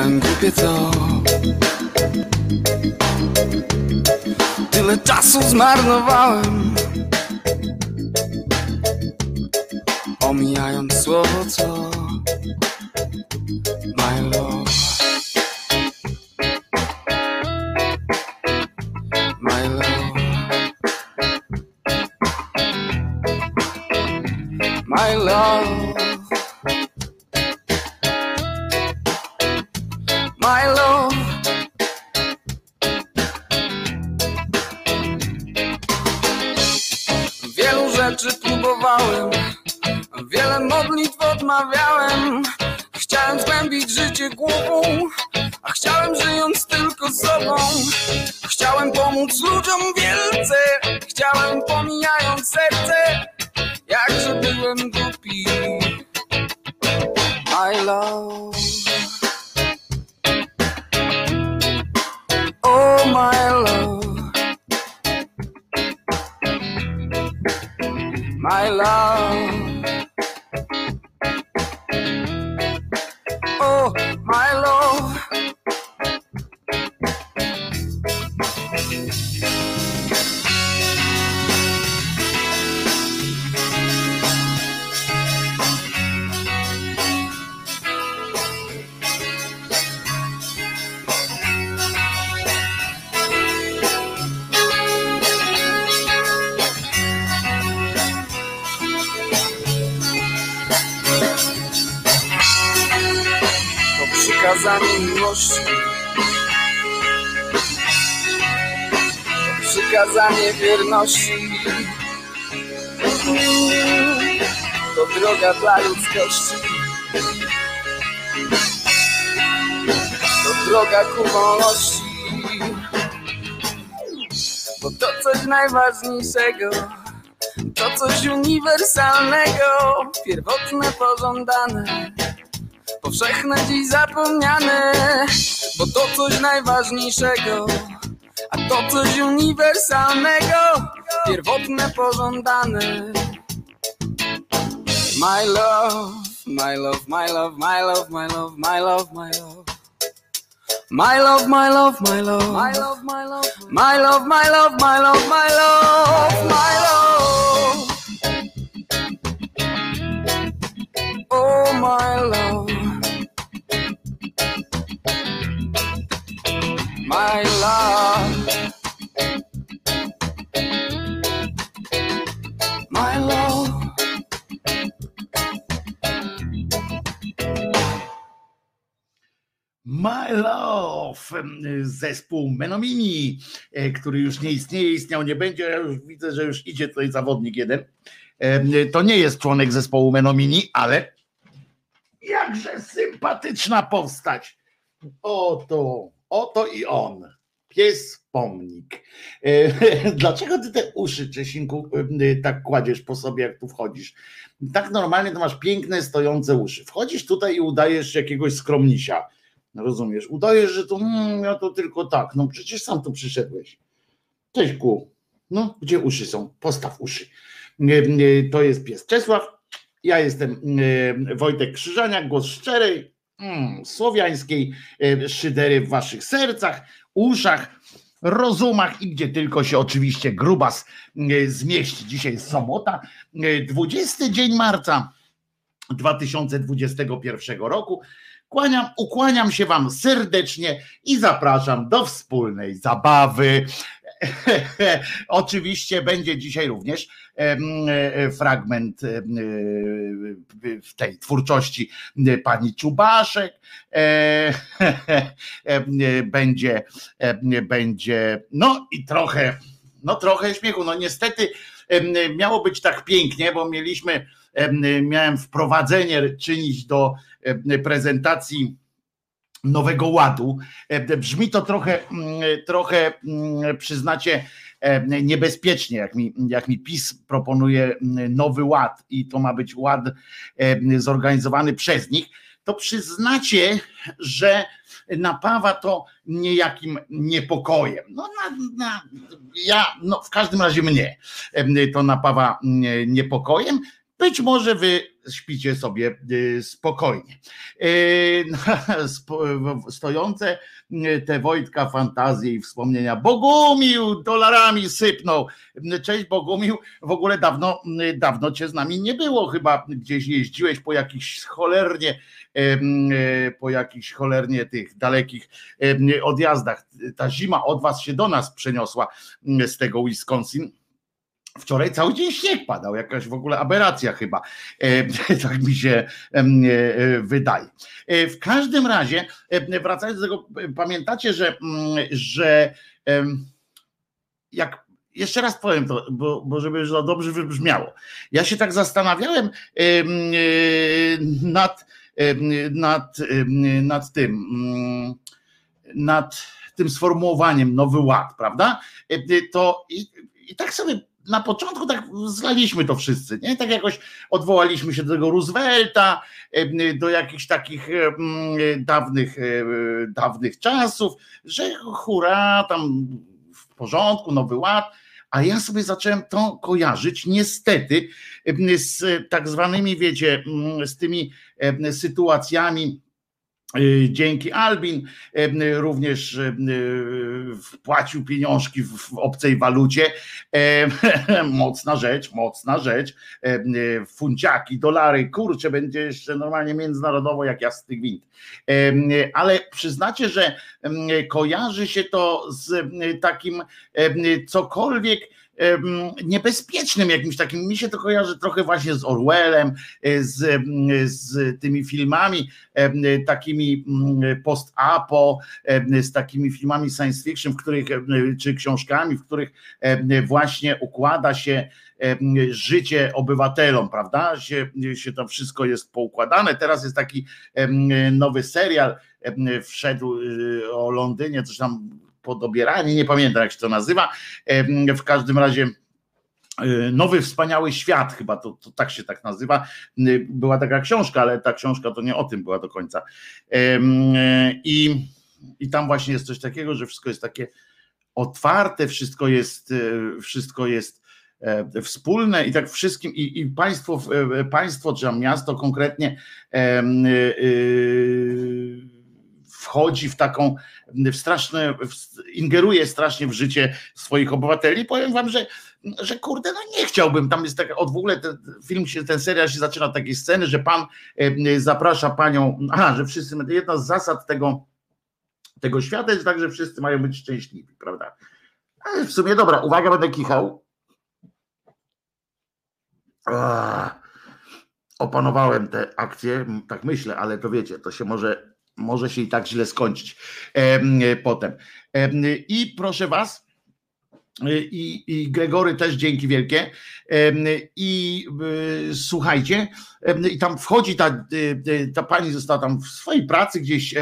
Myślałem głupie co? Tyle czasu zmarnowałem najważniejszego To coś uniwersalnego. Pierwotne, pożądane powszechne dziś zapomniane, bo to coś najważniejszego, a to coś uniwersalnego, pierwotne, pożądane. My love, my love, my love, my love, my love, my love, my love. My love, my love, my love. My love, my love. My love, my love, my love, my love, my love. Oh, my love. My love. My Love, zespół Menomini, e, który już nie istnieje, istniał nie będzie. Ja już widzę, że już idzie tutaj zawodnik jeden. To nie jest członek zespołu Menomini, ale jakże sympatyczna postać. Oto, oto i on. Pies pomnik. E, Dlaczego ty te uszy, Czesinku, tak kładziesz po sobie, jak tu wchodzisz? Tak normalnie to masz piękne, stojące uszy. Wchodzisz tutaj i udajesz jakiegoś skromnisia. Rozumiesz? Udajesz, że to mm, ja to tylko tak. No przecież sam tu przyszedłeś. Cześć ku. No, gdzie uszy są? Postaw uszy. To jest pies Czesław. Ja jestem Wojtek Krzyżaniak, głos szczerej, mm, słowiańskiej e, szydery w waszych sercach, uszach, rozumach i gdzie tylko się oczywiście grubas zmieści. Dzisiaj jest sobota, e, 20 dzień marca 2021 roku. Kłaniam, ukłaniam się Wam serdecznie i zapraszam do wspólnej zabawy. Oczywiście będzie dzisiaj również e, fragment e, w tej twórczości pani Czubaszek. E, Będzie, będzie, no i trochę, no trochę śmiechu. No niestety miało być tak pięknie, bo mieliśmy, miałem wprowadzenie czynić do prezentacji Nowego Ładu. Brzmi to trochę, mm, trochę mm, przyznacie, niebezpiecznie, jak mi, jak mi PiS proponuje mm, nowy ład i to ma być ład zorganizowany przez nich, to przyznacie, że napawa to niejakim niepokojem. No, na, na, ja, no w każdym razie mnie to napawa niepokojem. Być może wy śpicie sobie spokojnie. Stojące te Wojtka fantazje i wspomnienia. Bogumił dolarami sypnął. Cześć Bogumił, w ogóle dawno, dawno cię z nami nie było, chyba gdzieś jeździłeś po jakichś cholernie po jakichś cholernie tych dalekich odjazdach. Ta zima od was się do nas przeniosła z tego Wisconsin. Wczoraj cały dzień śnieg padał, jakaś w ogóle aberracja chyba, tak mi się e, wydaje. E, w każdym razie, wracając do tego, pamiętacie, że, mm, że jak jeszcze raz powiem to, bo, bo żeby to dobrze wybrzmiało. Ja się tak zastanawiałem e, nad, nad, nad tym, mm, nad tym sformułowaniem Nowy Ład, prawda? To i, i tak sobie na początku tak zlaliśmy to wszyscy, nie? Tak jakoś odwołaliśmy się do tego Roosevelta, do jakichś takich dawnych, dawnych czasów, że hura, tam w porządku, nowy ład, a ja sobie zacząłem to kojarzyć niestety z tak zwanymi, wiecie, z tymi sytuacjami, dzięki Albin y, również y, wpłacił pieniążki w obcej walucie. Mocna rzecz, mocna rzecz. Funciaki, dolary, kurczę, będzie jeszcze normalnie międzynarodowo jak jasny gwint. Ale przyznacie, że kojarzy się to z takim cokolwiek niebezpiecznym jakimś takim, mi się to kojarzy trochę właśnie z Orwellem, e, z, z tymi filmami takimi post-apo, z takimi filmami science fiction, w których, czy książkami, w których właśnie układa się życie obywatelom, prawda? Się, się to wszystko jest poukładane. Teraz jest taki nowy serial, wszedł y, o Londynie, coś tam podobieranie, nie pamiętam jak się to nazywa. W każdym razie e, Nowy Wspaniały Świat, chyba to, to, tak się tak nazywa. Była taka książka, ale ta książka to nie o tym była do końca. E, I, i tam właśnie jest coś takiego, że wszystko jest takie otwarte, wszystko jest, e, wszystko jest wspólne i tak wszystkim, i, i państwo, państwo, czy miasto konkretnie wchodzi w taką w straszne, ingeruje strasznie w życie swoich obywateli. Powiem wam, że, że kurde, no nie chciałbym. Tam jest tak, od w ogóle ten film się, ten serial się zaczyna od takiej sceny, że pan zaprasza panią, aha, że wszyscy, jedna z zasad tego, tego świata jest tak, że wszyscy mają być szczęśliwi, prawda? Ale w sumie dobra, uwaga, będę kichał. opanowałem te akcje, tak myślę, ale to wiecie, to się może może się i tak źle skończyć potem. I proszę Was, i, i Gregory też dzięki wielkie. I słuchajcie, i tam wchodzi ta, ta pani, została tam w swojej pracy gdzieś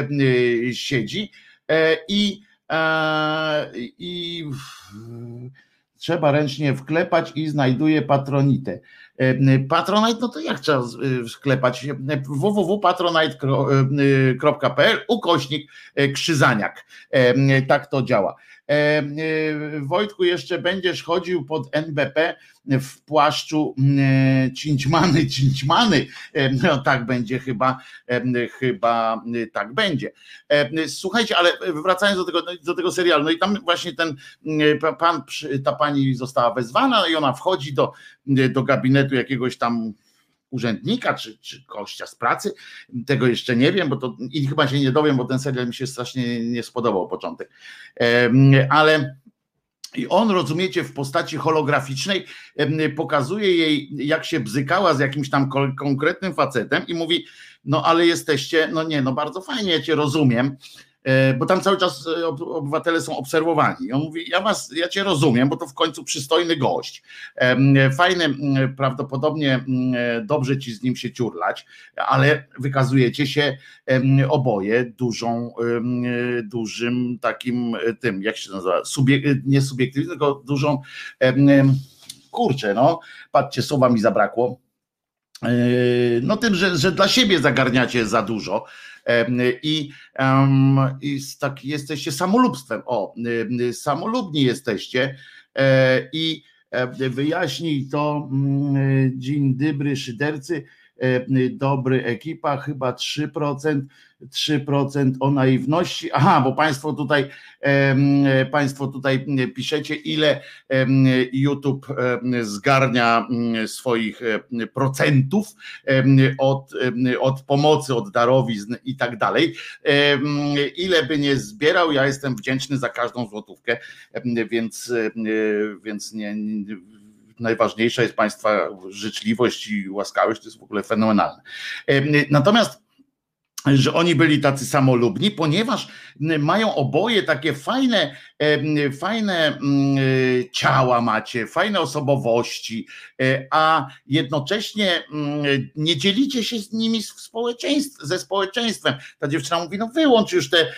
siedzi e, i, e, i trzeba ręcznie wklepać i znajduje patronitę. Patronite, no to jak trzeba sklepać? www.patronite.pl ukośnik Krzyzaniak. Tak to działa. E, Wojtku, jeszcze będziesz chodził pod NBP w płaszczu e, cińczmany, cińczmany. E, no tak będzie chyba, chyba tak będzie. Słuchajcie, ale wracając do tego, do tego serialu, no i tam właśnie ten pan, ta pani została wezwana i ona wchodzi do, do gabinetu jakiegoś tam urzędnika czy, czy kościa z pracy. Tego jeszcze nie wiem, bo to i chyba się nie dowiem, bo ten serial mi się strasznie nie spodobał początek. Ale i on, rozumiecie, w postaci holograficznej pokazuje jej, jak się bzykała z jakimś tam konkretnym facetem i mówi, no ale jesteście, no nie, no bardzo fajnie, ja cię rozumiem, bo tam cały czas e, obywatele są obserwowani. I on mówi, ja was, ja cię rozumiem, bo to w końcu przystojny gość. Fajny, prawdopodobnie dobrze ci z nim się ciurlać, ale wykazujecie się oboje dużą, dużym takim e, tym, jak się nazywa, nie subiektywizm, tylko dużą, kurczę, no, patrzcie, słowa mi zabrakło, no tym, że, że dla siebie zagarniacie za dużo, i, i tak jesteście samolubstwem. O, samolubni jesteście e, i e, wyjaśnij to, mm, dzień dobry, szydercy, dobry ekipa, chyba 3%. 3% o naiwności. Aha, bo Państwo tutaj Państwo tutaj piszecie, ile YouTube zgarnia swoich procentów od, od pomocy, od darowizn i tak dalej. Ile by nie zbierał, ja jestem wdzięczny za każdą złotówkę, więc, więc nie, najważniejsza jest Państwa życzliwość i łaskawość, to jest w ogóle fenomenalne. Natomiast że oni byli tacy samolubni, ponieważ mają oboje takie fajne, fajne mm, ciała macie, fajne osobowości, e, a jednocześnie mm, nie dzielicie się z nimi społeczeństw, ze społeczeństwem. Ta dziewczyna mówi, no wyłącz już te,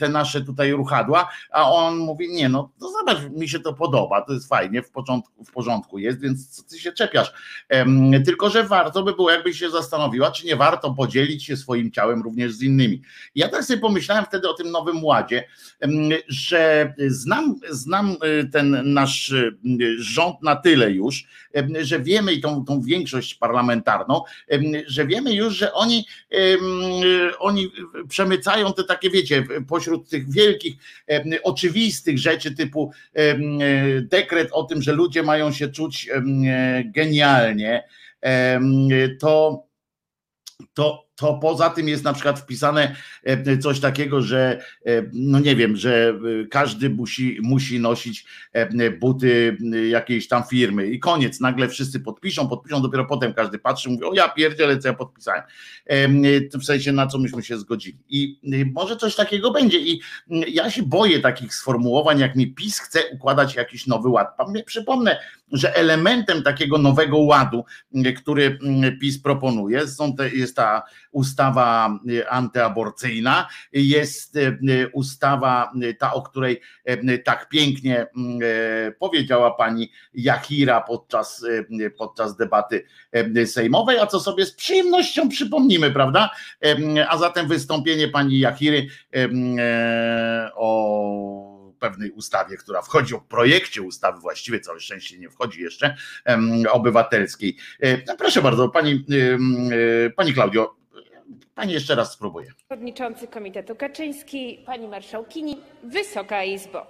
te nasze tutaj ruchadła, a on mówi, nie no, to zobacz, mi się to podoba, to jest fajnie, w porządku, w porządku jest, więc co ty się czepiasz? Tylko, że warto by było, jakbyś się zastanowiła, czy nie warto podzielić się swoim ciałem również z innymi. Ja tak sobie pomyślałem wtedy o tym Nowym Ładzie, że znam, znam y, ten nasz y, rząd na tyle już, że wiemy i tą, tą większość parlamentarną, że wiemy już, że oni, oni przemycają te takie, wiecie, pośród tych wielkich, oczywistych rzeczy typu dekret o tym, że ludzie mają się czuć genialnie, to to to poza tym jest na przykład wpisane e, coś takiego, że e, no nie wiem, że e, każdy musi, musi nosić buty jakiejś tam firmy i koniec, nagle wszyscy podpiszą, podpiszą, dopiero potem każdy patrzy, mówi, o ja pierdzielę, co ja podpisałem. W sensie na co myśmy się zgodzili. I może coś takiego będzie i ja się boję takich sformułowań, jak mi PiS chce układać jakiś nowy ład. Przypomnę, że elementem takiego nowego ładu, który PiS proponuje, są te, jest ta ustawa y, antyaborcyjna, jest y, y, ustawa ta, o której tak pięknie powiedziała pani Jachira podczas, podczas debaty sejmowej, a co sobie z przyjemnością przypomnimy, prawda? A zatem wystąpienie pani Jachiry o pewnej ustawie, która wchodzi, o projekcie ustawy właściwie, całe szczęście nie wchodzi jeszcze, obywatelskiej. No proszę bardzo, pani, pani Klaudio, Pani jeszcze raz spróbuje. Przewodniczący Komitetu Kaczyński, Pani Marszałkini, Wysoka Izbo.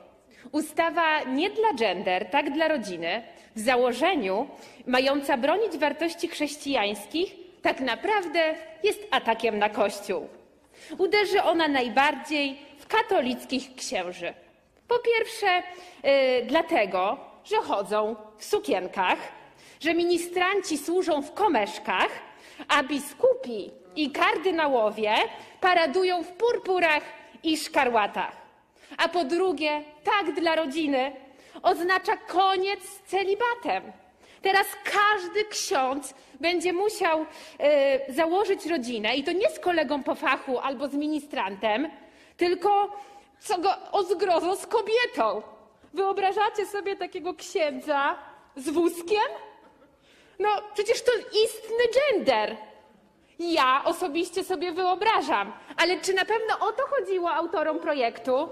Ustawa nie dla gender, tak dla rodziny, w założeniu mająca bronić wartości chrześcijańskich, tak naprawdę jest atakiem na Kościół. Uderzy ona najbardziej w katolickich księży. Po pierwsze, yy, dlatego, że chodzą w sukienkach, że ministranci służą w komeszkach, a biskupi i kardynałowie paradują w purpurach i szkarłatach. A po drugie, tak dla rodziny oznacza koniec z celibatem. Teraz każdy ksiądz będzie musiał y, założyć rodzinę i to nie z kolegą po fachu albo z ministrantem, tylko co go o zgrozo z kobietą. Wyobrażacie sobie takiego księdza z wózkiem? No przecież to istny gender. Ja osobiście sobie wyobrażam, ale czy na pewno o to chodziło autorom projektu?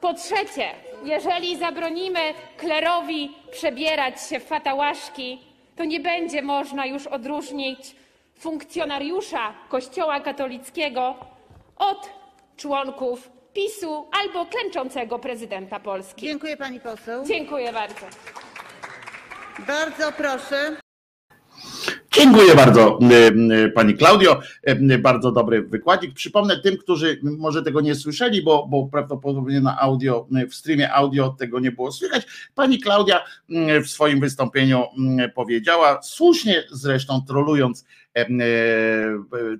Po trzecie, jeżeli zabronimy klerowi przebierać się w fatałaszki, to nie będzie można już odróżnić funkcjonariusza Kościoła katolickiego od członków PiSu albo klęczącego prezydenta Polski. Dziękuję pani poseł. Dziękuję bardzo. Bardzo proszę. Dziękuję bardzo Pani Klaudio, bardzo dobry wykładzik. Przypomnę tym, którzy może tego nie słyszeli, bo, bo prawdopodobnie na audio, w streamie audio tego nie było słychać. Pani Klaudia w swoim wystąpieniu powiedziała, słusznie zresztą trolując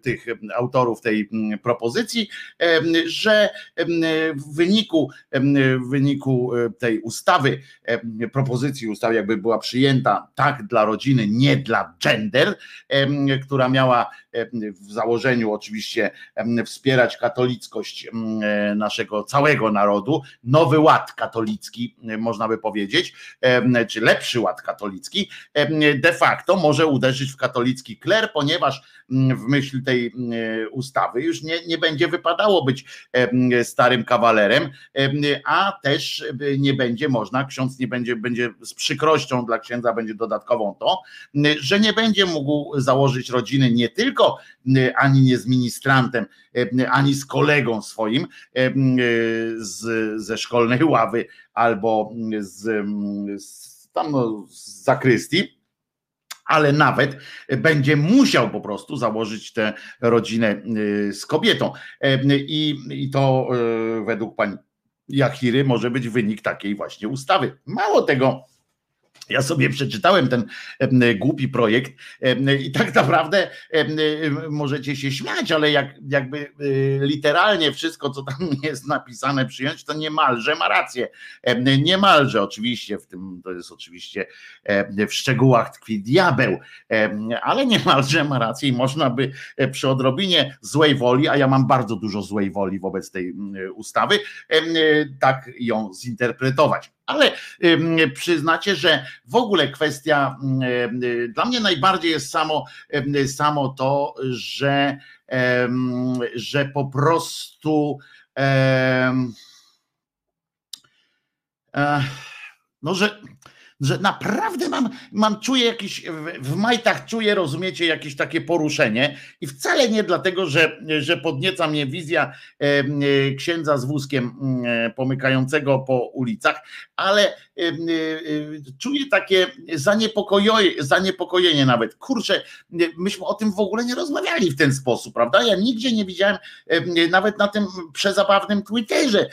tych autorów tej propozycji, że w wyniku, w wyniku e, tej ustawy, propozycji ustawy, jakby była przyjęta tak dla rodziny, nie dla gender, która miała w założeniu oczywiście wspierać katolickość naszego całego narodu, nowy ład katolicki, można by powiedzieć, czy lepszy ład katolicki, de facto może uderzyć w katolicki kler, ponieważ w myśl tej ustawy. Już nie, nie będzie wypadało być starym kawalerem, a też nie będzie można, ksiądz nie będzie, będzie z przykrością dla księdza będzie dodatkową to, że nie będzie mógł założyć rodziny nie tylko ani nie z ministrantem, ani z kolegą swoim z, ze szkolnej ławy albo z, z tam no, z zakrystii, ale nawet będzie musiał po prostu założyć tę rodzinę y, z kobietą. I, i to y, według pani Jachiry może być wynik takiej właśnie ustawy. Mało tego, ja sobie przeczytałem ten głupi projekt i tak naprawdę możecie się śmiać, ale jak, jakby y, literalnie wszystko, co tam jest napisane, przyjąć, to niemalże ma rację. Niemalże oczywiście, w tym to jest oczywiście w szczegółach tkwi diabeł, ale niemalże ma rację i można by e, przy odrobinie złej woli, a ja mam bardzo dużo złej woli wobec tej ustawy, tak ją zinterpretować ale przyznacie, że w ogóle kwestia dla mnie najbardziej jest samo, samo to, że, że po prostu no, że że naprawdę mam, mam czuję jakiś, w majtach czuję, rozumiecie, jakieś takie poruszenie i wcale nie dlatego, że, że podnieca mnie wizja e, księdza z wózkiem e, pomykającego po ulicach, ale e, czuję takie zaniepokojenie, zaniepokojenie nawet. Kurczę, myśmy o tym w ogóle nie rozmawiali w ten sposób, prawda? Ja nigdzie nie widziałem, nawet na tym przezabawnym Twitterze,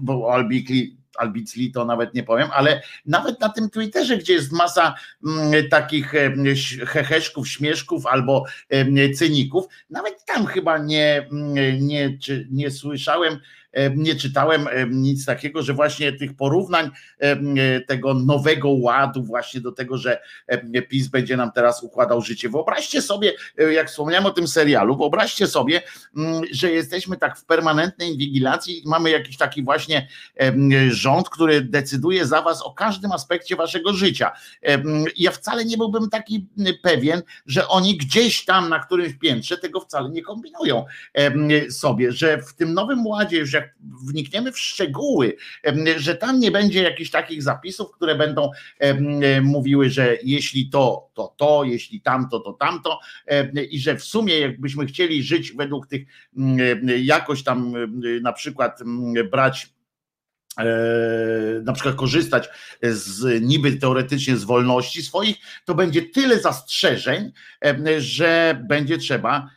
bo Albikli albicli to nawet nie powiem, ale nawet na tym Twitterze, gdzie jest masa mm, takich heheszków, śmieszków albo cyników, nawet tam chyba nie, mm, nie, nie słyszałem nie czytałem nic takiego, że właśnie tych porównań tego nowego ładu właśnie do tego, że PiS będzie nam teraz układał życie. Wyobraźcie sobie, e, jak wspomniałem o tym serialu, wyobraźcie sobie, mm, że jesteśmy tak w permanentnej inwigilacji i mamy jakiś taki właśnie rząd, który decyduje za was o każdym aspekcie waszego życia. Ja wcale nie byłbym taki pewien, że oni gdzieś tam na którymś piętrze tego wcale nie kombinują sobie, że w tym nowym ładzie już jak wnikniemy w szczegóły, że tam nie będzie jakichś takich zapisów, które będą mówiły, że jeśli to, to to, jeśli tamto, to tamto i że w sumie jakbyśmy chcieli żyć według tych jakoś tam na przykład brać e, na przykład korzystać z niby teoretycznie z wolności swoich, to będzie tyle zastrzeżeń, że będzie trzeba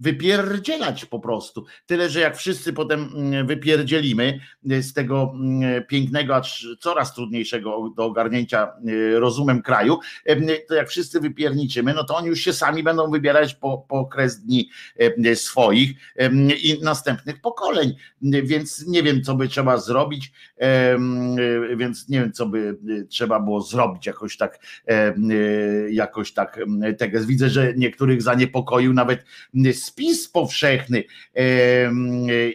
wypierdzielać po prostu. Tyle, że jak wszyscy potem mm, wypierdzielimy z tego mm, pięknego, acz coraz trudniejszego do ogarnięcia y, rozumem kraju, to jak wszyscy wypierniczymy, no to oni już się sami będą wybierać po, po kres dni swoich i następnych pokoleń. Więc nie wiem, co by trzeba zrobić, y, więc nie wiem, co by y, trzeba było zrobić jakoś tak, jakoś tak. Widzę, że niektórych zaniepokoił nawet spis powszechny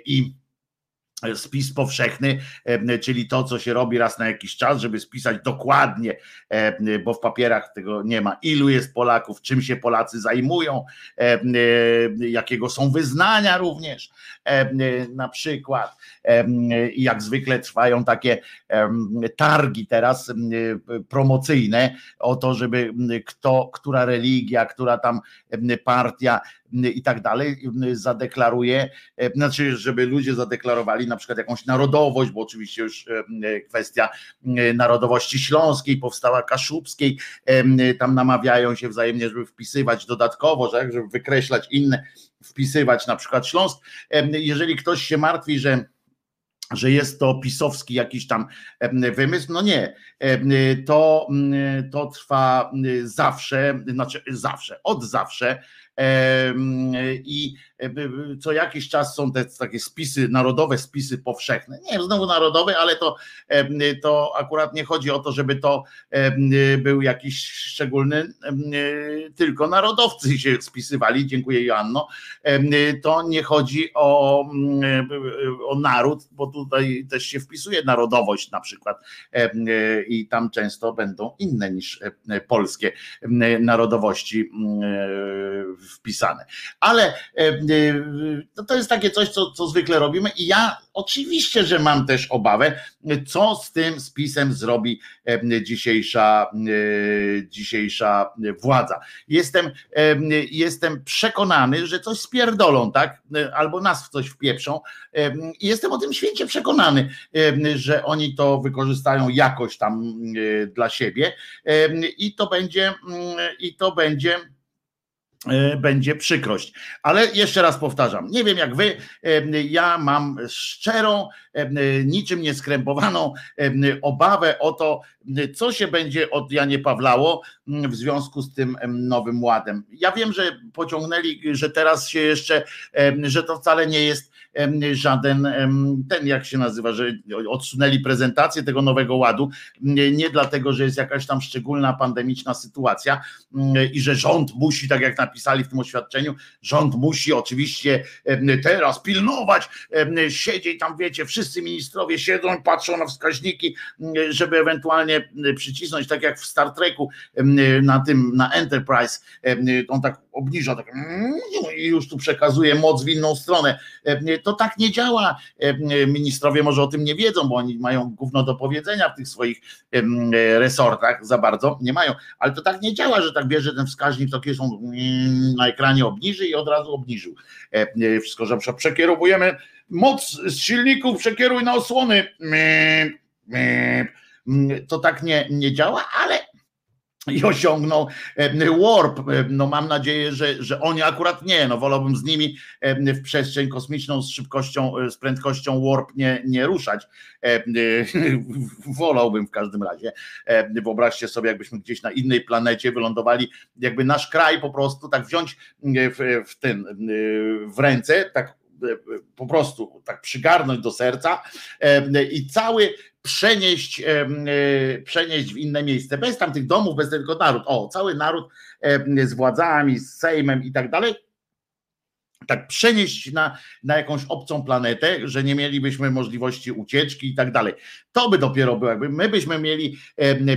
i spis powszechny, czyli to, co się robi raz na jakiś czas, żeby spisać dokładnie, bo w papierach tego nie ma, ilu jest Polaków, czym się Polacy zajmują, jakiego są wyznania również, na przykład. I jak zwykle trwają takie targi teraz promocyjne o to, żeby kto, która religia, która tam partia i tak dalej zadeklaruje, znaczy, żeby ludzie zadeklarowali na przykład jakąś narodowość, bo oczywiście już kwestia narodowości śląskiej powstała kaszubskiej, tam namawiają się wzajemnie, żeby wpisywać dodatkowo, żeby wykreślać inne, wpisywać na przykład Śląsk. Jeżeli ktoś się martwi, że że jest to pisowski jakiś tam wymysł. No nie, to, to trwa zawsze, znaczy zawsze, od zawsze i co jakiś czas są te takie spisy, narodowe spisy powszechne. Nie znowu narodowe, ale to, to akurat nie chodzi o to, żeby to był jakiś szczególny, tylko narodowcy się spisywali, dziękuję Joanno. To nie chodzi o, o naród, bo tutaj też się wpisuje narodowość na przykład i tam często będą inne niż polskie narodowości wpisane. Ale to, to jest takie coś, co, co zwykle robimy i ja oczywiście, że mam też obawę, co z tym spisem zrobi dzisiejsza, dzisiejsza władza. Jestem, jestem przekonany, że coś spierdolą, tak? Albo nas w coś wpieprzą. Jestem o tym święcie przekonany, że oni to wykorzystają jakoś tam dla siebie i to będzie, i to będzie będzie przykrość. Ale jeszcze raz powtarzam, nie wiem jak wy, e, ja mam szczerą, e, niczym nieskrępowaną obawę o to, co się będzie od Janie Pawlało w związku z tym nowym ładem. Ja wiem, że pociągnęli, że teraz się jeszcze, że to wcale nie jest żaden, ten jak się nazywa, że odsunęli prezentację tego nowego ładu, nie dlatego, że jest jakaś tam szczególna pandemiczna sytuacja i że rząd musi, tak jak napisali w tym oświadczeniu, rząd musi oczywiście teraz pilnować, siedzieć tam, wiecie, wszyscy ministrowie siedzą, patrzą na wskaźniki, żeby ewentualnie przycisnąć, tak jak w Star Treku na tym, na Enterprise, on tak obniża tak, i już tu przekazuje moc w inną stronę. To tak nie działa. Ministrowie może o tym nie wiedzą, bo oni mają gówno do powiedzenia w tych swoich resortach za bardzo, nie mają, ale to tak nie działa, że tak bierze ten wskaźnik, to są na ekranie obniży i od razu obniżył. Wszystko, że przekierowujemy moc z silników, przekieruj na osłony. To tak nie, nie działa, ale i osiągnął warp. No mam nadzieję, że, że oni akurat nie, no wolałbym z nimi w przestrzeń kosmiczną z szybkością, e, z prędkością warp nie, nie ruszać. Wolałbym w każdym razie. Wyobraźcie sobie, jakbyśmy gdzieś na innej planecie wylądowali, jakby nasz kraj po prostu tak wziąć w, w ten w ręce, tak po prostu tak przygarnąć do serca i cały przenieść, e, przenieść w inne miejsce, bez tam tych domów, bez tylko naród, o, cały naród z władzami, z Sejmem i tak dalej, tak przenieść na, na jakąś obcą planetę, że nie mielibyśmy możliwości ucieczki i tak dalej. To by dopiero było, jakby my byśmy mieli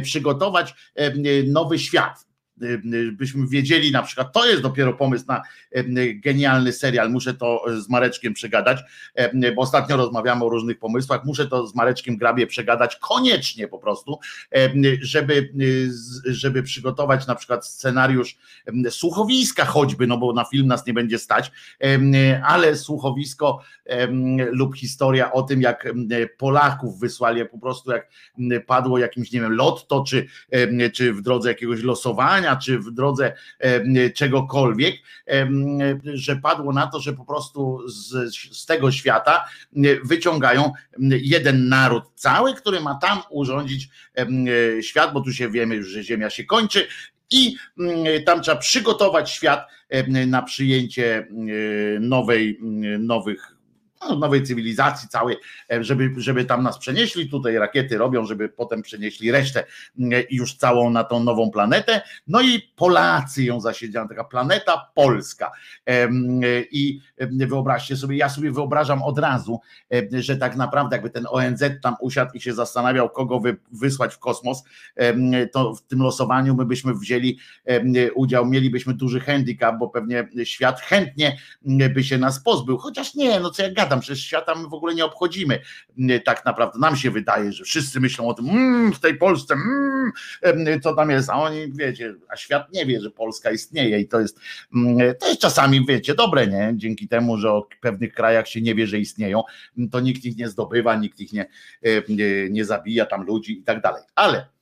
przygotować nowy świat byśmy wiedzieli na przykład, to jest dopiero pomysł na y, genialny serial, muszę to z Mareczkiem przegadać, bo ostatnio rozmawiamy o różnych pomysłach, muszę to z Mareczkiem Grabie przegadać koniecznie po prostu, żeby, żeby przygotować na przykład scenariusz słuchowiska choćby, no bo na film nas nie będzie stać, ale słuchowisko lub historia o tym, jak Polaków wysłali po prostu, jak padło jakimś, nie wiem, lotto, czy, czy w drodze jakiegoś losowania, czy w drodze czegokolwiek, że padło na to, że po prostu z, z tego świata wyciągają jeden naród cały, który ma tam urządzić świat, bo tu się wiemy że Ziemia się kończy i tam trzeba przygotować świat na przyjęcie nowej, nowych no, nowej cywilizacji całej, e, żeby, żeby tam nas przenieśli. Tutaj rakiety robią, żeby potem przenieśli resztę e, już całą na tą nową planetę. No i Polacy ją zasiedziają, taka planeta Polska. E, I wyobraźcie sobie, ja sobie wyobrażam od razu, że tak naprawdę jakby ten ONZ tam usiadł i się zastanawiał, kogo wy, wysłać w kosmos, to w tym losowaniu my byśmy wzięli udział, mielibyśmy duży handicap, bo pewnie świat chętnie by się nas pozbył, chociaż nie, no co ja gadam, tam przecież świata my w ogóle nie obchodzimy tak naprawdę. Nam się wydaje, że wszyscy myślą o tym, mmm, w tej Polsce, mmm, co tam jest, a oni wiecie, a świat nie wie, że Polska istnieje i to jest, mm, to jest czasami, wiecie, dobre, nie? Dzięki temu, że o pewnych krajach się nie wie, że istnieją, to nikt ich nie zdobywa, nikt ich nie, nie, nie zabija tam ludzi i tak dalej. Ale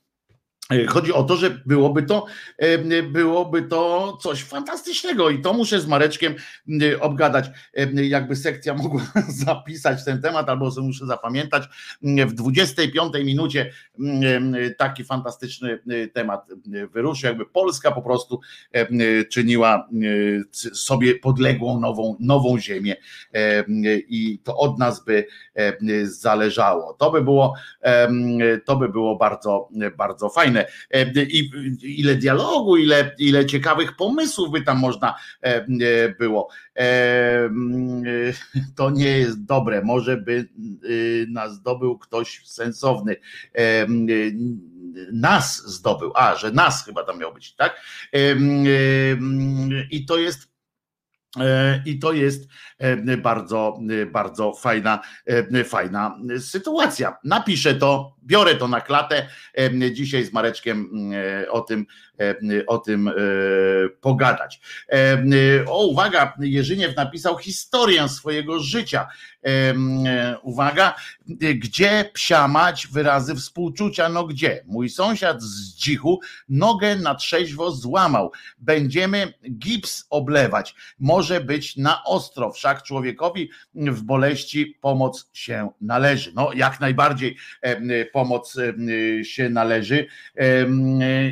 chodzi o to, że byłoby to, e, byłoby to coś fantastycznego i to muszę z Mareczkiem obgadać. E, jakby sekcja mogła zapisać ten temat, albo sobie muszę zapamiętać. W 25 minucie taki fantastyczny temat wyruszył, jakby Polska po prostu czyniła sobie podległą nową, nową ziemię i to od nas by zależało. To by było, to by było bardzo, bardzo fajne fajne. E, I ile dialogu, ile, ile ciekawych pomysłów by tam można e, e, było. To nie jest dobre. Może by nas zdobył ktoś sensowny. Nas zdobył. A, że nas chyba tam miał być, tak? I to jest I to jest e, bardzo, e, bardzo fajna, fajna sytuacja. Napiszę to, biorę to na klatę. Dzisiaj z Mareczkiem o tym, o tym pogadać. O, uwaga, Jerzyniew napisał historię swojego życia. Uwaga, gdzie psiamać wyrazy współczucia? No gdzie? Mój sąsiad z dzichu nogę na trzeźwo złamał. Będziemy gips oblewać. Może być na ostro, wszak człowiekowi w boleści pomoc się należy. No jak najbardziej pomoc się należy.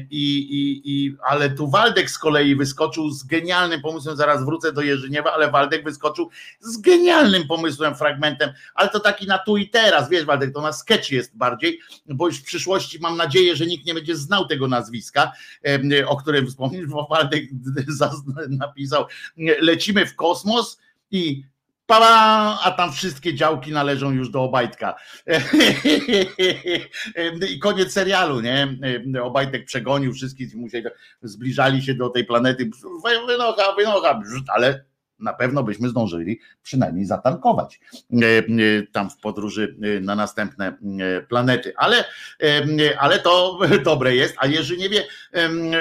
I, i, i, ale tu Waldek z kolei wyskoczył z genialnym pomysłem, zaraz wrócę do Jerzyniewa, ale Waldek wyskoczył z genialnym pomysłem, fragmentem, ale to taki na tu i teraz, wiesz Waldek, to na sketch jest bardziej, bo już w przyszłości mam nadzieję, że nikt nie będzie znał tego nazwiska, o którym wspomnisz, bo Waldek napisał, lecimy w kosmos i Pala, a tam wszystkie działki należą już do Obajtka. I koniec serialu, nie? Obajtek przegonił wszystkich, musieli, zbliżali się do tej planety. Wynocha, wynocha, ale na pewno byśmy zdążyli przynajmniej zatankować tam w podróży na następne planety. Ale, ale to dobre jest. A Jerzy nie wie,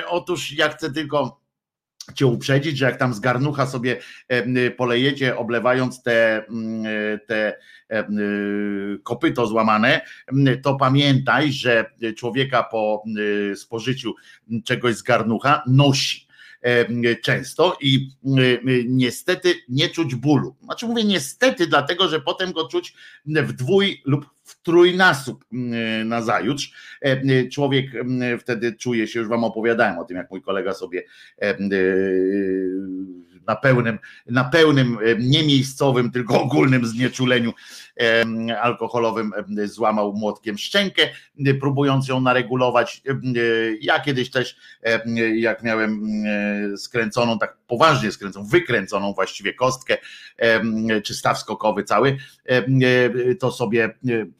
otóż ja chcę tylko cię uprzedzić, że jak tam z garnucha sobie polejecie, oblewając te, te kopyto złamane, to pamiętaj, że człowieka po spożyciu czegoś z garnucha nosi często i niestety nie czuć bólu. Znaczy mówię niestety, dlatego że potem go czuć w dwój lub w trójnasób na zajutrz. Człowiek wtedy czuje się, już wam opowiadałem o tym, jak mój kolega sobie na pełnym, na pełnym nie miejscowym, tylko ogólnym znieczuleniu alkoholowym złamał młotkiem szczękę, próbując ją naregulować. Ja kiedyś też, jak miałem skręconą, tak poważnie skręconą, wykręconą właściwie kostkę, czy staw skokowy cały, to sobie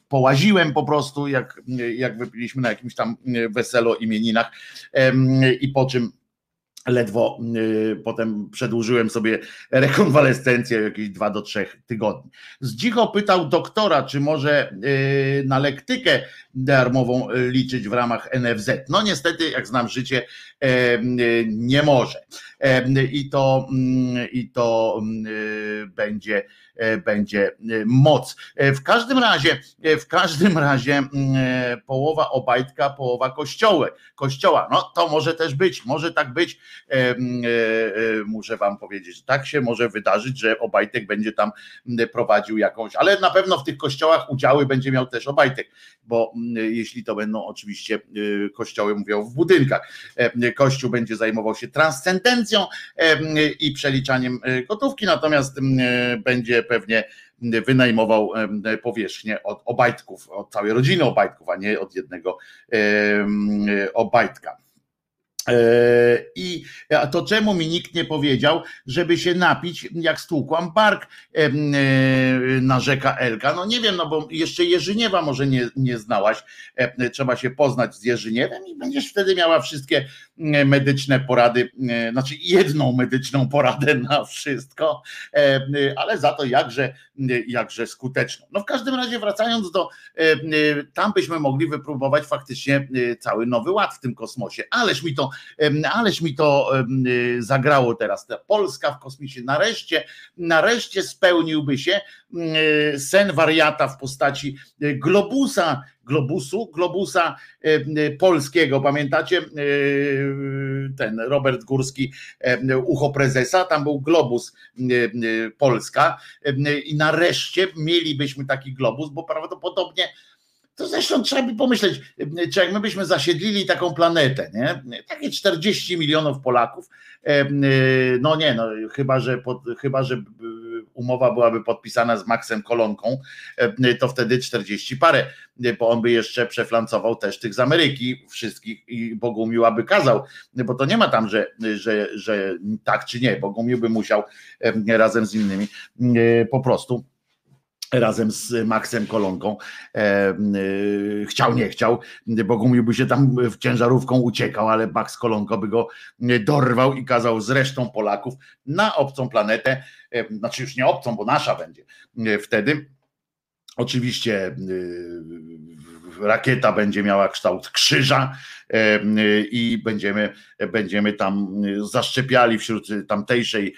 połaziłem po prostu, jak, jak wypiliśmy na jakimś tam weselo imieninach i po czym ledwo y, potem przedłużyłem sobie rekonwalescencję jakieś dwa do trzech tygodni. Zdzicho pytał doktora, czy może y, na lektykę darmową liczyć w ramach NFZ. No niestety, jak znam życie, nie może. I to, mm, i to mm, y, będzie będzie e, moc. E, w każdym razie, w każdym razie mm, połowa Obajtka, połowa kościoła. kościoła. No to może też być, może tak być. Muszę wam powiedzieć, tak się może wydarzyć, że Obajtek będzie tam prowadził jakąś, ale na pewno w tych kościołach udziały będzie miał też Obajtek, bo jeśli to będą oczywiście kościoły, mówią w budynkach, kościół będzie zajmował się transcendencją i przeliczaniem gotówki, natomiast będzie pewnie wynajmował powierzchnię od Obajtków, od całej rodziny Obajtków, a nie od jednego Obajtka. E, I to czemu mi nikt nie powiedział, żeby się napić, jak stłukłam bark, e, narzeka Elka. No nie wiem, no bo jeszcze Jerzyniewa może nie, nie znałaś. E, trzeba się poznać z Jerzyniewem i będziesz wtedy miała wszystkie medyczne porady, znaczy jedną medyczną poradę na wszystko, ale za to jakże, jakże skuteczną. No w każdym razie wracając do, tam byśmy mogli wypróbować faktycznie cały nowy ład w tym kosmosie. Ależ mi to ależ mi to zagrało teraz. Polska w kosmosie nareszcie, nareszcie spełniłby się sen wariata w postaci e, globusa, globusu, globusa polskiego. Pamiętacie ten Robert Górski, ucho prezesa, tam był globus Polska i nareszcie mielibyśmy taki globus, bo prawdopodobnie to zresztą trzeba by pomyśleć, czy jak my byśmy zasiedlili taką planetę, nie? Takie 40 milionów Polaków, no nie, no chyba, że, pod, chyba, że umowa byłaby podpisana z Maxem Kolonką, to wtedy 40 parę, bo on by jeszcze przeflancował też tych z Ameryki wszystkich i Bogumił by kazał, bo to nie ma tam, że, że, że tak czy nie, Bogumił by musiał razem z innymi po prostu razem z Maxem Kolonką. E, e, chciał, nie chciał, bo Gumił by się tam w ciężarówką uciekał, ale Max Kolonko by go dorwał i kazał z resztą Polaków na obcą planetę, e, znaczy już nie obcą, bo nasza będzie wtedy. Oczywiście rakieta będzie miała kształt krzyża i będziemy, będziemy tam zaszczepiali wśród tamtejszej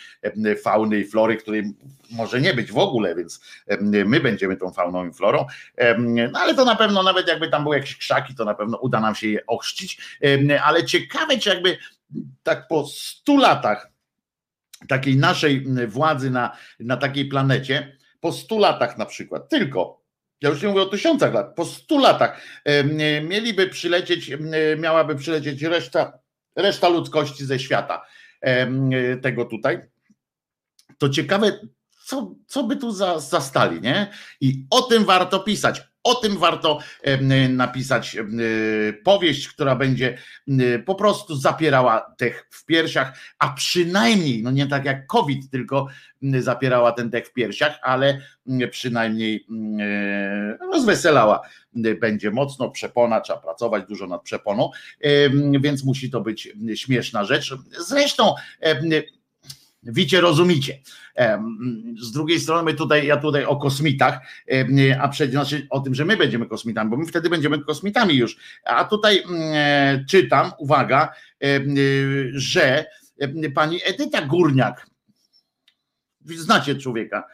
fauny i flory, której może nie być w ogóle, więc my będziemy tą fauną i florą, no ale to na pewno nawet jakby tam były jakieś krzaki, to na pewno uda nam się je ochrzcić, ale ciekawe, czy jakby tak po stu latach takiej naszej władzy na, na takiej planecie, po stu latach na przykład, tylko ja już nie mówię o tysiącach lat, po stu latach mieliby przylecieć, miałaby przylecieć reszta, reszta ludzkości ze świata tego tutaj. To ciekawe, co, co by tu za, zastali, nie? I o tym warto pisać. O tym warto napisać powieść, która będzie po prostu zapierała dech w piersiach, a przynajmniej, no nie tak jak COVID, tylko zapierała ten dech w piersiach, ale przynajmniej rozweselała. Będzie mocno przepona, trzeba pracować dużo nad przeponą, więc musi to być śmieszna rzecz. Zresztą Wicie, rozumicie. Z drugiej strony my tutaj, ja tutaj o kosmitach, a przecież znaczy o tym, że my będziemy kosmitami, bo my wtedy będziemy kosmitami już. A tutaj czytam, uwaga, że pani Edyta Górniak, znacie człowieka,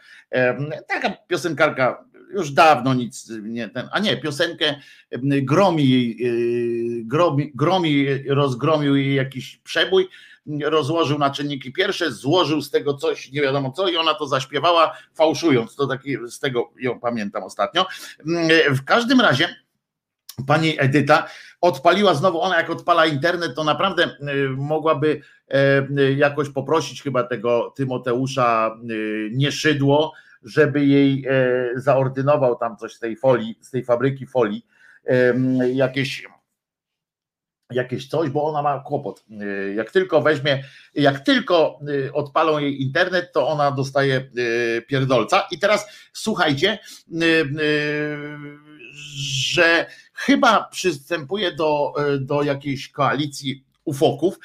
taka piosenkarka już dawno nic nie ten, a nie, piosenkę gromi, gromi, gromi rozgromił jej jakiś przebój rozłożył na czynniki pierwsze, złożył z tego coś, nie wiadomo co, i ona to zaśpiewała, fałszując. To taki, z tego ją pamiętam ostatnio. W każdym razie pani Edyta odpaliła znowu, ona jak odpala internet, to naprawdę y, mogłaby e, jakoś poprosić chyba tego Tymoteusza y, Nieszydło, żeby jej zaordynował tam coś z tej folii, z tej fabryki folii, jakieś jakieś coś, bo ona ma kłopot. Y, jak tylko weźmie, jak tylko y, odpalą jej internet, to ona dostaje y, pierdolca. I teraz słuchajcie, że chyba przystępuje do, do jakiejś koalicji ufoków.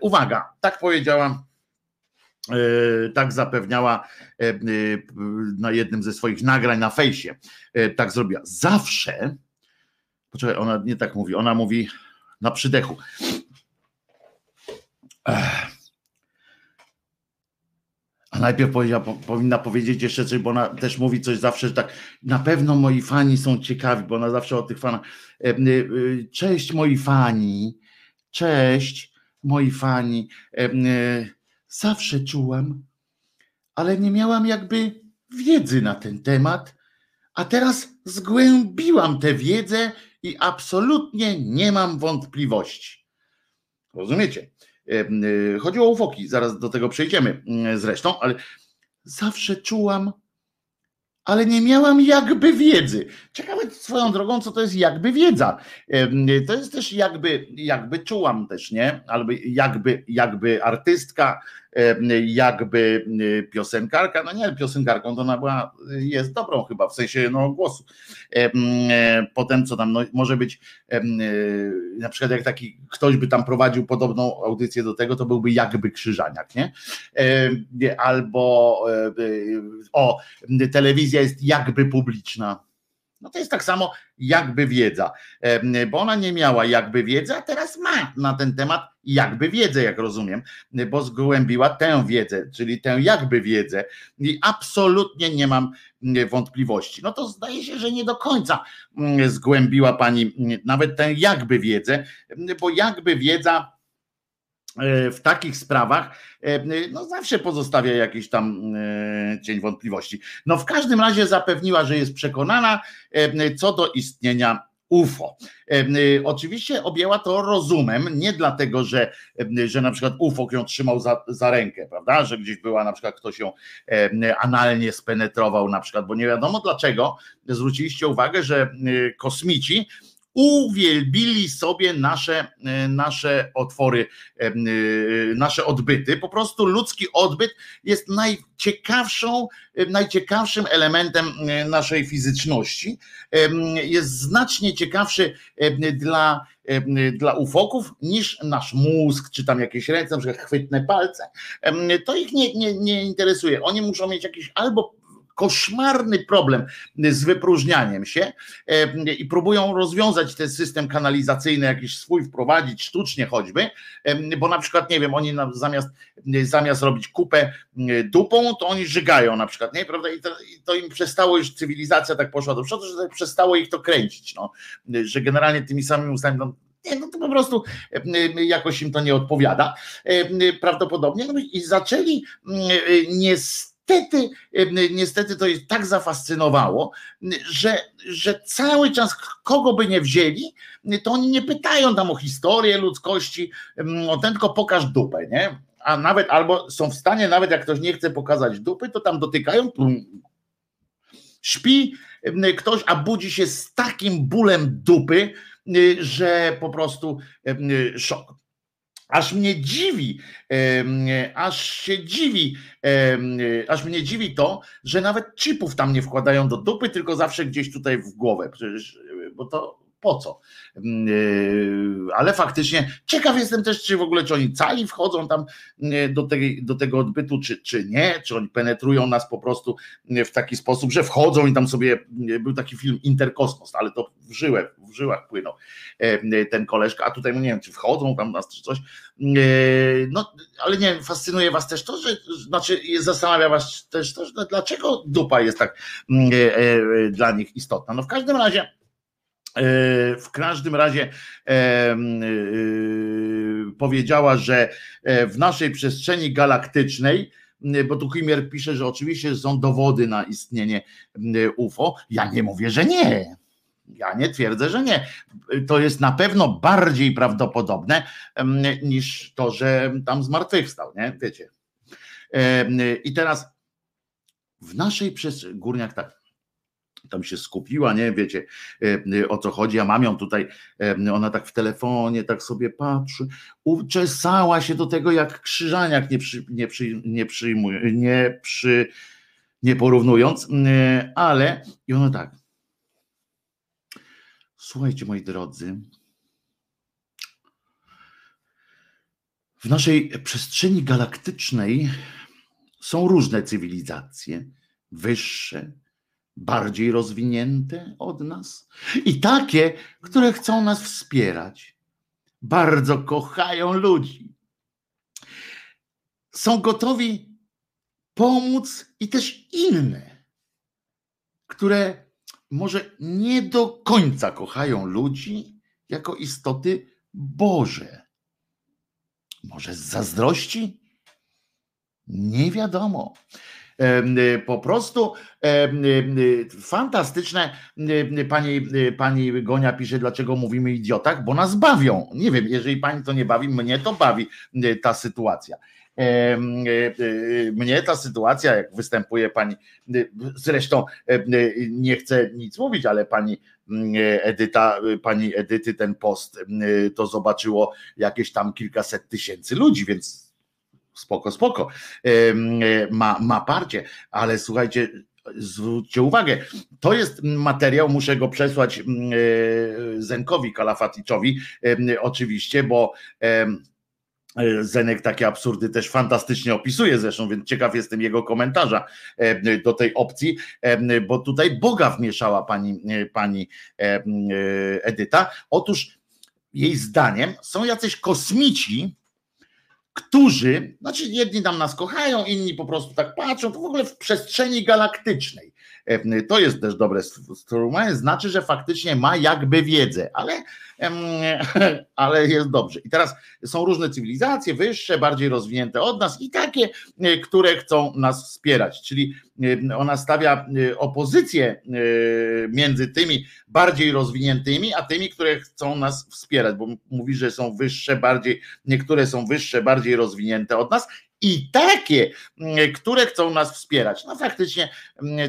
Uwaga, tak powiedziała tak zapewniała na jednym ze swoich nagrań na fejsie. Tak zrobiła. Zawsze, poczekaj, ona nie tak mówi, ona mówi, na przydechu. A najpierw powiedziała, powinna powiedzieć jeszcze coś, bo ona też mówi coś zawsze, że tak, na pewno moi fani są ciekawi, bo ona zawsze o tych fanach. E, e, cześć moi fani, cześć moi fani. E, zawsze czułam, ale nie miałam jakby wiedzy na ten temat, a teraz zgłębiłam tę wiedzę i absolutnie nie mam wątpliwości. Rozumiecie? Y, chodziło o ufoki, zaraz do tego przejdziemy zresztą, ale zawsze czułam, ale nie miałam jakby wiedzy. Ciekawe swoją drogą, co to jest jakby wiedza. To jest też jakby, jakby czułam też, nie? Albo jakby, jakby artystka, jakby y, piosenkarka, no nie, piosenkarką to ona była, jest dobrą chyba, w sensie no, głosu. E, potem co tam, no, może być e, na przykład jak taki ktoś by tam prowadził podobną audycję do tego, to byłby jakby Krzyżaniak, nie? Albo e, o, telewizja jest jakby publiczna, no to jest tak samo jakby wiedza, bo ona nie miała jakby wiedzy, a teraz ma na ten temat jakby wiedzę, jak rozumiem, bo zgłębiła tę wiedzę, czyli tę jakby wiedzę i absolutnie nie mam wątpliwości. No to zdaje się, że nie do końca zgłębiła pani nawet tę jakby wiedzę, bo jakby wiedza w takich sprawach e, no zawsze pozostawia jakiś tam e, cień wątpliwości. No w każdym razie zapewniła, że jest przekonana co do istnienia UFO. Oczywiście objęła to rozumem, nie dlatego, że, że na przykład UFO ją trzymał za, za rękę, prawda, że gdzieś była na przykład ktoś ją analnie spenetrował na przykład, bo nie wiadomo dlaczego zwróciliście uwagę, że kosmici uwielbili sobie nasze, nasze otwory, nasze odbyty. Po prostu ludzki odbyt jest najciekawszą, najciekawszym elementem naszej fizyczności. Jest znacznie ciekawszy dla dla ufoków niż nasz mózg, czy tam jakieś ręce, na przykład chwytne palce. To ich nie, nie, nie interesuje. Oni muszą mieć jakiś albo koszmarny problem z wypróżnianiem się i próbują rozwiązać ten system kanalizacyjny, jakiś swój wprowadzić sztucznie choćby, bo na przykład, nie wiem, oni zamiast, zamiast robić kupę dupą, to oni żygają na przykład, nie, prawda, i to, i to im przestało już, cywilizacja tak poszła do przodu, że przestało ich to kręcić, no, że generalnie tymi samymi ustami, no, nie, no to po prostu jakoś im to nie odpowiada prawdopodobnie. No i zaczęli niestety niestety, niestety to jest tak zafascynowało, że, że cały czas kogo by nie wzięli, to oni nie pytają tam o historię ludzkości, o ten tylko pokaż dupę, nie? A nawet albo są w stanie, nawet jak ktoś nie chce pokazać dupy, to tam dotykają, śpi ktoś, a budzi się z takim bólem dupy, że po prostu szok. Aż mnie dziwi, aż się dziwi, aż mnie dziwi to, że nawet chipów tam nie wkładają do dupy, tylko zawsze gdzieś tutaj w głowę. Przecież, bo to po co? Mm, e, ale faktycznie ciekaw jestem też, czy w ogóle, czy oni cali wchodzą tam e, do, tej, do tego odbytu, czy, czy nie, czy oni penetrują nas po prostu e, w taki sposób, że wchodzą i tam sobie, był taki film Interkosmos, ale to w żyłach, w żyłach płynął ten koleżka, a tutaj no nie wiem, czy wchodzą tam nas, czy coś, no ale nie wiem, fascynuje was też to, że, znaczy zastanawia was też to, że dlaczego dupa jest tak mm, dla nich istotna. No w każdym razie E, w każdym razie e, e, powiedziała, że w naszej przestrzeni galaktycznej, bo tu Chimier pisze, że oczywiście są dowody na istnienie UFO. Ja nie mówię, że nie. Ja nie twierdzę, że nie. To jest na pewno bardziej prawdopodobne niż to, że tam zmartwychwstał, nie? Wiecie. I teraz w naszej przestrzeni, górniak tak, tam się skupiła, nie wiecie e, e, o co chodzi. Ja mam ją tutaj, e, ona tak w telefonie, tak sobie patrzy, uczesała się do tego, jak krzyżaniak nie, przy, nie, przy, nie przyjmuje, nie przy, nie porównując, ale i ona tak. Słuchajcie, moi drodzy, w naszej przestrzeni galaktycznej są różne cywilizacje, wyższe, bardziej rozwinięte od nas i takie, które chcą nas wspierać. Bardzo kochają ludzi. Są gotowi pomóc i też inne, które może nie do końca kochają ludzi jako istoty Boże. Może z zazdrości? Nie wiadomo. Y, po prostu y, fantastyczne. Pani, pani Gonia pisze, dlaczego mówimy idiotach, bo nas bawią. Nie wiem, jeżeli pani to nie bawi, mnie to bawi y, ta sytuacja. Mnie ta sytuacja, jak występuje pani, zresztą nie chcę nic mówić, ale pani Edyta, pani Edyty ten post to zobaczyło jakieś tam kilkaset tysięcy ludzi, więc spoko, spoko, ma, ma parcie, ale słuchajcie, zwróćcie uwagę, to jest materiał, muszę go przesłać Zenkowi Kalafaticzowi, oczywiście, bo Zenek takie absurdy też fantastycznie opisuje zresztą, więc ciekaw jestem jego komentarza do tej opcji, bo tutaj Boga wmieszała pani, pani Edyta. Otóż jej zdaniem są jacyś kosmici, którzy, znaczy jedni tam nas kochają, inni po prostu tak patrzą, to w ogóle w przestrzeni galaktycznej. E, to jest też dobre sformułowanie, znaczy, że faktycznie ma jakby wiedzę, ale, ale jest dobrze. I teraz są różne cywilizacje, wyższe, bardziej rozwinięte od nas i takie, e, które chcą nas wspierać, czyli e, ona stawia opozycję między tymi bardziej rozwiniętymi, a tymi, które chcą nas wspierać, bo mówi, że są wyższe, bardziej, niektóre są wyższe, bardziej rozwinięte od nas i takie, które chcą nas wspierać. No faktycznie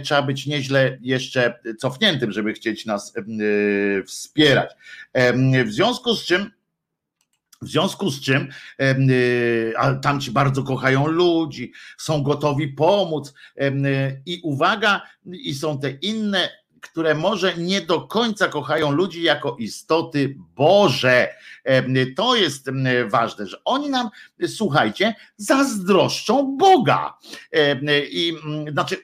trzeba być nieźle jeszcze cofniętym, żeby chcieć nas wspierać. W związku z czym w związku z czym y, tam ci bardzo kochają ludzi, są gotowi pomóc y, i uwaga, i są te inne, które może nie do końca kochają ludzi jako istoty Boże. To jest ważne, że oni nam, słuchajcie, zazdroszczą Boga. I znaczy,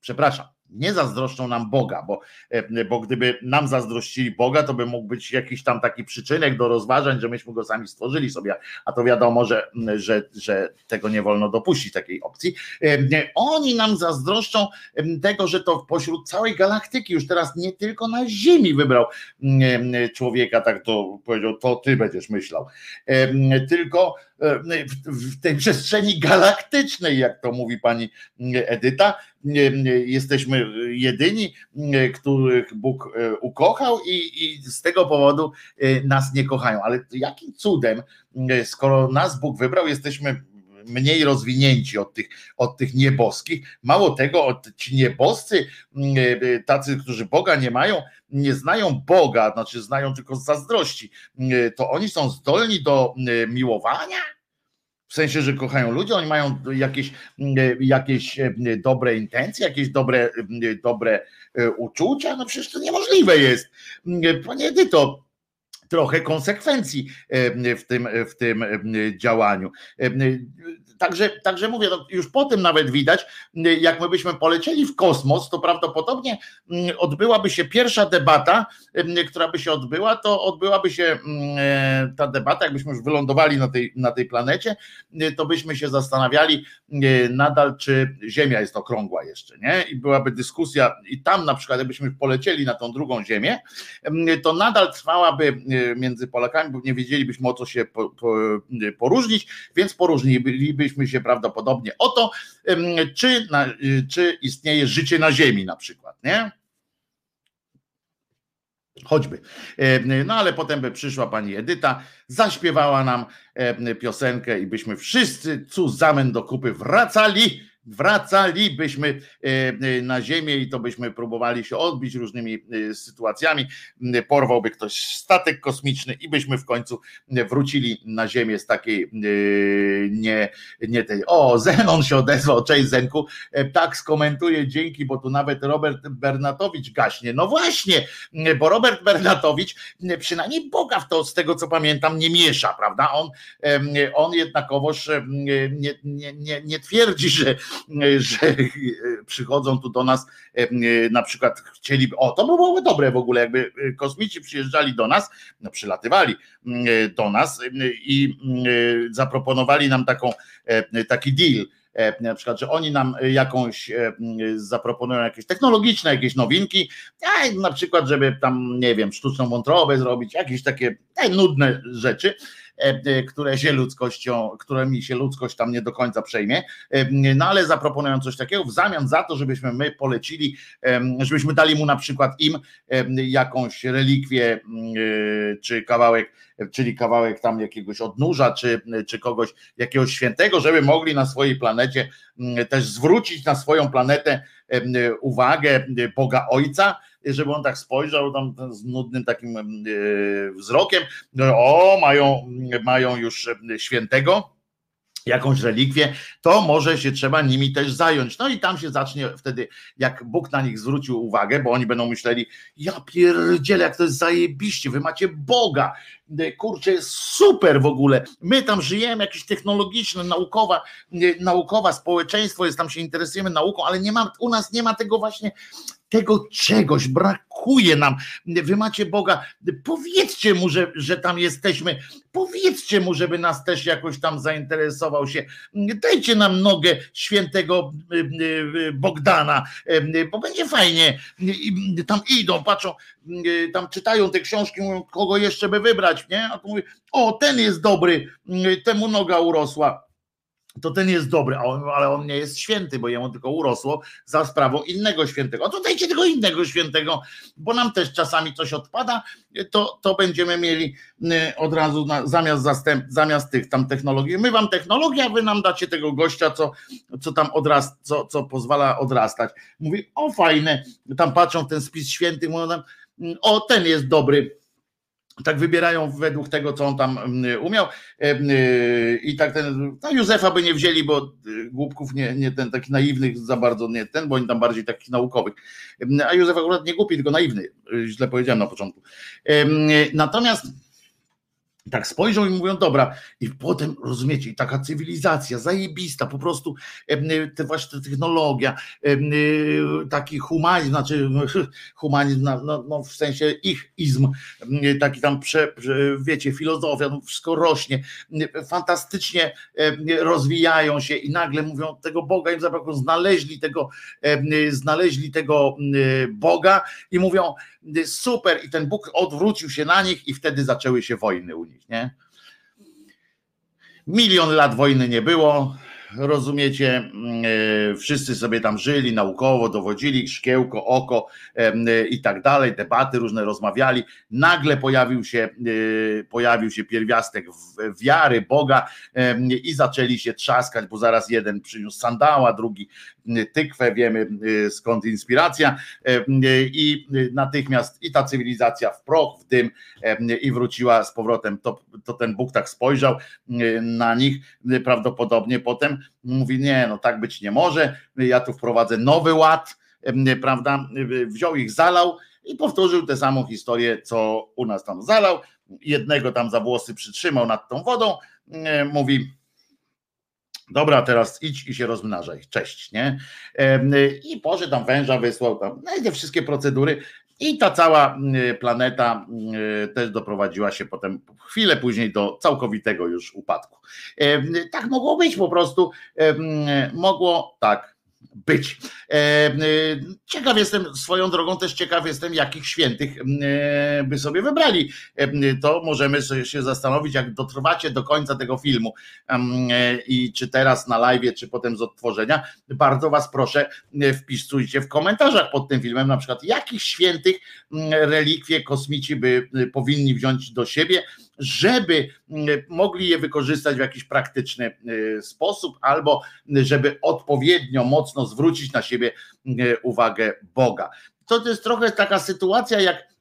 przepraszam, nie zazdroszczą nam Boga, bo, e, bo gdyby nam zazdrościli Boga, to by mógł być jakiś tam taki przyczynek do rozważań, że myśmy go sami stworzyli sobie, a to wiadomo, że, że, że tego nie wolno dopuścić, takiej opcji. E, oni nam zazdroszczą tego, że to pośród całej galaktyki, już teraz nie tylko na Ziemi wybrał człowieka, tak to powiedział, to ty będziesz myślał, tylko w tej przestrzeni galaktycznej, jak to mówi pani Edyta. Jesteśmy jedyni, których Bóg e, ukochał i, i z tego powodu e, nas nie kochają. Ale jakim cudem, skoro nas Bóg wybrał, jesteśmy mniej rozwinięci od tych, od tych nieboskich. Mało tego, od ci nieboscy, tacy, którzy Boga nie mają, nie znają Boga, znaczy znają tylko z zazdrości, to oni są zdolni do miłowania? W sensie, że kochają ludzi, oni mają jakieś, jakieś dobre intencje, jakieś dobre, dobre e, uczucia. No przecież to niemożliwe jest. Panie Edyto, trochę konsekwencji w tym, w tym działaniu. Także, także mówię, no już po tym nawet widać, jak my byśmy polecieli w kosmos, to prawdopodobnie mm, odbyłaby się pierwsza debata, która by się odbyła, to odbyłaby się mm, e, ta debata, jakbyśmy już wylądowali na tej, na tej planecie, to byśmy się zastanawiali nadal, czy Ziemia jest okrągła jeszcze, nie? I byłaby dyskusja, i tam na przykład, jakbyśmy polecieli na tą drugą Ziemię, to nadal trwałaby między Polakami, bo nie wiedzielibyśmy o co się poróżnić, więc poróżniliby dowiedzielibyśmy się prawdopodobnie o to, czy, na, czy istnieje życie na Ziemi na przykład, nie? Choćby. No ale potem by przyszła pani Edyta, zaśpiewała nam piosenkę i byśmy wszyscy zamen do kupy wracali wracalibyśmy e, e, na ziemię i to byśmy próbowali się odbić różnymi e, sytuacjami. Porwałby ktoś statek kosmiczny i byśmy w końcu wrócili na ziemię z takiej nie, nie tej. O, Zenon się odezwał, cześć Zenku. Tak skomentuje, dzięki, bo tu nawet Robert Bernatowicz gaśnie. No właśnie, bo Robert Bernatowicz przynajmniej Boga w to, z tego co pamiętam, nie miesza, prawda? On, on jednakowoż nie, nie, nie, nie twierdzi, że że przychodzą tu do nas e, na przykład chcieliby, o to by byłoby dobre w ogóle, jakby kosmici przyjeżdżali do nas, no przylatywali do nas i zaproponowali nam taką, e, taki deal, e, na przykład, że oni nam jakąś zaproponują jakieś technologiczne, jakieś nowinki, na przykład, żeby tam, nie wiem, sztuczną wątrobę zrobić, jakieś takie nudne rzeczy E, e, które się ludzkością, którymi się ludzkość tam nie do końca przejmie, e, no ale zaproponują coś takiego w zamian za to, żebyśmy my polecili, żebyśmy dali mu na przykład im jakąś relikwię czy kawałek, czyli kawałek tam jakiegoś odnóża, czy, czy kogoś, jakiegoś świętego, żeby mogli na swojej planecie też zwrócić na swoją planetę uwagę Boga Ojca, żeby on tak spojrzał tam z nudnym takim e, wzrokiem, o, mają, mają już świętego, jakąś relikwię, to może się trzeba nimi też zająć. No i tam się zacznie wtedy, jak Bóg na nich zwrócił uwagę, bo oni będą myśleli, ja pierdzielę, jak to jest zajebiście, wy macie Boga, kurczę, jest super w ogóle, my tam żyjemy, jakieś technologiczne, naukowa, naukowa społeczeństwo jest, tam się interesujemy nauką, ale nie ma, u nas nie ma tego właśnie, tego czegoś brakuje nam. Wy macie Boga, powiedzcie mu, że, że tam jesteśmy, powiedzcie mu, żeby nas też jakoś tam zainteresował się. Dajcie nam nogę świętego y, y, Bogdana, y, bo będzie fajnie. Tam idą, patrzą, tam czytają te książki, mówią, kogo jeszcze by wybrać, nie? A tu mówi, o, ten jest dobry, temu noga urosła to ten jest dobry, ale on nie jest święty, bo jemu tylko urosło za sprawą innego świętego. A dajcie tego innego świętego, bo nam też czasami coś odpada, to, to będziemy mieli y, od razu na, zamiast, zastęp, zamiast tych tam technologii. My wam technologię, a wy nam dacie tego gościa, co, co tam odrast, co, co pozwala odrastać. Mówi, o fajne, tam patrzą w ten spis święty, mówią tam, o ten jest dobry tak wybierają według tego, co on tam mm, umiał. Y, I tak ten, no Józefa by nie wzięli, bo y, głupków nie, nie ten taki naiwnych za bardzo nie ten, bo oni tam bardziej takich naukowych. A Józef akurat nie głupi, tylko naiwny. Źle powiedziałem na początku. Natomiast tak spojrzą i mówią, dobra, i potem rozumiecie, i taka cywilizacja zajebista, po prostu te właśnie technologia, taki humanizm, znaczy humanizm, no, no w sensie ich izm, taki tam, prze, wiecie, filozofia, no wszystko rośnie, fantastycznie rozwijają się i nagle mówią, tego Boga im zabrakło, znaleźli tego, znaleźli tego Boga i mówią, super, i ten Bóg odwrócił się na nich i wtedy zaczęły się wojny u nich, nie? Milion lat wojny nie było, rozumiecie, e, wszyscy sobie tam żyli naukowo, dowodzili, szkiełko, oko e, i tak dalej, debaty różne rozmawiali. Nagle pojawił się, pojawił się pierwiastek wiary Boga i zaczęli się trzaskać, bo zaraz jeden przyniósł sandała, drugi tykwę, wiemy skąd inspiracja i natychmiast i ta cywilizacja w proch, w dym i wróciła z powrotem, to, to ten Bóg tak spojrzał na nich, prawdopodobnie potem mówi, nie, no tak być nie może, ja tu wprowadzę nowy ład, prawda, wziął ich, zalał i powtórzył tę samą historię, co u nas tam zalał, jednego tam za włosy przytrzymał nad tą wodą, mówi, dobra, teraz idź i się rozmnażaj, cześć, nie? I poszedł tam węża, wysłał tam, no wszystkie procedury, i ta cała planeta też doprowadziła się potem chwilę później do całkowitego już upadku. Tak mogło być po prostu, mogło tak być. E, e, ciekaw jestem, swoją drogą też ciekaw jestem, jakich świętych e, by sobie wybrali. To możemy się zastanowić, jak dotrwacie do końca tego filmu i czy teraz na live, czy potem z odtworzenia. Bardzo Was proszę, wpisujcie w komentarzach pod tym filmem, na przykład jakich świętych relikwie kosmici by powinni wziąć do siebie żeby mm, mogli je wykorzystać w jakiś praktyczny y, sposób, albo żeby odpowiednio mocno zwrócić na siebie y, uwagę Boga. To jest trochę taka sytuacja, jak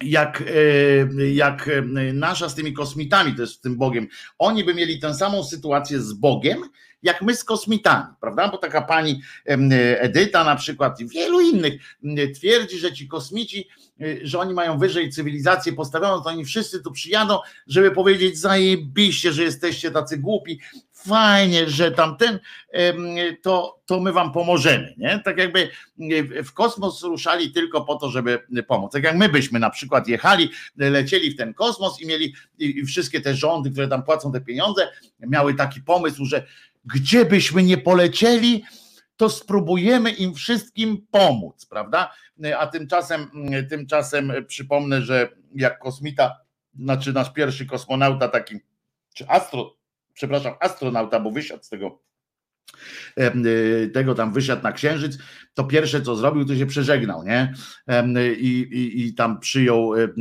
jak, y, jak nasza z tymi kosmitami, to jest z tym Bogiem, oni by mieli tę samą sytuację z Bogiem, jak my z kosmitami, prawda? Bo taka pani Edyta na przykład i wielu innych twierdzi, że ci kosmici, y, że oni mają wyżej cywilizację postawioną, to oni wszyscy tu przyjadą, żeby powiedzieć zajebiście, że jesteście tacy głupi, fajnie, że tamten, to, to my wam pomożemy. Nie? Tak jakby w kosmos ruszali tylko po to, żeby pomóc. Tak jak my byśmy na przykład jechali, lecieli w ten kosmos i mieli i wszystkie te rządy, które tam płacą te pieniądze, miały taki pomysł, że gdzie byśmy nie polecieli, to spróbujemy im wszystkim pomóc, prawda? A tymczasem, tymczasem przypomnę, że jak kosmita, znaczy nasz pierwszy kosmonauta taki, czy astro, przepraszam, astronauta, bo wysiadł z tego tego tam wysiadł na księżyc, to pierwsze co zrobił, to się przeżegnał, nie? I, i, i tam przyjął y,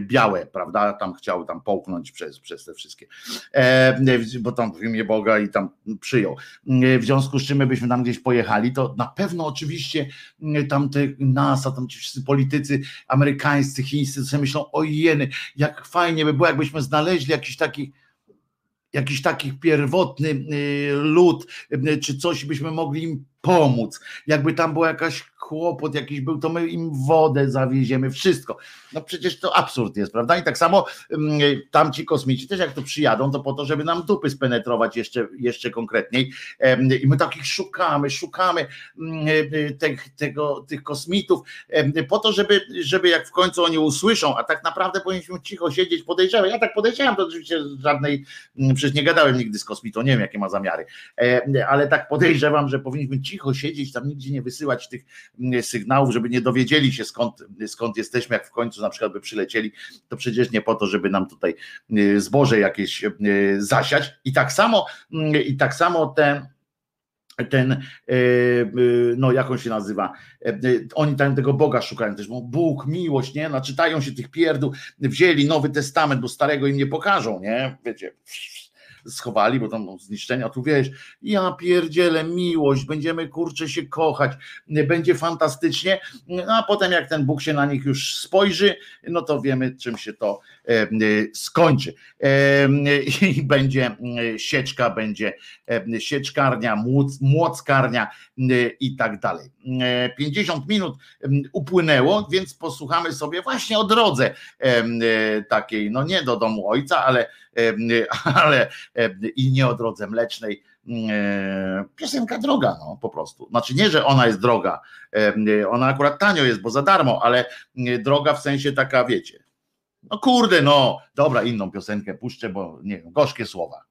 białe, prawda? Tam chciał tam połknąć przez, przez te wszystkie, bo tam w imię Boga i tam przyjął. W związku z czym my byśmy tam gdzieś pojechali, to na pewno oczywiście tam te NASA, tam ci wszyscy politycy amerykańscy, chińscy sobie myślą, ojeny, jak fajnie by było, jakbyśmy znaleźli jakiś taki jakiś taki pierwotny y, lud, y, czy coś byśmy mogli im pomóc. Jakby tam była jakaś kłopot jakiś był, to my im wodę zawieziemy, wszystko. No przecież to absurd jest, prawda? I tak samo mm, tamci kosmici też jak tu przyjadą, to po to, żeby nam dupy spenetrować jeszcze, jeszcze konkretniej. I my takich szukamy, szukamy mm, y, tych, tego, tych kosmitów po to, żeby, żeby jak w końcu oni usłyszą, a tak naprawdę powinniśmy cicho siedzieć, podejrzewam. Ja tak podejrzewam, to oczywiście żadnej, mm, przecież nie gadałem nigdy z kosmitą, nie wiem jakie ma zamiary, ale tak podejrzewam, że powinniśmy cicho siedzieć, tam nigdzie nie wysyłać tych sygnałów, żeby nie dowiedzieli się skąd, skąd jesteśmy, jak w końcu na przykład by przylecieli, to przecież nie po to, żeby nam tutaj zboże jakieś zasiać. I tak samo, i tak samo te ten, e, e, no jak on się nazywa, e, oni tam tego Boga szukają też, bo Bóg, miłość, nie, naczytają się tych pierdół, wzięli Nowy Testament, bo starego im nie pokażą, nie, wiecie, schowali, bo tam zniszczenia, tu wiesz, ja pierdzielę miłość, będziemy kurczę się kochać, będzie fantastycznie, no a potem jak ten Bóg się na nich już spojrzy, no to wiemy czym się to skończy. E, I będzie e, sieczka, będzie sieczkarnia, młoc, młockarnia i tak dalej. 50 minut upłynęło, więc posłuchamy sobie właśnie o drodze takiej, no nie do domu ojca, ale ale i nie o drodze mlecznej. E, piosenka droga, no po prostu. Znaczy nie, że ona jest droga, ona akurat tanio jest, bo za darmo, ale droga w sensie taka, wiecie. No kurde, no, dobra, inną piosenkę puszczę, bo nie wiem, gorzkie słowa.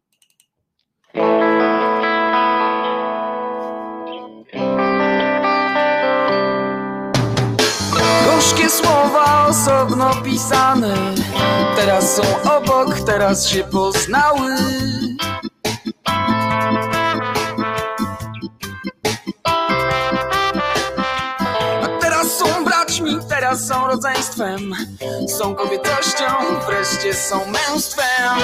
Gorzkie słowa osobno pisane. Teraz są obok, teraz się poznały są rodzeństwem Są kobietością, wreszcie są męstwem.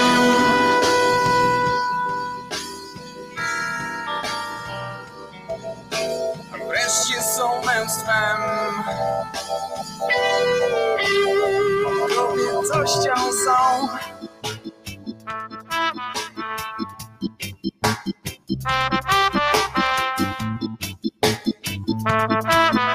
Wreszcie są męstwem. Kobiecością są. Jak ja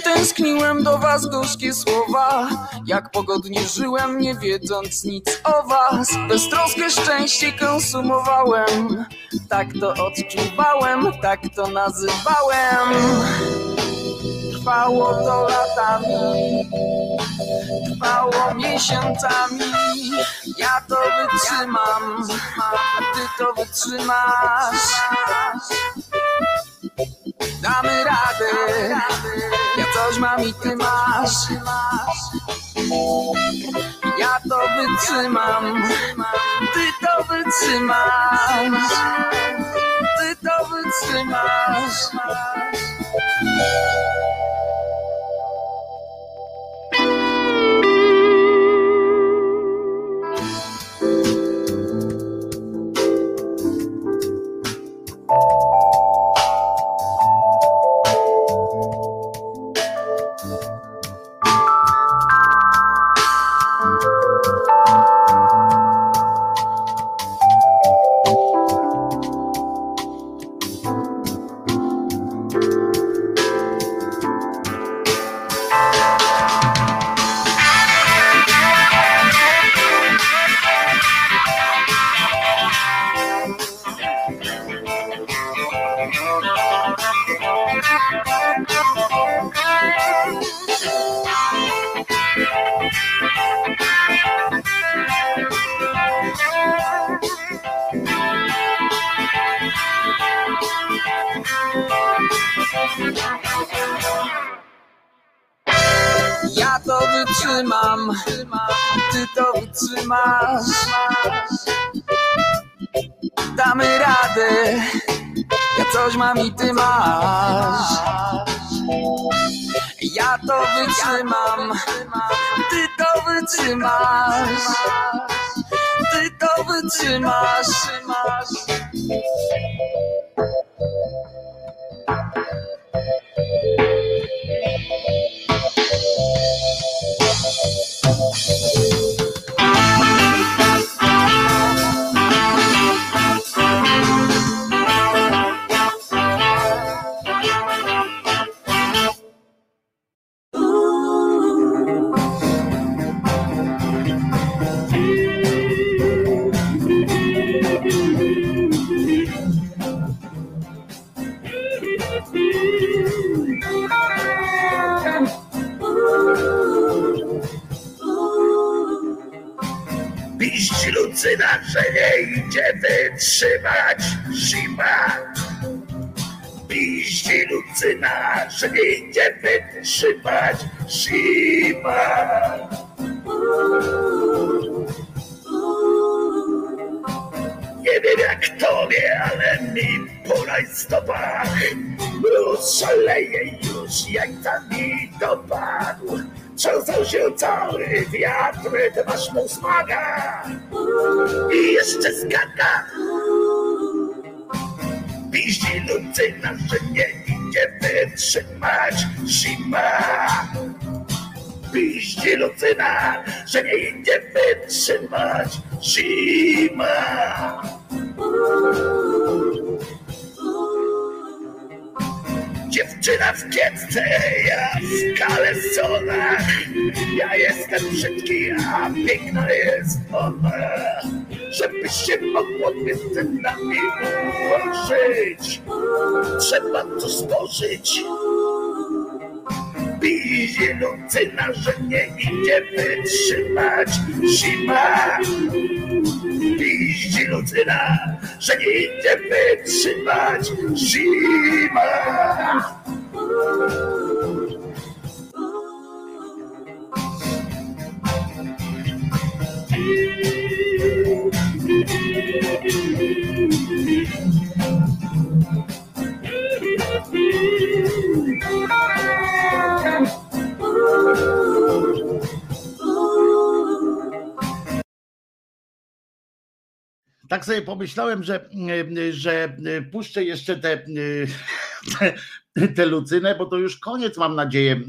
tęskniłem do was gorzkie słowa. Jak pogodnie żyłem nie wiedząc nic o was. Beztroskie szczęście konsumowałem. Tak to odczuwałem, tak to nazywałem. Trwało to latami Trwało miesiącami. Ja to wytrzymam A ty to wytrzymasz. Damy radę coś mam i ty masz. Ja to wytrzymam. Ty to wytrzymasz. Ty to wytrzymasz wytrzymam, ty to wytrzymasz. Damy radę, ja coś mam i ty masz. Ja to wytrzymam, ty to wytrzymasz. Ty to wytrzymasz. Cały wiatr, ty masz mu smaga I jeszcze skaka. Piździ lucyna, że nie idzie wytrzymać zima Piździ lucyna, że nie idzie wytrzymać zima Dziewczyna w kietce, ja w kalesonach. Ja jestem brzydki, a piękna jest ona. Żeby się mogło między nami ułożyć, trzeba to stworzyć. Bije lucyna, że nie idzie wytrzymać zima. Lucyna, że nie idzie wytrzymać zima. Tak sobie pomyślałem, że, że puszczę jeszcze te, te, te lucynę, bo to już koniec, mam nadzieję,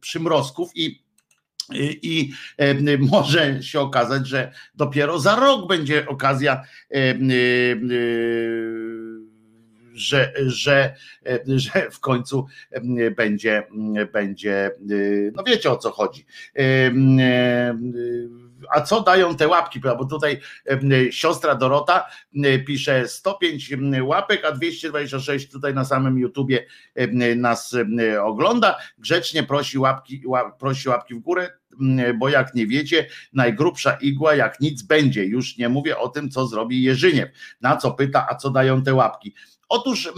przymrozków i i może się okazać, że dopiero za rok będzie okazja, że, że, że w końcu będzie, będzie, no wiecie o co chodzi a co dają te łapki? Bo tutaj siostra Dorota pisze 105 łapek, a 226 tutaj na samym YouTubie nas ogląda. Grzecznie prosi łapki, prosi łapki w górę, bo jak nie wiecie, najgrubsza igła jak nic będzie. Już nie mówię o tym, co zrobi Jerzyniew. Na co pyta, a co dają te łapki? Otóż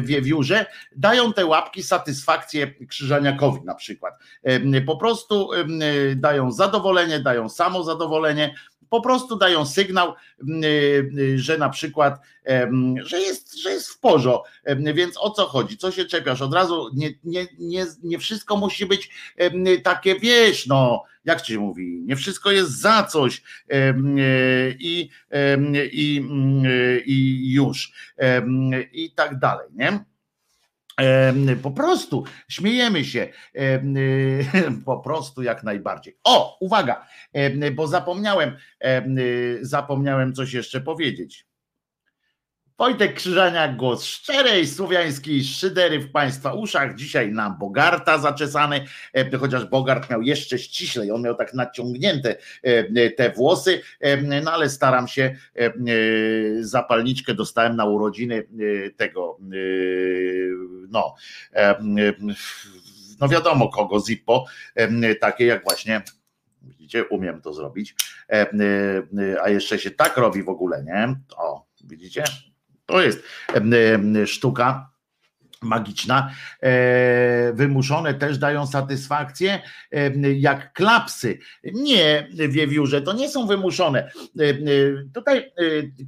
w wiewiórze dają te łapki satysfakcję krzyżaniakowi na przykład. Po prostu dają zadowolenie, dają samozadowolenie, po prostu dają sygnał, że na przykład, że jest, że jest w porządku. Więc o co chodzi? Co się czepiasz? Od razu nie, nie, nie, nie wszystko musi być takie, wiesz, no, jak ci mówi, nie wszystko jest za coś i, i, i już i tak dalej, nie? Po prostu śmiejemy się, po prostu jak najbardziej. O, uwaga, bo zapomniałem, zapomniałem coś jeszcze powiedzieć. Wojtek Krzyżaniak, głos szczerej słowiańskiej szydery w Państwa uszach. Dzisiaj na Bogarta zaczesany, chociaż Bogart miał jeszcze ściślej, on miał tak naciągnięte te włosy, no ale staram się, zapalniczkę dostałem na urodziny tego, no, no wiadomo kogo, Zippo, takie jak właśnie widzicie, umiem to zrobić, a jeszcze się tak robi w ogóle, nie? O, widzicie? To jest sztuka magiczna, e, wymuszone też dają satysfakcję, jak klapsy. Nie, wiewiórze, to nie są wymuszone. Tutaj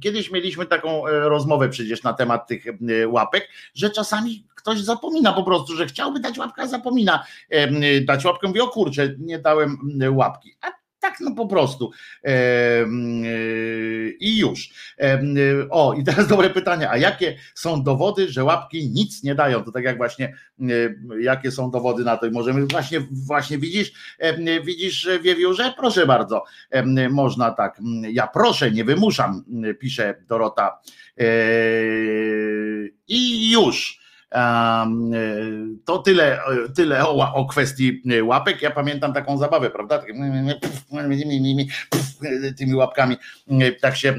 kiedyś mieliśmy taką rozmowę przecież na temat tych łapek, że czasami ktoś zapomina po prostu, że chciałby dać łapkę, a zapomina dać łapkę, mówi o kurczę, nie dałem łapki. A tak, no po prostu. I już. O, i teraz dobre pytanie. A jakie są dowody, że łapki nic nie dają? To tak jak właśnie, jakie są dowody na to? I możemy właśnie, właśnie widzisz, widzisz, Wiewiórze? Proszę bardzo. Można tak. Ja proszę, nie wymuszam, pisze Dorota. I już. To tyle, tyle o, o kwestii łapek. Ja pamiętam taką zabawę, prawda? Tymi łapkami tak się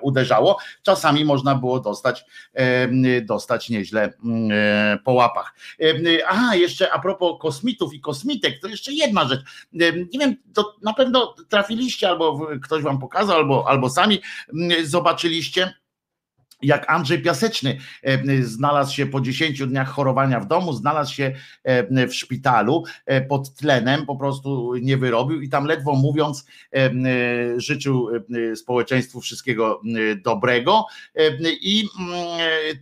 uderzało. Czasami można było dostać, dostać nieźle po łapach. Aha, jeszcze a propos kosmitów i kosmitek, to jeszcze jedna rzecz. Nie wiem, to na pewno trafiliście, albo ktoś wam pokazał, albo, albo sami zobaczyliście jak Andrzej Piaseczny e, znalazł się po 10 dniach chorowania w domu, znalazł się e, w szpitalu e, pod tlenem, po prostu nie wyrobił i tam ledwo mówiąc życzył społeczeństwu wszystkiego dobrego i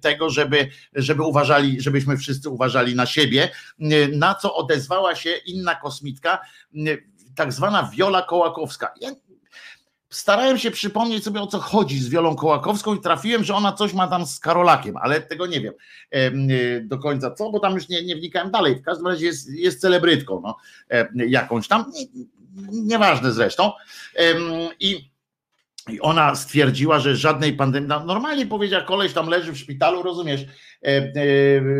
tego, żeby, żeby uważali, żebyśmy wszyscy uważali na siebie, na co odezwała się inna kosmitka, tak zwana Wiola Kołakowska. Ja starałem się przypomnieć sobie o co chodzi z Wiolą Kołakowską i trafiłem, że ona coś ma tam z Karolakiem, ale tego nie wiem y, do końca co, bo tam już nie, nie wnikałem dalej. W każdym razie jest, jest celebrytką no, jakąś tam, nieważne zresztą. I i ona stwierdziła, że żadnej pandemii, no, normalnie powiedziała, koleś tam leży w szpitalu, rozumiesz,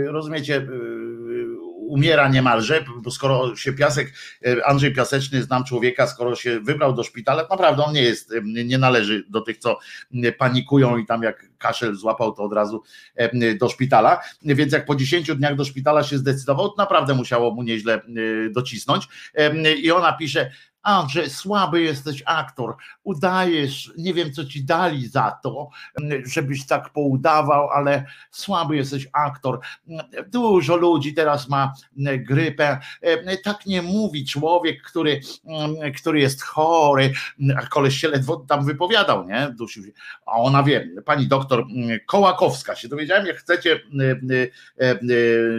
rozumiecie, umiera niemalże, bo skoro się Piasek, e, Andrzej Piaseczny, znam człowieka, skoro się wybrał do szpitala, naprawdę on nie jest, e, nie należy do tych, co panikują i tam jak kaszel złapał, to od razu e, do szpitala, więc jak po 10 dniach do szpitala się zdecydował, to naprawdę musiało mu nieźle docisnąć. I ona pisze, Andrzej, słaby jesteś aktor, udajesz, nie wiem co ci dali za to, żebyś tak poudawał, ale słaby jesteś aktor. Dużo ludzi teraz ma grypę. Tak nie mówi człowiek, który, który jest chory, a koleś się ledwo tam wypowiadał, nie? A ona wie, pani doktor Kołakowska się dowiedziałem, jak chcecie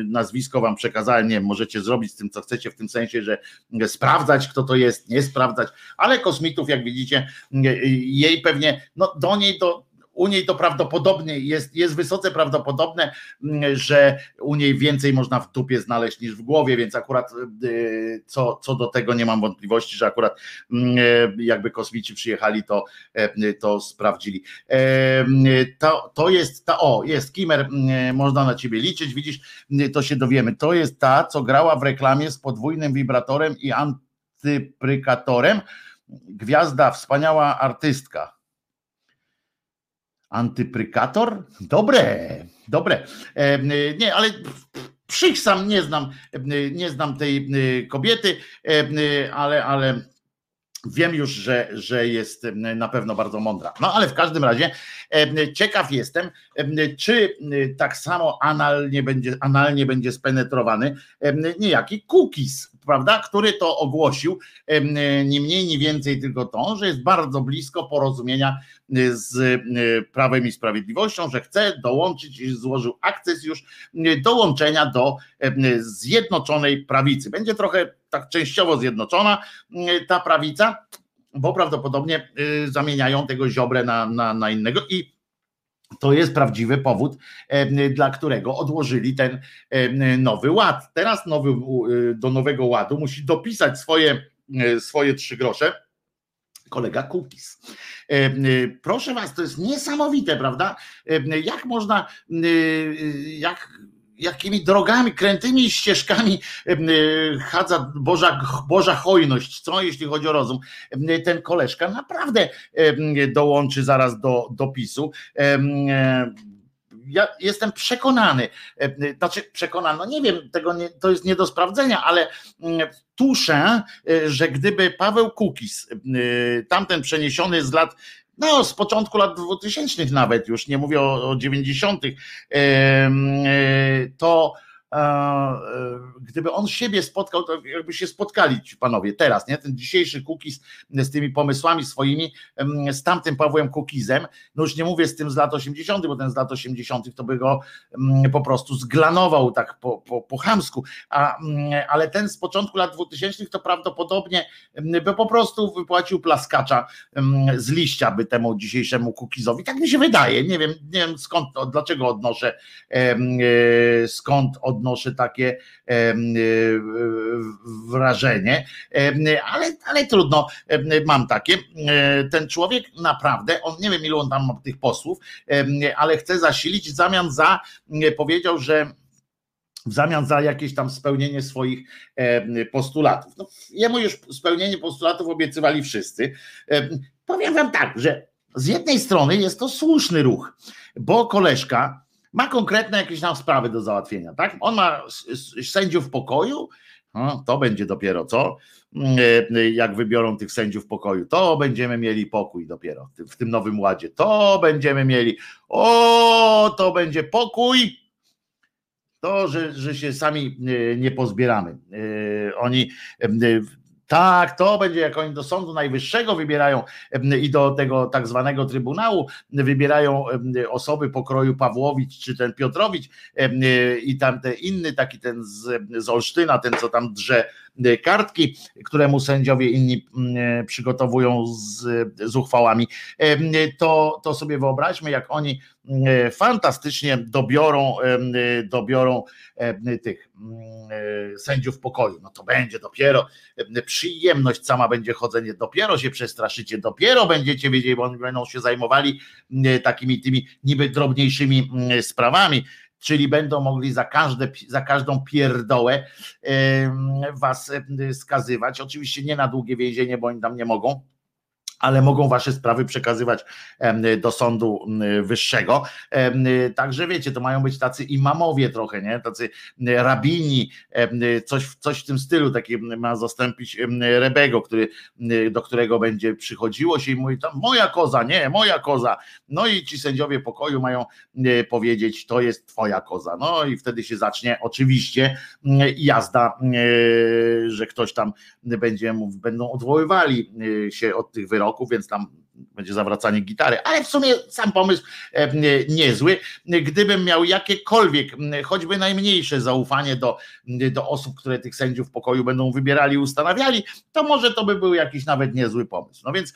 nazwisko wam przekazałem, nie możecie zrobić z tym, co chcecie, w tym sensie, że sprawdzać, kto to jest, nie sprawdzać, ale kosmitów, jak widzicie, jej pewnie, no do niej to u niej to prawdopodobnie jest, jest wysoce prawdopodobne, że u niej więcej można w dupie znaleźć niż w głowie, więc akurat y, co, co do tego nie mam wątpliwości, że akurat jakby kosmici przyjechali, to, e, to sprawdzili. E, to, to jest ta, o, jest Kimer, można na ciebie liczyć, widzisz, to się dowiemy. To jest ta, co grała w reklamie z podwójnym wibratorem i anty antyprykatorem. Gwiazda, wspaniała artystka. Antyprykator? Dobre, dobre. E, nie, ale sam nie znam, nie znam tej e, kobiety, e, ale, ale Wiem już, że, że jest na pewno bardzo mądra. No ale w każdym razie ciekaw jestem, czy tak samo analnie będzie, analnie będzie spenetrowany niejaki cookies, prawda, który to ogłosił, nie mniej, nie więcej tylko to, że jest bardzo blisko porozumienia z Prawem i Sprawiedliwością, że chce dołączyć, złożył akces już dołączenia do Zjednoczonej Prawicy. Będzie trochę tak częściowo zjednoczona ta prawica, bo prawdopodobnie y, zamieniają tego ziobrę na, na, na innego i to jest prawdziwy powód, dla którego odłożyli ten nowy ład. Teraz nowy, y, do nowego ładu musi dopisać swoje, y, swoje trzy grosze kolega Kukis. Proszę was, to jest niesamowite, prawda? Jak można, jak jakimi drogami, krętymi ścieżkami chadza Boża, Boża hojność, co jeśli chodzi o rozum. Ten koleżka naprawdę dołączy zaraz do, do PiSu ja jestem przekonany, znaczy przekonany, no nie wiem, tego nie, to jest nie do sprawdzenia, ale tuszę, że gdyby Paweł Kukis, tamten przeniesiony z lat no z początku lat 2000 nawet już, nie mówię o, o 90., to E, gdyby on siebie spotkał, to jakby się spotkali ci panowie teraz, nie? Ten dzisiejszy Kukiz z tymi pomysłami swoimi, z tamtym Pawłem Kukizem, no już nie mówię z tym z lat 80., bo ten z lat 80. to by go po prostu zglanował tak po, po, po chamsku, a, ale ten z początku lat 2000 to prawdopodobnie by po prostu wypłacił plaskacza z liścia by temu dzisiejszemu Kukizowi. Tak mi się wydaje, nie wiem, nie wiem skąd, dlaczego odnoszę, e, skąd od odnoszę takie e, wrażenie, ale, ale trudno, mam takie. E, ten człowiek naprawdę, on nie wiem ilu on tam ma tych posłów, ale chce zasilić w zamian za, powiedział, że w zamian za jakieś tam spełnienie swoich postulatów. No, jemu już spełnienie postulatów obiecywali wszyscy. Powiem wam tak, że z jednej strony jest to słuszny ruch, bo koleżka ma konkretne jakieś tam sprawy do załatwienia, tak? On ma sędziów pokoju, No, to będzie dopiero co? Jak wybiorą tych sędziów pokoju, to będziemy mieli pokój dopiero w tym nowym ładzie. To będziemy mieli. O, to będzie pokój. To, że, że się sami nie pozbieramy. Oni tak, to będzie jak oni do Sądu Najwyższego wybierają i do tego tak zwanego Trybunału wybierają osoby pokroju Pawłowicz czy ten Piotrowicz i tamten inny, taki ten z, z Olsztyna, ten co tam drze E, kartki, któremu sędziowie inni mm, e, przygotowują z, z uchwałami, to, to sobie wyobraźmy, jak oni fantastycznie dobiorą, dobiorą tych sędziów pokoju. No to będzie dopiero przyjemność sama będzie chodzenie, dopiero się przestraszycie, dopiero będziecie wiedzieli, bo oni będą się zajmowali takimi tymi niby drobniejszymi sprawami czyli będą mogli za, każde, za każdą pierdołę was skazywać. Oczywiście nie na długie więzienie, bo oni tam nie mogą ale mogą wasze sprawy przekazywać do sądu wyższego. Także wiecie, to mają być tacy imamowie trochę, nie? Tacy rabini, coś, coś w tym stylu, taki ma zastąpić Rebego, który, do którego będzie przychodziło się i mówi tam moja koza, nie, moja koza. No i ci sędziowie pokoju mają powiedzieć, to jest twoja koza. No i wtedy się zacznie oczywiście jazda, że ktoś tam będzie, będą odwoływali się od tych wyroków roku, więc tam będzie zawracanie gitary, ale w sumie sam pomysł e, niezły. Gdybym miał jakiekolwiek, choćby najmniejsze zaufanie do, do osób, które tych sędziów pokoju będą wybierali i ustanawiali, to może to by był jakiś nawet niezły pomysł. No więc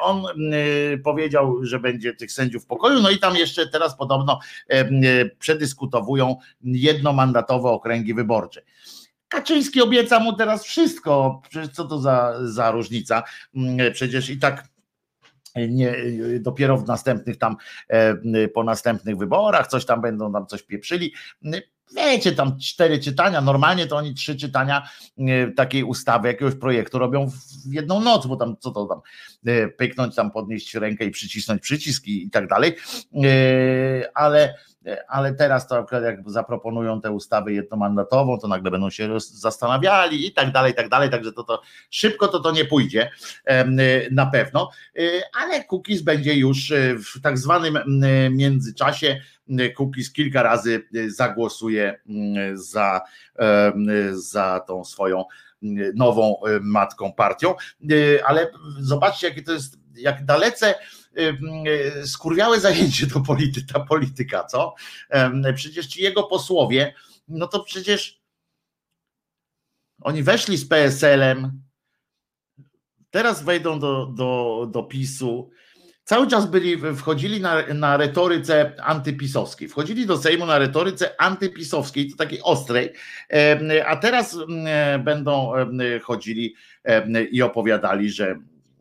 on powiedział, że będzie tych sędziów pokoju, no i tam jeszcze teraz podobno e, przedyskutowują jednomandatowe okręgi wyborcze. Kaczyński obieca mu teraz wszystko. Przecież co to za, za różnica? Mm, przecież i tak nie, dopiero w następnych tam, e, po następnych wyborach coś tam będą tam coś pieprzyli. Wiecie, tam cztery czytania, normalnie to oni trzy czytania e, takiej ustawy, jakiegoś projektu robią w jedną noc, bo tam co to tam, e, pyknąć tam, podnieść rękę i przycisnąć przyciski i tak dalej, ale ale teraz to jak zaproponują tę ustawę jednomandatową, to nagle będą się zastanawiali i tak dalej, i tak dalej, także to, to szybko to to nie pójdzie na pewno, y, ale Cookies będzie już w tak zwanym międzyczasie. Cookies kilka razy zagłosuje za, za tą swoją nową matką partią, ale zobaczcie jakie to jest, jak dalece skurwiałe zajęcie to polity, ta polityka, co? Przecież ci jego posłowie, no to przecież oni weszli z PSL-em, teraz wejdą do, do, do PiSu, cały czas byli, wchodzili na, na retoryce antypisowskiej, wchodzili do Sejmu na retoryce antypisowskiej, to takiej ostrej, a teraz będą chodzili i opowiadali, że,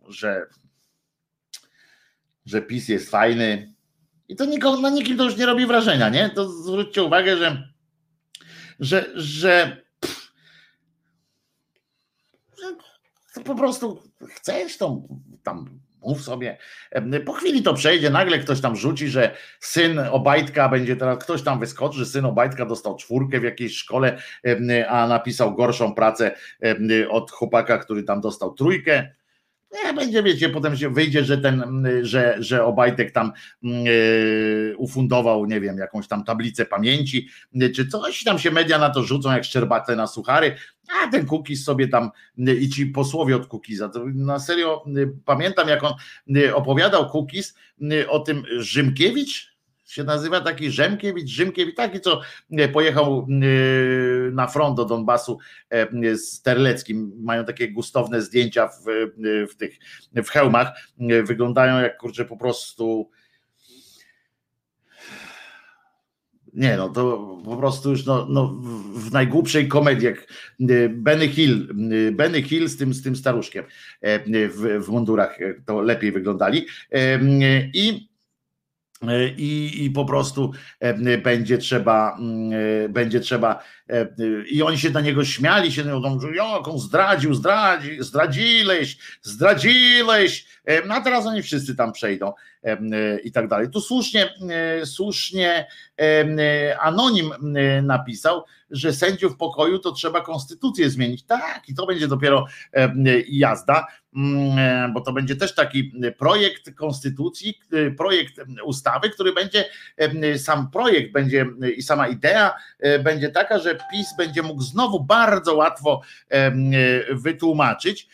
że że PiS jest fajny. I to nikogo, na nikim to już nie robi wrażenia, nie? To zwróćcie uwagę, że że, że, pff, że po prostu chcesz to tam mów sobie. Po chwili to przejdzie, nagle ktoś tam rzuci, że syn Obajtka będzie teraz, ktoś tam wyskoczy, że syn Obajtka dostał czwórkę w jakiejś szkole, a napisał gorszą pracę od chłopaka, który tam dostał trójkę nie, będzie, wiecie, potem się wyjdzie, że ten, że, że Obajtek tam yy, ufundował, nie wiem, jakąś tam tablicę pamięci, czy coś tam się media na to rzucą, jak szczerbate na suchary, a ten Kukiz sobie tam i ci posłowie od Kukiza, na serio pamiętam, jak on opowiadał Kukiz o tym Rzymkiewicz, się nazywa taki Rzemkiewicz, Rzymkiewicz, taki co e, pojechał e, na front do Donbasu e, z Terleckim, mają takie gustowne zdjęcia w, w tych w hełmach, wyglądają jak kurczę po prostu nie no, to po prostu już no, no, w najgłupszej komedii, jak Benny Hill, Benny Hill z tym, z tym staruszkiem w, w mundurach to lepiej wyglądali i i, i po prostu e, będzie trzeba, mm, e, będzie trzeba i oni się na niego śmiali, się mówią, jak on zdradził, zdradzi, zdradziłeś, zdradziłeś, no a teraz oni wszyscy tam przejdą i tak dalej. Tu słusznie, słusznie Anonim napisał, że sędziów pokoju to trzeba konstytucję zmienić. Tak, i to będzie dopiero jazda. Mm, e, bo to będzie też taki projekt konstytucji, e, projekt ustawy, który będzie, sam projekt będzie i sama idea e, będzie taka, że PiS będzie mógł znowu bardzo łatwo wytłumaczyć,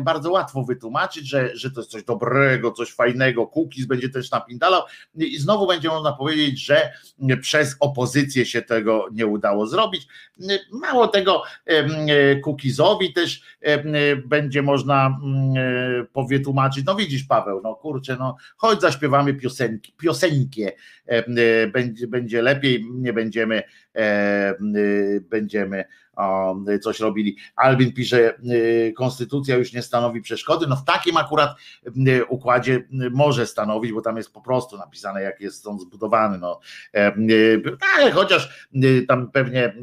bardzo łatwo wytłumaczyć, że, że to jest coś dobrego, coś fajnego, Kukiz będzie też napindalał i znowu będzie można powiedzieć, że przez opozycję się tego nie udało zrobić. Mało tego, Kukizowi też będzie można E, powie tłumaczyć, no widzisz Paweł, no kurczę, no chodź zaśpiewamy piosenki, piosenkie, będzie, będzie lepiej, nie będziemy będziemy coś robili. Albin pisze, konstytucja już nie stanowi przeszkody. No w takim akurat układzie może stanowić, bo tam jest po prostu napisane, jak jest on zbudowany. No. Ale chociaż tam pewnie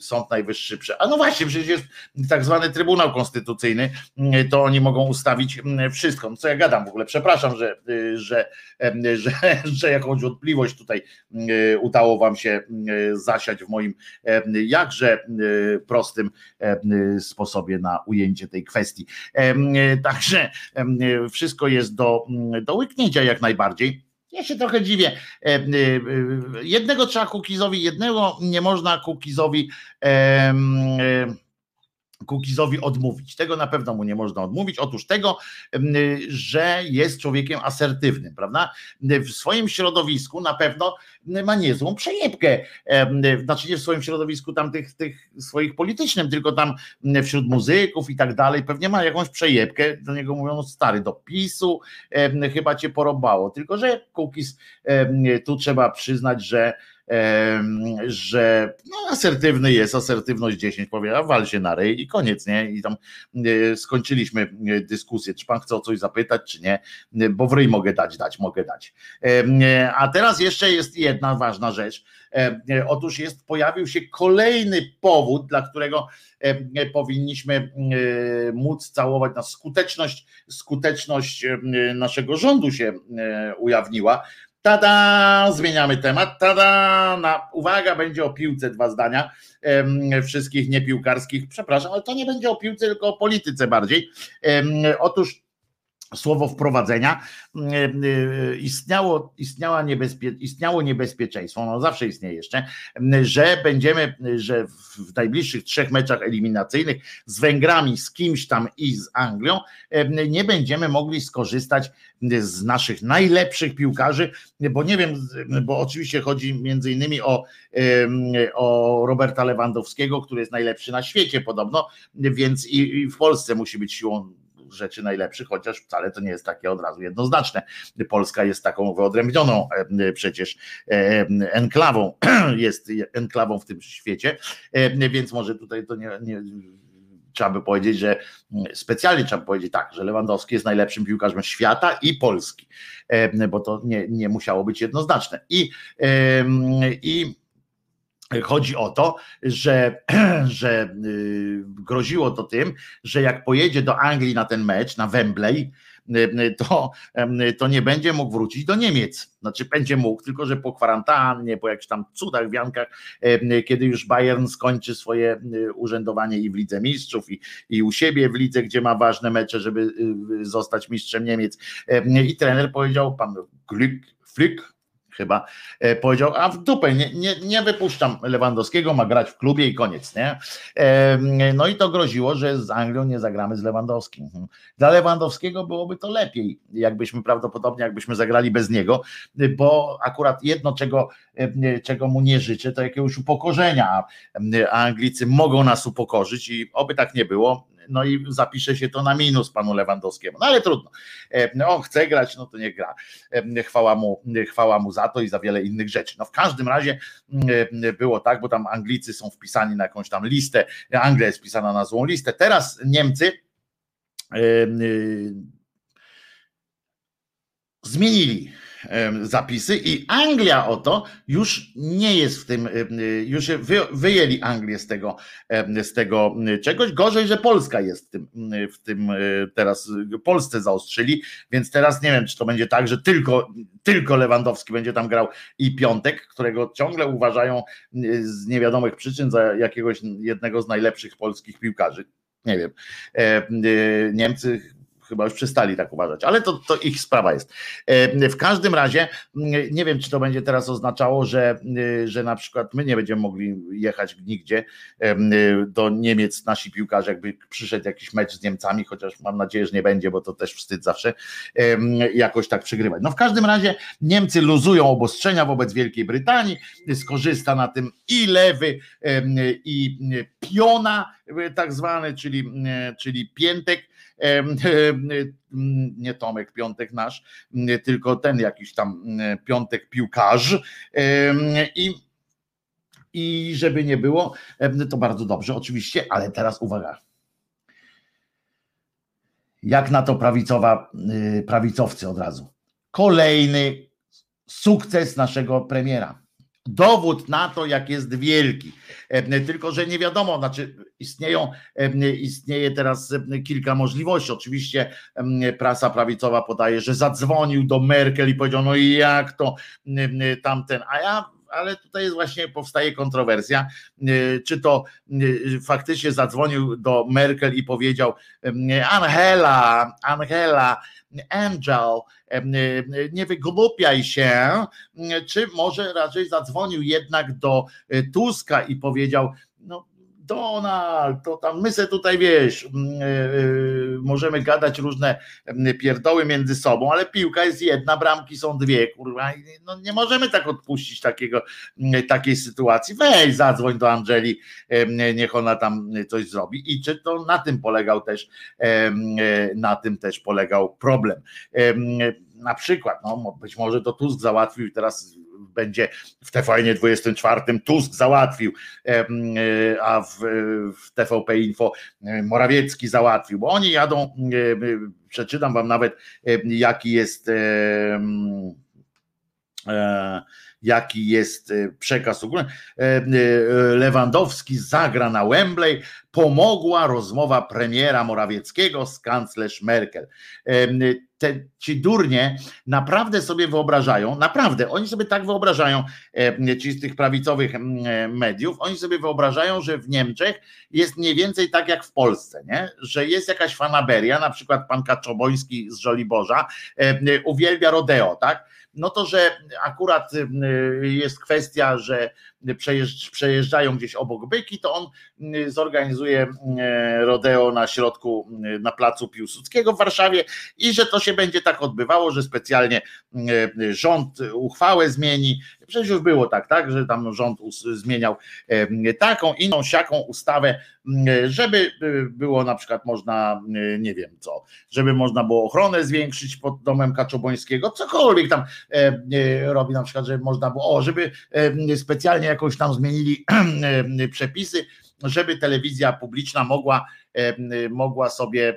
Sąd Najwyższy. A no właśnie, przecież jest tak zwany Trybunał Konstytucyjny, to oni mogą ustawić wszystko. No co ja gadam w ogóle, przepraszam, że, że, że, że jakąś wątpliwość tutaj udało wam się zasiać w moim jakże prostym sposobie na ujęcie tej kwestii. Także wszystko jest do, do łyknięcia jak najbardziej. Ja się trochę dziwię. E, e, jednego trzeba Kukizowi, jednego nie można Kukizowi Kukizowi odmówić. Tego na pewno mu nie można odmówić. Otóż tego, że jest człowiekiem asertywnym, prawda? W swoim środowisku na pewno ma niezłą przejebkę. Znaczy nie w swoim środowisku tam tych, tych swoich politycznym, tylko tam wśród muzyków i tak dalej. Pewnie ma jakąś przejebkę. Do niego mówią stary do PiSu, chyba cię porobało. Tylko, że Kukiz tu trzeba przyznać, że że no, asertywny jest, asertywność 10 powie, a wal się na rej i koniec, nie? I tam e, skończyliśmy e, dyskusję, czy pan chce o coś zapytać, czy nie, e, bo w ryj mogę dać, dać, mogę dać. A teraz jeszcze jest jedna ważna rzecz. Otóż jest, pojawił się kolejny powód, dla którego powinniśmy móc całować na skuteczność, skuteczność naszego rządu się ujawniła Tada, zmieniamy temat. Tada, na, uwaga, będzie o piłce dwa zdania em, wszystkich niepiłkarskich. Przepraszam, ale to nie będzie o piłce, tylko o polityce bardziej. Em, otóż słowo wprowadzenia, mm, e, istniało, istniała niebezpie, istniało niebezpieczeństwo, no zawsze istnieje jeszcze, że będziemy, że w najbliższych trzech meczach eliminacyjnych z Węgrami, z kimś tam i z Anglią nie będziemy mogli skorzystać z naszych najlepszych piłkarzy, bo nie wiem, bo oczywiście chodzi między innymi o, o Roberta Lewandowskiego, który jest najlepszy na świecie podobno, więc i, i w Polsce musi być siłą rzeczy najlepszych, chociaż wcale to nie jest takie od razu jednoznaczne. Polska jest taką wyodrębnioną e, przecież e, enklawą, jest enklawą w tym świecie, e, więc może tutaj to nie, nie trzeba by powiedzieć, że specjalnie trzeba powiedzieć tak, że Lewandowski jest najlepszym piłkarzem świata i Polski, bo to nie, nie musiało być jednoznaczne. I, i Chodzi o to, że, że y, groziło to tym, że jak pojedzie do Anglii na ten mecz, na Wembley, y, to, to nie będzie mógł wrócić do Niemiec. Znaczy będzie mógł, tylko że po kwarantannie, po jakichś tam cudach, wiankach, kiedy już Bayern skończy swoje y, urzędowanie i w Lidze Mistrzów, i, i u siebie w lidze, gdzie ma ważne mecze, żeby zostać mistrzem Niemiec. I trener powiedział, pan Glück, Flick, chyba e, powiedział, a w dupę, nie, nie, nie wypuszczam Lewandowskiego, ma grać w klubie i koniec, nie? No i to groziło, że z Anglią nie zagramy z Lewandowskim. Mhm. Dla Lewandowskiego byłoby to lepiej, jakbyśmy prawdopodobnie, jakbyśmy zagrali bez niego, bo akurat jedno, czego, czego mu nie życzę, to jakiegoś upokorzenia, a Anglicy mogą nas upokorzyć i oby tak nie było, no i zapisze się to na minus panu Lewandowskiemu. No ale trudno. E, on chce grać, no to nie gra. E, chwała mu, chwała mu za to i za wiele innych rzeczy. No w każdym razie e, było tak, bo tam Anglicy są wpisani na jakąś tam listę. Anglia jest wpisana na złą listę. Teraz Niemcy zmienili zapisy i Anglia oto już nie jest w tym, już wyjęli Anglię z tego, z tego czegoś. Gorzej, że Polska jest w tym, w tym teraz, Polsce zaostrzyli, więc teraz nie wiem, czy to będzie tak, że tylko, tylko Lewandowski będzie tam grał i Piątek, którego ciągle uważają z niewiadomych przyczyn za jakiegoś jednego z najlepszych polskich piłkarzy. Nie wiem. Niemcy chyba już przestali tak uważać, ale to, to ich sprawa jest. E, w każdym razie nie wiem, czy to będzie teraz oznaczało, że, e, że na przykład my nie będziemy mogli jechać nigdzie e, do Niemiec, nasi piłkarze, jakby przyszedł jakiś mecz z Niemcami, chociaż mam nadzieję, że nie będzie, bo to też wstyd zawsze jakoś tak przegrywać. No w każdym razie Niemcy luzują obostrzenia wobec Wielkiej Brytanii, skorzysta na tym i lewy, i piona tak zwany, czyli, czyli piętek, nie Tomek Piątek nasz, tylko ten jakiś tam Piątek piłkarz i i żeby nie było, to bardzo dobrze oczywiście, ale teraz uwaga. Jak na to prawicowa, y, prawicowcy od razu. Kolejny sukces naszego premiera dowód na to, jak jest wielki. E, tylko, że nie wiadomo, znaczy istnieją, e, istnieje teraz e, kilka możliwości. Oczywiście prasa prawicowa podaje, że zadzwonił do Merkel i powiedział, no i jak to tamten, a ja ale tutaj jest właśnie powstaje kontrowersja, czy to faktycznie zadzwonił do Merkel i powiedział Angela, Angela, Angel, nie wygłupiaj się, czy może raczej zadzwonił jednak do Tuska i powiedział, no Donald, to tam my se tutaj wiesz, mm, e, e, możemy gadać różne mm, pierdoły między sobą, ale piłka jest jedna, bramki są dwie, kurwa, no nie możemy tak odpuścić takiego, mm, takiej sytuacji. Weź, zadzwoń do Angeli, niech ona tam coś zrobi. I czy to na tym polegał też, na tym też polegał problem. Na przykład, no być może to Tusk załatwił teraz będzie w TVN 24 Tusk załatwił, e, a w, w TVP Info e, Morawiecki załatwił, bo oni jadą, e, przeczytam wam nawet jaki jest jaki jest przekaz ogólny. Lewandowski zagra na Wembley, pomogła rozmowa premiera Morawieckiego z kanclerz Merkel. Te, ci durnie naprawdę sobie wyobrażają, naprawdę, oni sobie tak wyobrażają, ci z tych prawicowych mediów, oni sobie wyobrażają, że w Niemczech jest mniej więcej tak jak w Polsce, nie? że jest jakaś fanaberia, na przykład pan Kaczoboński z Żoliborza uwielbia rodeo, tak? No to, że akurat jest kwestia, że przejeżdżają gdzieś obok byki, to on zorganizuje rodeo na środku, na placu Piłsudskiego w Warszawie i że to się będzie tak odbywało, że specjalnie rząd uchwałę zmieni. Przecież już było tak, tak, że tam rząd zmieniał taką, inną, siaką ustawę, żeby było na przykład można, nie wiem co, żeby można było ochronę zwiększyć pod domem Kaczobońskiego, cokolwiek tam robi na przykład, żeby można było, o, żeby specjalnie jakoś tam zmienili przepisy, żeby telewizja publiczna mogła, mogła sobie e,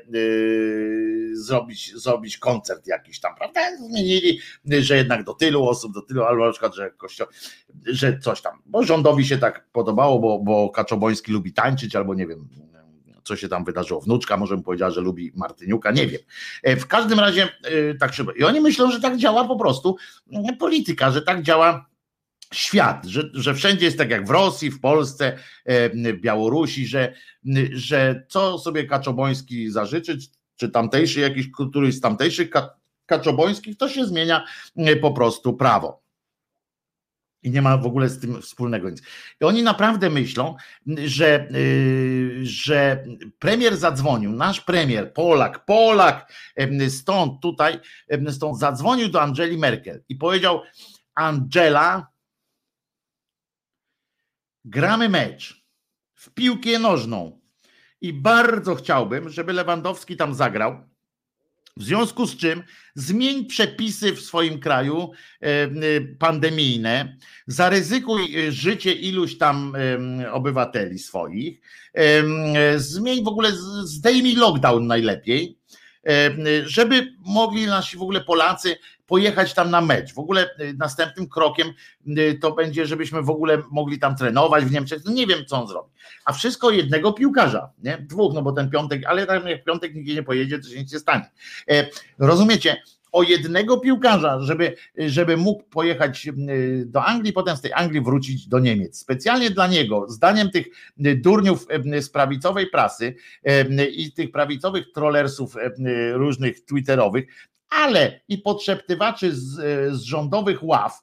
zrobić, zrobić koncert jakiś tam, prawda? Zmienili, że jednak do tylu osób, do tylu, albo na przykład, że kościół, że coś tam, bo rządowi się tak podobało, bo, bo Kaczoboński lubi tańczyć, albo nie wiem, co się tam wydarzyło. Wnuczka może bym powiedziała, że lubi Martyniuka, nie wiem. E, w każdym razie e, tak trzeba. I oni myślą, że tak działa po prostu polityka, że tak działa świat, że, że wszędzie jest tak jak w Rosji, w Polsce, Białorusi, że, że co sobie Kaczoboński zażyczy, czy tamtejszy jakiś, któryś z tamtejszych Kaczobońskich, to się zmienia po prostu prawo. I nie ma w ogóle z tym wspólnego nic. I oni naprawdę myślą, że, że premier zadzwonił, nasz premier, Polak, Polak, stąd tutaj, stąd zadzwonił do Angeli Merkel i powiedział: Angela, gramy mecz w piłkę nożną. I bardzo chciałbym, żeby Lewandowski tam zagrał. W związku z czym zmień przepisy w swoim kraju e, e, pandemijne, zaryzykuj e, życie iluś tam obywateli swoich, zmień w ogóle, zdejmij lockdown najlepiej. Żeby mogli nasi w ogóle Polacy pojechać tam na mecz. W ogóle następnym krokiem to będzie, żebyśmy w ogóle mogli tam trenować w Niemczech. No nie wiem, co on zrobi. A wszystko jednego piłkarza, nie? Dwóch, no bo ten piątek, ale jak piątek nikt nie pojedzie, to się nic nie stanie. Rozumiecie? o jednego piłkarza, żeby, żeby mógł pojechać do Anglii, potem z tej Anglii wrócić do Niemiec. Specjalnie dla niego, zdaniem tych durniów z prawicowej prasy i tych prawicowych trollersów różnych twitterowych, ale i podszeptywaczy z, z rządowych ław,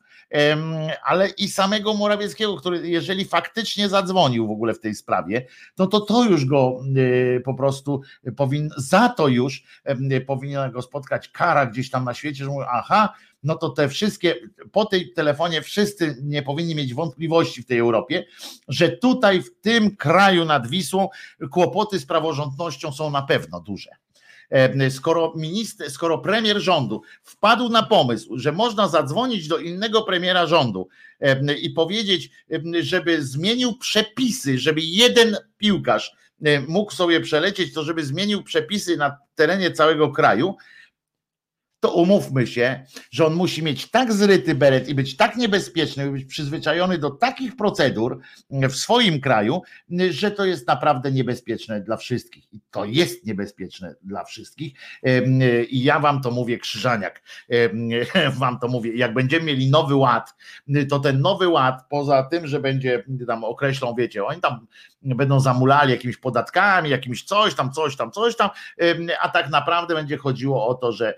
ale i samego Morawieckiego, który jeżeli faktycznie zadzwonił w ogóle w tej sprawie, no to to już go e, po prostu powinien, za to już powinien go spotkać kara gdzieś tam na świecie, że mówią, aha, no to te wszystkie, po tej telefonie wszyscy nie powinni mieć wątpliwości w tej Europie, że tutaj w tym kraju nad Wisłą kłopoty z praworządnością są na pewno duże. E, skoro minister, skoro premier rządu wpadł na pomysł, że można zadzwonić do innego premiera rządu e, i powiedzieć, e, żeby zmienił przepisy, żeby jeden piłkarz mógł sobie przelecieć, to żeby zmienił przepisy na terenie całego kraju, to umówmy się, że on musi mieć tak zryty beret i być tak niebezpieczny, być przyzwyczajony do takich procedur w swoim kraju, że to jest naprawdę niebezpieczne dla wszystkich. I to jest niebezpieczne dla wszystkich. I ja wam to mówię, Krzyżaniak, wam to mówię, jak będziemy mieli nowy ład, to ten nowy ład, poza tym, że będzie tam określą, wiecie, oni tam będą zamulali jakimiś podatkami, jakimś coś tam, coś tam, coś tam, a tak naprawdę będzie chodziło o to, że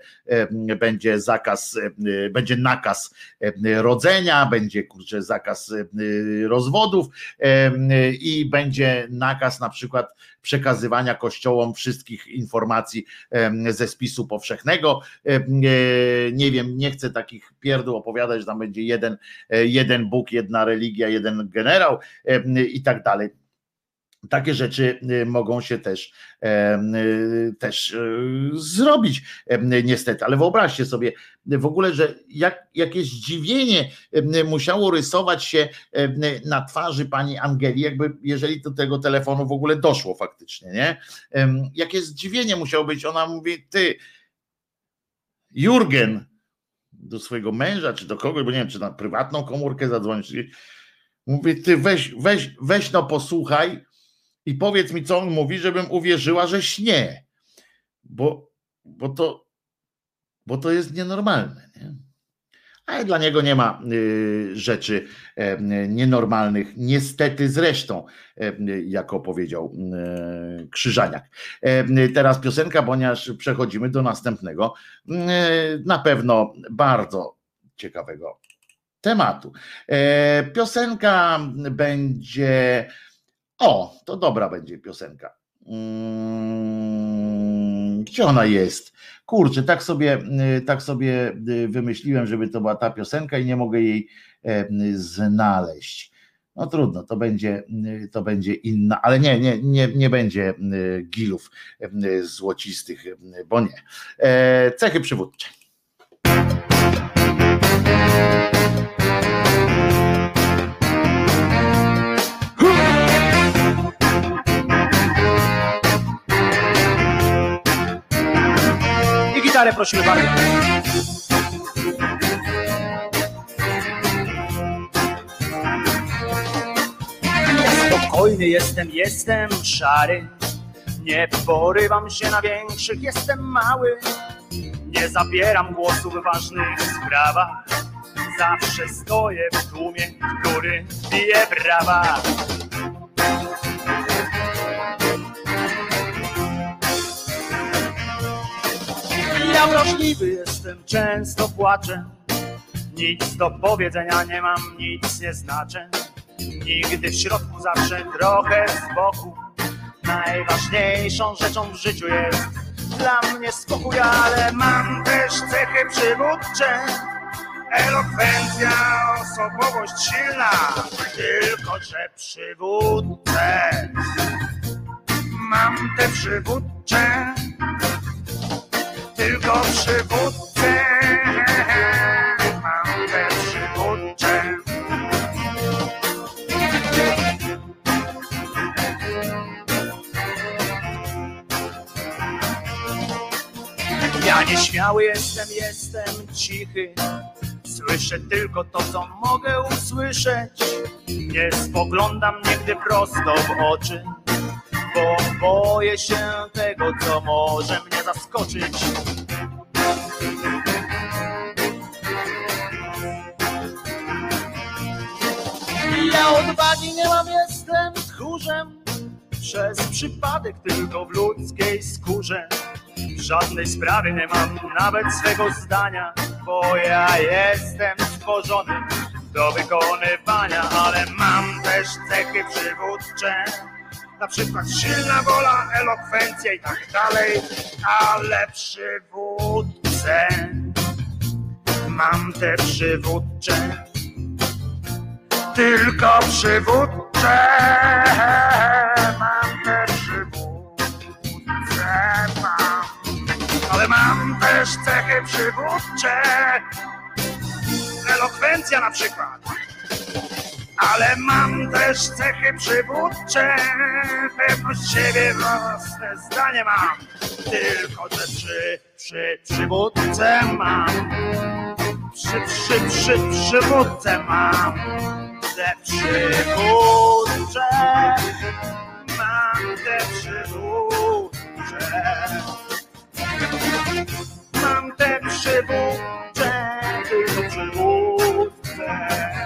będzie zakaz, będzie nakaz rodzenia, będzie kurczę zakaz rozwodów i będzie nakaz na przykład przekazywania kościołom wszystkich informacji ze spisu powszechnego. Nie wiem, nie chcę takich pierdół opowiadać, że tam będzie jeden, jeden Bóg, jedna religia, jeden generał i tak dalej takie rzeczy y, mogą się też, y, też y, zrobić, niestety. Ale wyobraźcie sobie w ogóle, że jak, jakie zdziwienie musiało rysować się na twarzy pani Angeli, jakby jeżeli do tego telefonu w ogóle doszło faktycznie, nie? Jakie zdziwienie musiało być. Ona mówi, ty, Jurgen, do swojego męża, czy do kogoś, bo nie wiem, czy na prywatną komórkę zadzwonić. Mówi, ty weź, weź, weź no posłuchaj, i powiedz mi, co on mówi, żebym uwierzyła, że śnie. Bo, bo, to, bo to jest nienormalne. Nie? Ale dla niego nie ma y, rzeczy e, nienormalnych, niestety zresztą, e, jako powiedział e, Krzyżaniak. Teraz piosenka, ponieważ przechodzimy do następnego, na pewno bardzo ciekawego tematu. Piosenka będzie o, to dobra będzie piosenka. Mm, gdzie ona jest? Kurczę, tak sobie, y, tak sobie y, wymyśliłem, żeby to była ta piosenka i nie mogę jej e, znaleźć. No trudno, to będzie, y, to będzie inna, ale nie, nie, nie, nie będzie gilów złocistych, bo nie. E, cechy przywódcze. Gitarę prosimy bardzo. Spokojny jestem, jestem szary. Nie porywam się na większych, jestem mały. Nie zabieram głosu w ważnych sprawach. Zawsze stoję w tłumie, który bije brawa. Ja wrażliwy jestem, często płaczę. Nic do powiedzenia nie mam, nic nie znaczę. Nigdy w środku, zawsze trochę z boku. Najważniejszą rzeczą w życiu jest dla mnie spokój, ale mam też cechy przywódcze. Elokwencja, osobowość silna, tylko że przywódcę. Mam te przywódcze tylko przywódcę. Mam te przywódcze. Ja nieśmiały jestem, jestem cichy. Słyszę tylko to, co mogę usłyszeć. Nie spoglądam nigdy prosto w oczy, bo boję się tego, co może mnie zaskoczyć. Ja odwagi nie mam, jestem tchórzem. Przez przypadek tylko w ludzkiej skórze. W żadnej sprawie nie mam nawet swego zdania, bo ja jestem stworzony do wykonywania, ale mam też cechy przywódcze. Na przykład silna wola, elokwencja i tak dalej, ale przywódcę mam te przywódcze tylko przywódcze. Mam te przywódcze, mam. Ale mam też cechy przywódcze. Elokwencja na przykład. Ale mam też cechy przywódcze. Pewność siebie, własne zdanie mam. Tylko te przy, przy, przywódce mam. Przy, przy, przy, przywódce mam te przywódcze, mam te przywódcze, mam te przywódcze, tylko przywódce.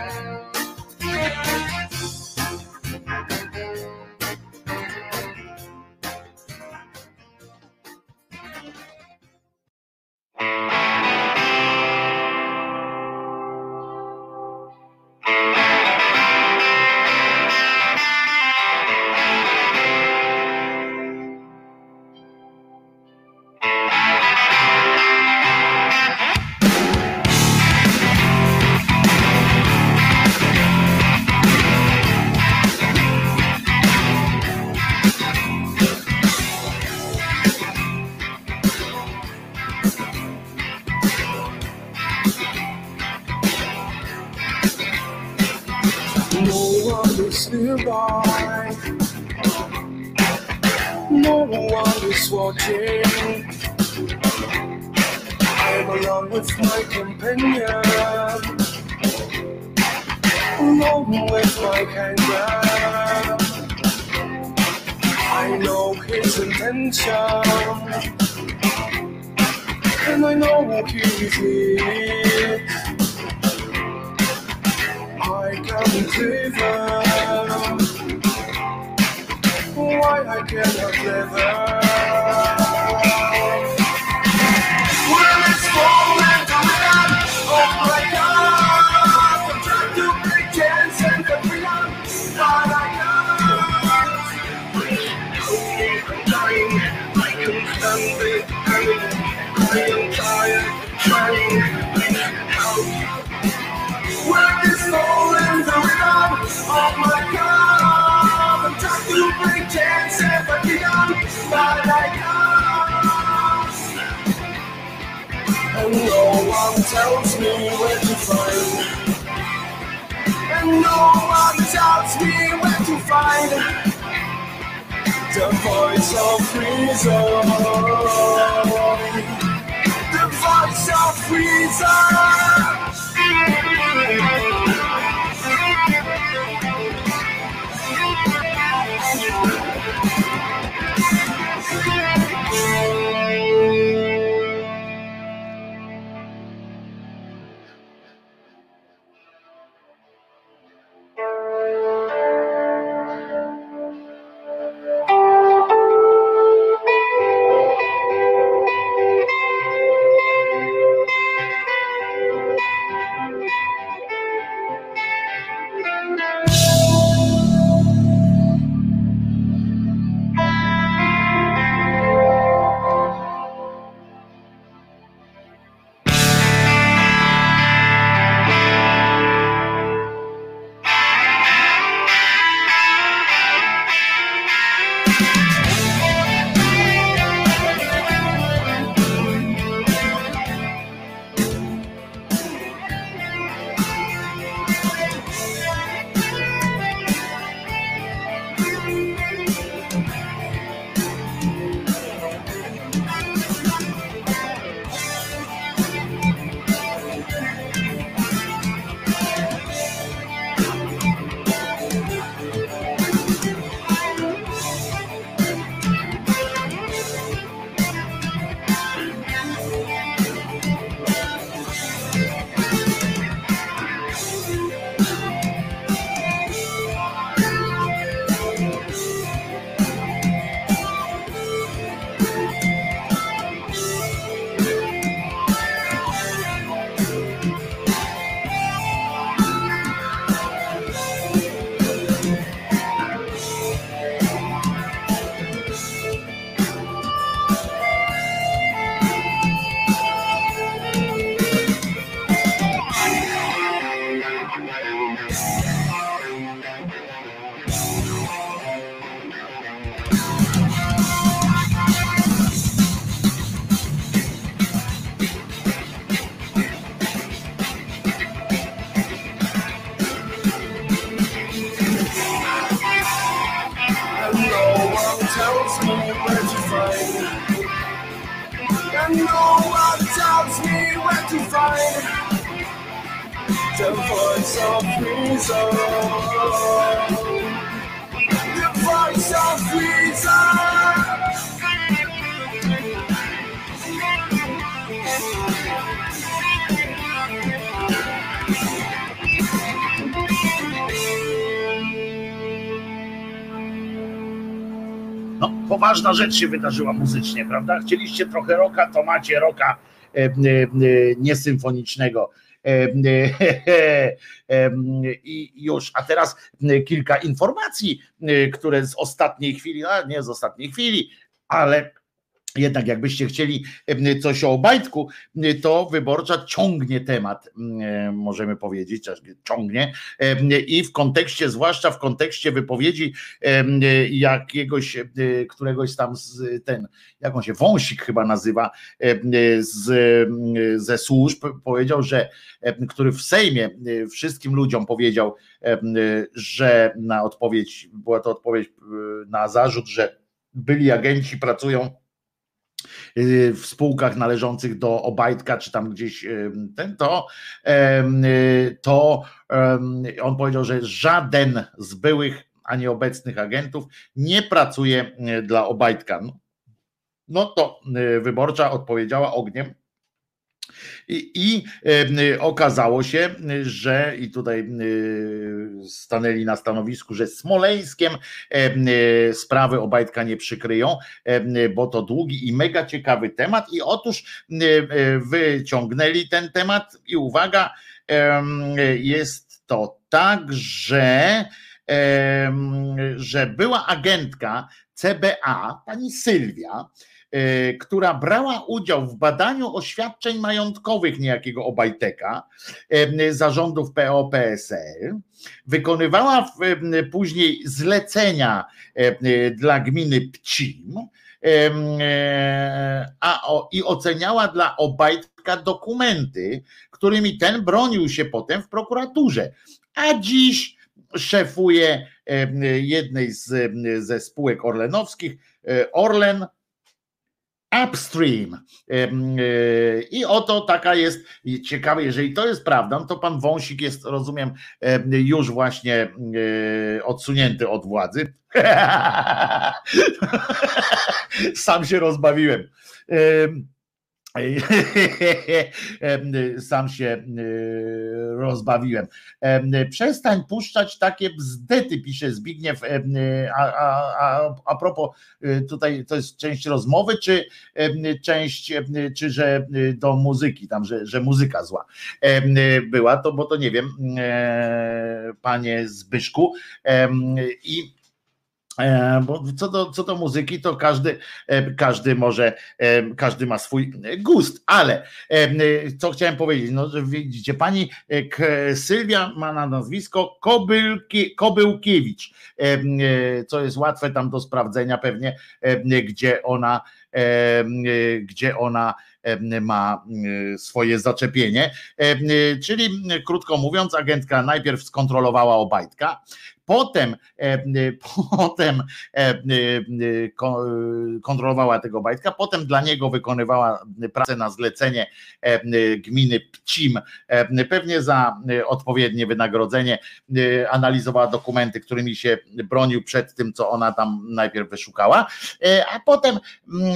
Poważna rzecz się wydarzyła muzycznie, prawda? Chcieliście trochę roka, to macie roka e, e, niesymfonicznego. E, I już, a teraz kilka informacji, które z ostatniej chwili, a nie z ostatniej chwili, ale jednak jakbyście chcieli coś o Obajtku, to wyborcza ciągnie temat, możemy powiedzieć, ciągnie i w kontekście, zwłaszcza w kontekście wypowiedzi jakiegoś, któregoś tam z ten, jak on się, Wąsik chyba nazywa, z, ze służb, powiedział, że, który w Sejmie wszystkim ludziom powiedział, że na odpowiedź, była to odpowiedź e, na zarzut, że byli agenci pracują w spółkach należących do Obajtka, czy tam gdzieś y, ten, to, y, to on powiedział, że żaden z byłych, a nie obecnych agentów nie pracuje y, dla Obajtka. No, no to y, wyborcza odpowiedziała ogniem. I, I em, y, okazało się, że i tutaj y, stanęli na stanowisku, że Smoleńskiem em, y, sprawy Obajtka nie przykryją, y, bo to długi i mega ciekawy temat. I otóż wyciągnęli ten temat i uwaga, jest to tak, że, że była agentka CBA, pani Sylwia, która brała udział w badaniu oświadczeń majątkowych niejakiego Obajteka, em, zarządów PO-PSL, wykonywała em, później zlecenia dla gminy Pcim, a i oceniała dla Obajtka dokumenty, którymi ten bronił się potem w prokuraturze. A dziś szefuje jednej z, ze spółek orlenowskich, Orlen Upstream. Em, e, I oto taka jest ciekawe, jeżeli to jest prawdą, to pan Wąsik jest, rozumiem, em, już właśnie e, odsunięty od władzy. Sam się rozbawiłem. Sam się y, rozbawiłem. Em, Przestań puszczać takie bzdety, pisze Zbigniew. A, a, a, a propos, y, tutaj to jest część rozmowy, czy część, czy że y, do muzyki, tam, że, że muzyka zła była, to bo to nie wiem, e, panie Zbyszku. I Bo co do, co do muzyki, to każdy, e, każdy może, e, każdy ma swój gust, ale e, co chciałem powiedzieć, no, że widzicie, pani e, Sylwia ma na nazwisko Kobylki, Kobyłkiewicz, e, e, co jest łatwe tam do sprawdzenia pewnie, e, gdzie ona, e, e, gdzie ona e, ma e, swoje zaczepienie. E, Czyli krótko mówiąc, agentka najpierw skontrolowała Obajtka, potem, e, potem e, ko- kontrolowała tego Bajtka, potem dla niego wykonywała pracę na zlecenie e, gminy Pcim, e, pewnie za e, odpowiednie wynagrodzenie, e, analizowała dokumenty, którymi się bronił przed tym, co ona tam najpierw wyszukała, e, a potem mm,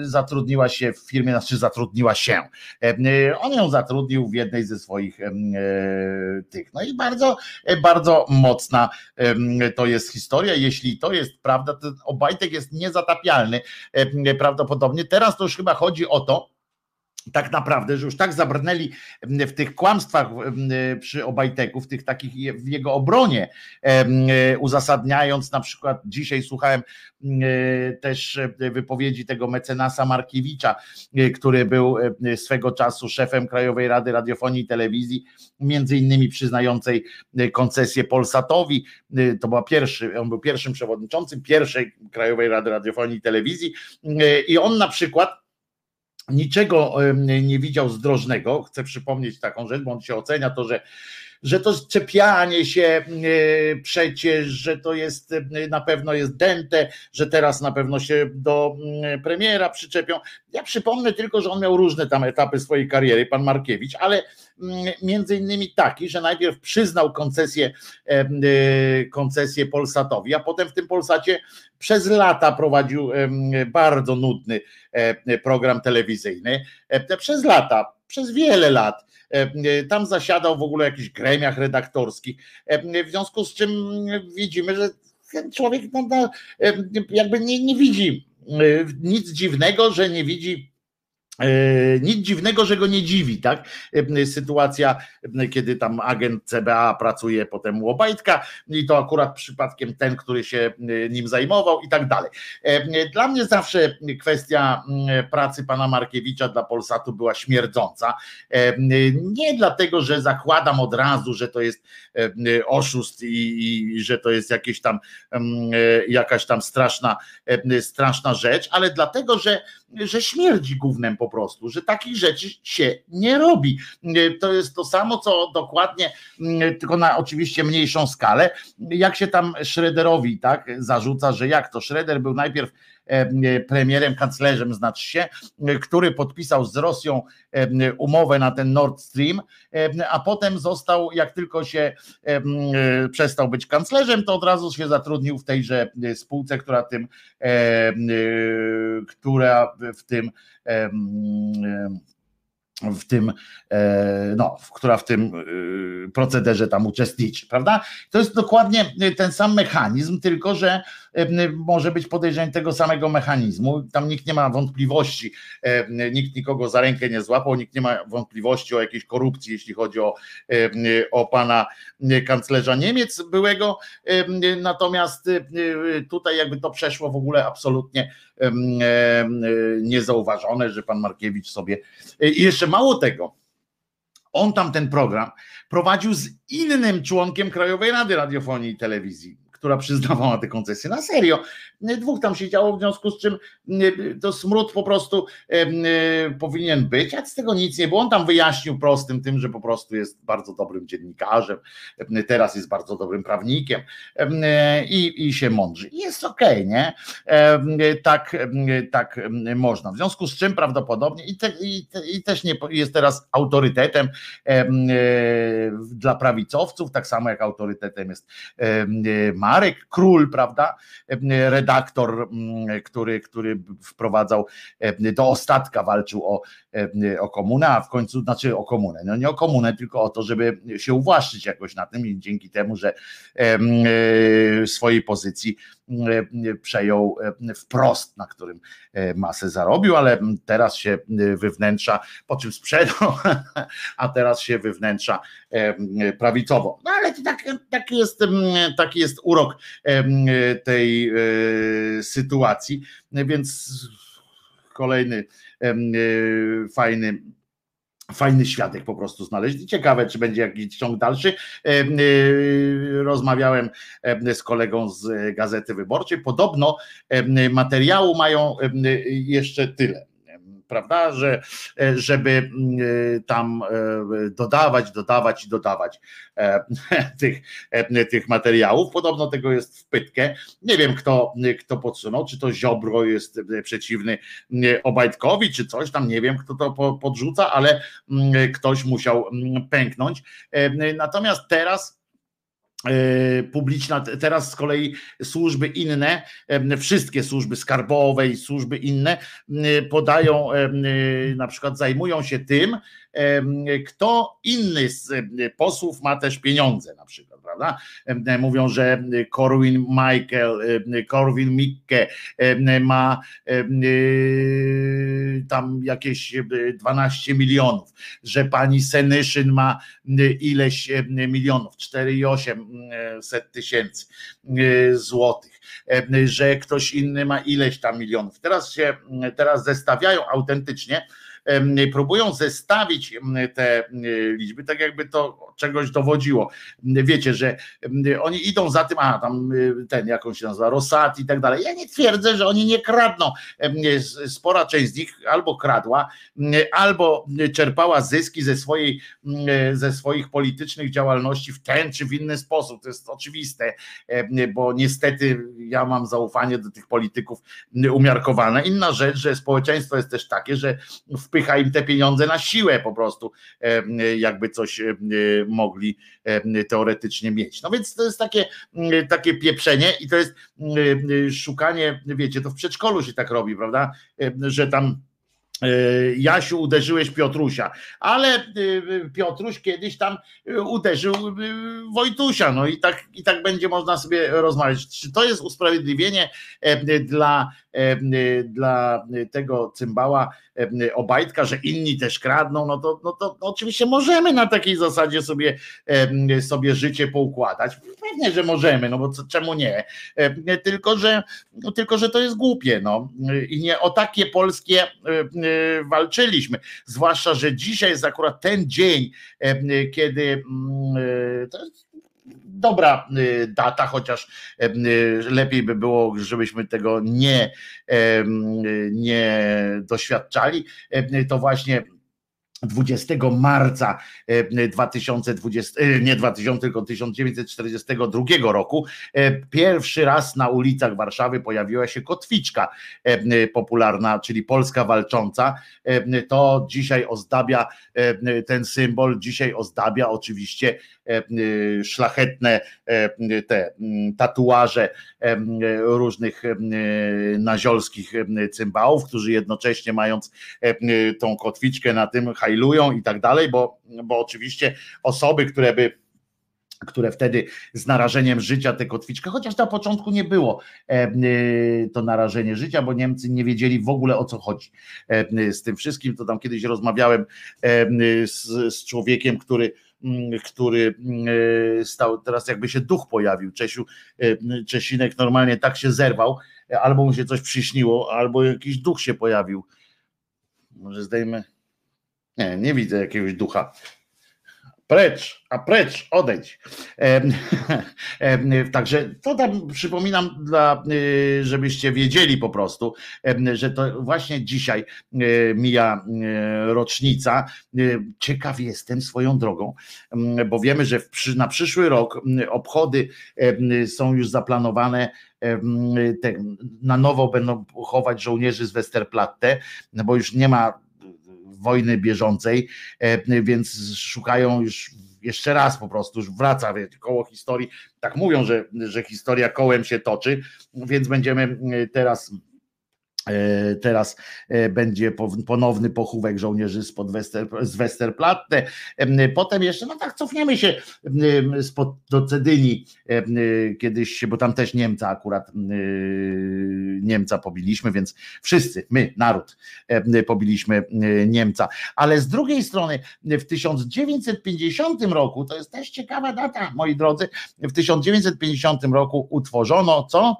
e, zatrudniła się w firmie, znaczy zatrudniła się. E, On ją zatrudnił w jednej ze swoich e, tych. No i bardzo, e, bardzo mocna to jest historia. Jeśli to jest prawda, to Obajtek jest niezatapialny prawdopodobnie. Teraz to już chyba chodzi o to, tak naprawdę, że już tak zabrnęli w tych kłamstwach przy Obajteku, w tych takich w jego obronie, uzasadniając na przykład, dzisiaj słuchałem też wypowiedzi tego mecenasa Markiewicza, który był swego czasu szefem Krajowej Rady Radiofonii i Telewizji, między innymi przyznającej koncesję Polsatowi, to była pierwszy, on był pierwszym przewodniczącym pierwszej Krajowej Rady Radiofonii i Telewizji. I on na przykład niczego nie widział zdrożnego. Chcę przypomnieć taką rzecz, bo on się ocenia to, że że to czepianie się e, przecież, że to jest e, na pewno jest dęte, że teraz na pewno się do mm, premiera przyczepią. Ja przypomnę tylko, że on miał różne tam etapy swojej kariery, pan Markiewicz, ale mm, między innymi taki, że najpierw przyznał koncesję, e, koncesję Polsatowi, a potem w tym Polsacie przez lata prowadził bardzo nudny program telewizyjny. Przez lata, przez wiele lat E, e, tam zasiadał w ogóle w jakichś gremiach redaktorskich, e, w związku z czym widzimy, że ten człowiek no, no, jakby nie, nie widzi nic dziwnego, że nie widzi E, nic dziwnego, że go nie dziwi, tak? E, sytuacja, e, kiedy tam agent CBA pracuje potem u Obajtka i to akurat przypadkiem ten, który się nim zajmował i tak dalej. Dla mnie zawsze kwestia pracy pana Markiewicza dla Polsatu była śmierdząca. Nie dlatego, że zakładam od razu, że to jest oszust i, i że to jest jakieś tam jakaś tam straszna, straszna rzecz, ale dlatego, że że śmierdzi gównem po prostu, że takich rzeczy się nie robi. To jest to samo, co dokładnie, mm, tylko na oczywiście mniejszą skalę, jak się tam Schroederowi tak zarzuca, że jak to Schroeder był najpierw premierem, kanclerzem znaczy się, który podpisał z Rosją umowę na ten Nord Stream, a potem został, jak tylko się e, przestał być kanclerzem, to od razu się zatrudnił w tejże spółce, która tym, która w tym w tym, e, no, która w tym e, procederze tam uczestniczy, prawda? To jest dokładnie ten sam mechanizm, tylko że e, może być podejrzeń tego samego mechanizmu. Tam nikt nie ma wątpliwości, nikt nikogo za rękę nie złapał, nikt nie ma wątpliwości o jakiejś korupcji, jeśli chodzi o, o pana kanclerza Niemiec byłego. Natomiast tutaj jakby to przeszło w ogóle absolutnie niezauważone, że pan Markiewicz sobie i jeszcze mało tego, on tam ten program prowadził z innym członkiem Krajowej Rady Radiofonii i Telewizji która przyznawała te koncesje. Na serio. Dwóch tam siedziało, w związku z czym to smród po prostu powinien być, a z tego nic nie było. On tam wyjaśnił prostym tym, że po prostu jest bardzo dobrym dziennikarzem, teraz jest bardzo dobrym prawnikiem i, i się mądrzy. Jest okej, okay, nie? Tak, tak można. W związku z czym prawdopodobnie i, te, i, te, i też nie jest teraz autorytetem dla prawicowców, tak samo jak autorytetem jest Marek Król, prawda? Redaktor, mm, który, który wprowadzał do ostatka, walczył o, o komunę, a w końcu, znaczy o komunę, no nie o komunę, tylko o to, żeby się uwłaszczyć jakoś na tym i dzięki temu, że e, swojej pozycji przejął wprost, na którym e, masę zarobił, ale teraz się wywnętrza, po czym sprzedał, a teraz się wywnętrza prawicowo. No ale tak, tak jest, taki jest urok tej e, sytuacji, więc kolejny e, fajny fajny świadek po prostu znaleźli. Ciekawe, czy będzie jakiś ciąg dalszy. Rozmawiałem z kolegą z Gazety Wyborczej. Podobno materiału mają jeszcze tyle prawda, że żeby mm, tam e, dodawać, dodawać i dodawać e, tych, e, tych materiałów. Podobno tego jest w pytkę. Nie wiem, kto, kto podsunął, czy to Ziobro jest przeciwny Obajtkowi, czy coś tam, nie wiem, kto to podrzuca, ale mm, ktoś musiał mm, pęknąć. Natomiast teraz E, publiczna, teraz z kolei służby inne, wszystkie służby skarbowe i służby inne podają, na przykład zajmują się tym, kto inny z posłów ma też pieniądze na przykład prawda? Mówią, że Corwin Michael, Corwin Mikke ma tam jakieś 12 milionów, że pani Senyszyn ma ileś milionów, 4,8 tysięcy złotych, że ktoś inny ma ileś tam milionów. Teraz się, teraz zestawiają autentycznie próbują zestawić te liczby, tak jakby to czegoś dowodziło. Wiecie, że oni idą za tym, a tam ten, jakąś się nazywa, Rosat i tak dalej. Ja nie twierdzę, że oni nie kradną. Spora część z nich albo kradła, albo czerpała zyski ze, swojej, ze swoich politycznych działalności w ten czy w inny sposób. To jest oczywiste, bo niestety ja mam zaufanie do tych polityków umiarkowane. Inna rzecz, że społeczeństwo jest też takie, że wpycha im te pieniądze na siłę po prostu, jakby coś mogli teoretycznie mieć. No więc to jest takie, takie pieprzenie i to jest szukanie, wiecie, to w przedszkolu się tak robi, prawda, że tam Jasiu, uderzyłeś Piotrusia, ale Piotruś kiedyś tam uderzył Wojtusia, no i tak, i tak będzie można sobie rozmawiać. Czy to jest usprawiedliwienie dla dla tego cymbała Obajtka, że inni też kradną, no to, no to oczywiście możemy na takiej zasadzie sobie, sobie życie poukładać. Pewnie, że możemy, no bo co, czemu nie? Tylko że, no, tylko, że to jest głupie, no i nie o takie polskie walczyliśmy. Zwłaszcza, że dzisiaj jest akurat ten dzień, kiedy to jest dobra y, data, chociaż y, lepiej by było, żebyśmy tego nie, nie doświadczali. To właśnie 20 marca 2020, e, e, nie 2000, tylko 1942 roku e, pierwszy raz na ulicach Warszawy pojawiła się kotwiczka popularna, czyli Polska walcząca. To dzisiaj ozdabia ten symbol, dzisiaj ozdabia oczywiście szlachetne te tatuaże różnych naziolskich cymbałów, którzy jednocześnie mając tą kotwiczkę na tym hajlują i tak dalej, bo, bo oczywiście osoby, które by które wtedy z narażeniem życia te kotwiczkę, chociaż na początku nie było e, to narażenie życia, bo Niemcy nie wiedzieli w ogóle o co chodzi e, z tym wszystkim. To tam kiedyś rozmawiałem e, z, z człowiekiem, który który stał, teraz jakby się duch pojawił. Czesiu, Czesinek normalnie tak się zerwał, albo mu się coś przyśniło, albo jakiś duch się pojawił. Może zdejmę. Nie, nie widzę jakiegoś ducha. Precz, a precz, odejdź. także to tam przypominam, dla, y, żebyście wiedzieli po prostu, że to właśnie dzisiaj y, mija y, rocznica. Ciekaw jestem swoją drogą, bo wiemy, że na przyszły rok obchody są już zaplanowane na nowo będą chować żołnierzy z Westerplatte, no bo już nie ma wojny bieżącej, e, więc szukają już jeszcze raz po prostu, już wraca koło historii. Tak mówią, że, że historia kołem się toczy, więc będziemy e, teraz teraz e, będzie ponowny pochówek żołnierzy spod Wester, z Westerplatte. Potem jeszcze, no tak, cofniemy się spod, do Cedyni kiedyś, bo tam też Niemca akurat Niemca pobiliśmy, więc wszyscy, my, naród, pobiliśmy Niemca. Ale z drugiej strony w 1950 roku, to jest też ciekawa data, moi drodzy, w 1950 roku utworzono co?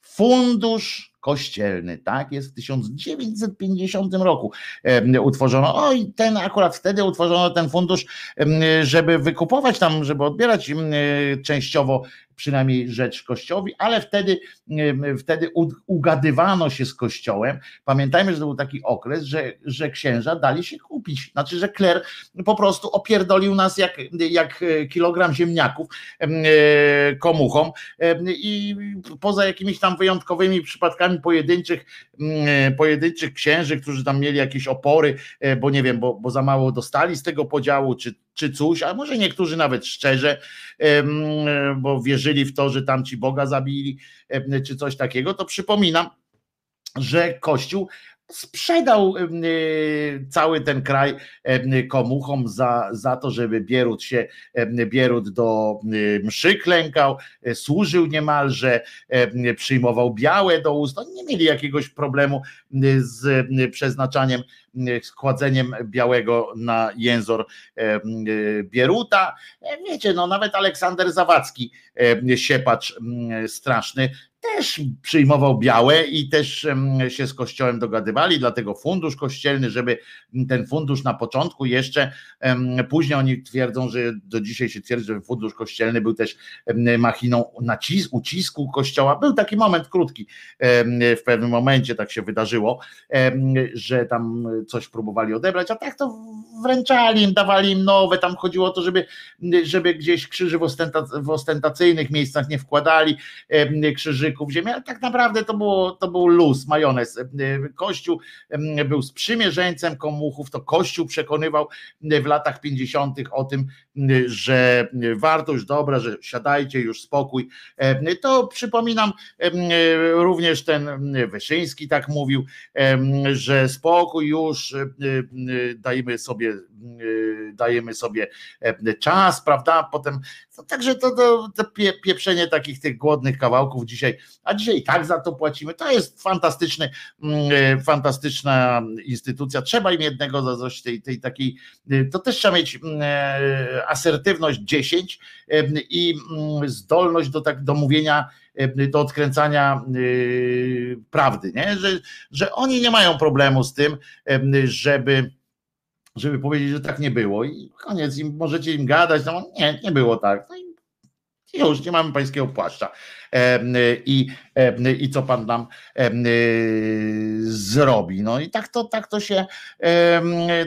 Fundusz kościelny, tak? Jest w 1950 roku utworzono. Oj, ten akurat wtedy utworzono ten fundusz, żeby wykupować tam, żeby odbierać częściowo przynajmniej rzecz Kościołowi, ale wtedy, wtedy ugadywano się z Kościołem. Pamiętajmy, że to był taki okres, że, że księża dali się kupić. Znaczy, że kler po prostu opierdolił nas jak, jak kilogram ziemniaków komuchom i poza jakimiś tam wyjątkowymi przypadkami pojedynczych, pojedynczych księży, którzy tam mieli jakieś opory, e, bo nie wiem, bo, bo za mało dostali z tego podziału, czy czy coś, a może niektórzy nawet szczerze, bo wierzyli w to, że tamci Boga zabili, czy coś takiego, to przypominam, że Kościół sprzedał y, cały ten kraj y, komuchom za, za to, żeby Bierut się, y, Bierut do mszy klękał, służył niemalże, przyjmował białe do ust. Oni nie mieli jakiegoś problemu z przeznaczaniem, z kładzeniem białego na jęzor Bieruta. Wiecie, no nawet Aleksander Zawadzki, siepacz straszny, też przyjmował białe i też się z kościołem dogadywali, dlatego fundusz kościelny, żeby ten fundusz na początku jeszcze, później oni twierdzą, że do dzisiaj się twierdzi, że fundusz kościelny był też machiną ucisku kościoła. Był taki moment krótki, w pewnym momencie tak się wydarzyło, że tam coś próbowali odebrać, a tak to wręczali im, dawali im nowe, tam chodziło o to, żeby, żeby gdzieś krzyży w, w ostentacyjnych miejscach nie wkładali krzyżyków w ziemię, ale tak naprawdę to, było, to był luz, majonez. Kościół był sprzymierzeńcem komuchów, to Kościół przekonywał w latach 50. o tym, że warto już dobra, że siadajcie, już spokój. To przypominam, również ten Wyszyński tak mówił, że spokój już dajmy sobie dajemy sobie czas, prawda? Potem, to także to, to, to pieprzenie takich tych głodnych kawałków dzisiaj, a dzisiaj i tak za to płacimy. To jest fantastyczny, fantastyczna instytucja. Trzeba im jednego zazdrościć tej, tej takiej, to też trzeba mieć asertywność 10 i zdolność do, tak, do mówienia, do odkręcania prawdy, nie? Że, że oni nie mają problemu z tym, żeby żeby powiedzieć, że tak nie było i koniec, im, możecie im gadać, no nie, nie było tak. No i już nie mamy pańskiego płaszcza. I, i co pan nam zrobi. No i tak to, tak to się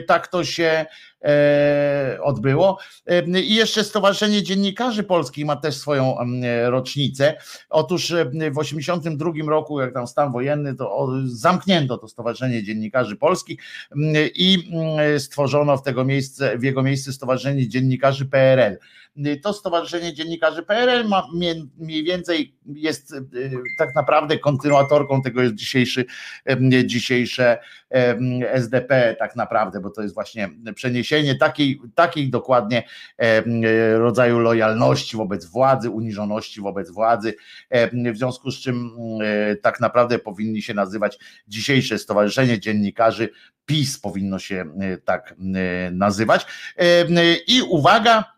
tak to się E, odbyło. I jeszcze Stowarzyszenie Dziennikarzy Polskich ma też swoją rocznicę. Otóż w 82 roku, jak tam stan wojenny, to zamknięto to Stowarzyszenie Dziennikarzy Polskich i stworzono w, tego miejsce, w jego miejsce Stowarzyszenie Dziennikarzy PRL. To Stowarzyszenie Dziennikarzy PRL ma mniej więcej jest tak naprawdę kontynuatorką tego jest dzisiejszy, dzisiejsze SDP tak naprawdę, bo to jest właśnie przeniesienie takiej, takiej dokładnie rodzaju lojalności wobec władzy, uniżoności wobec władzy, w związku z czym tak naprawdę powinni się nazywać dzisiejsze Stowarzyszenie Dziennikarzy PiS powinno się tak nazywać. I uwaga,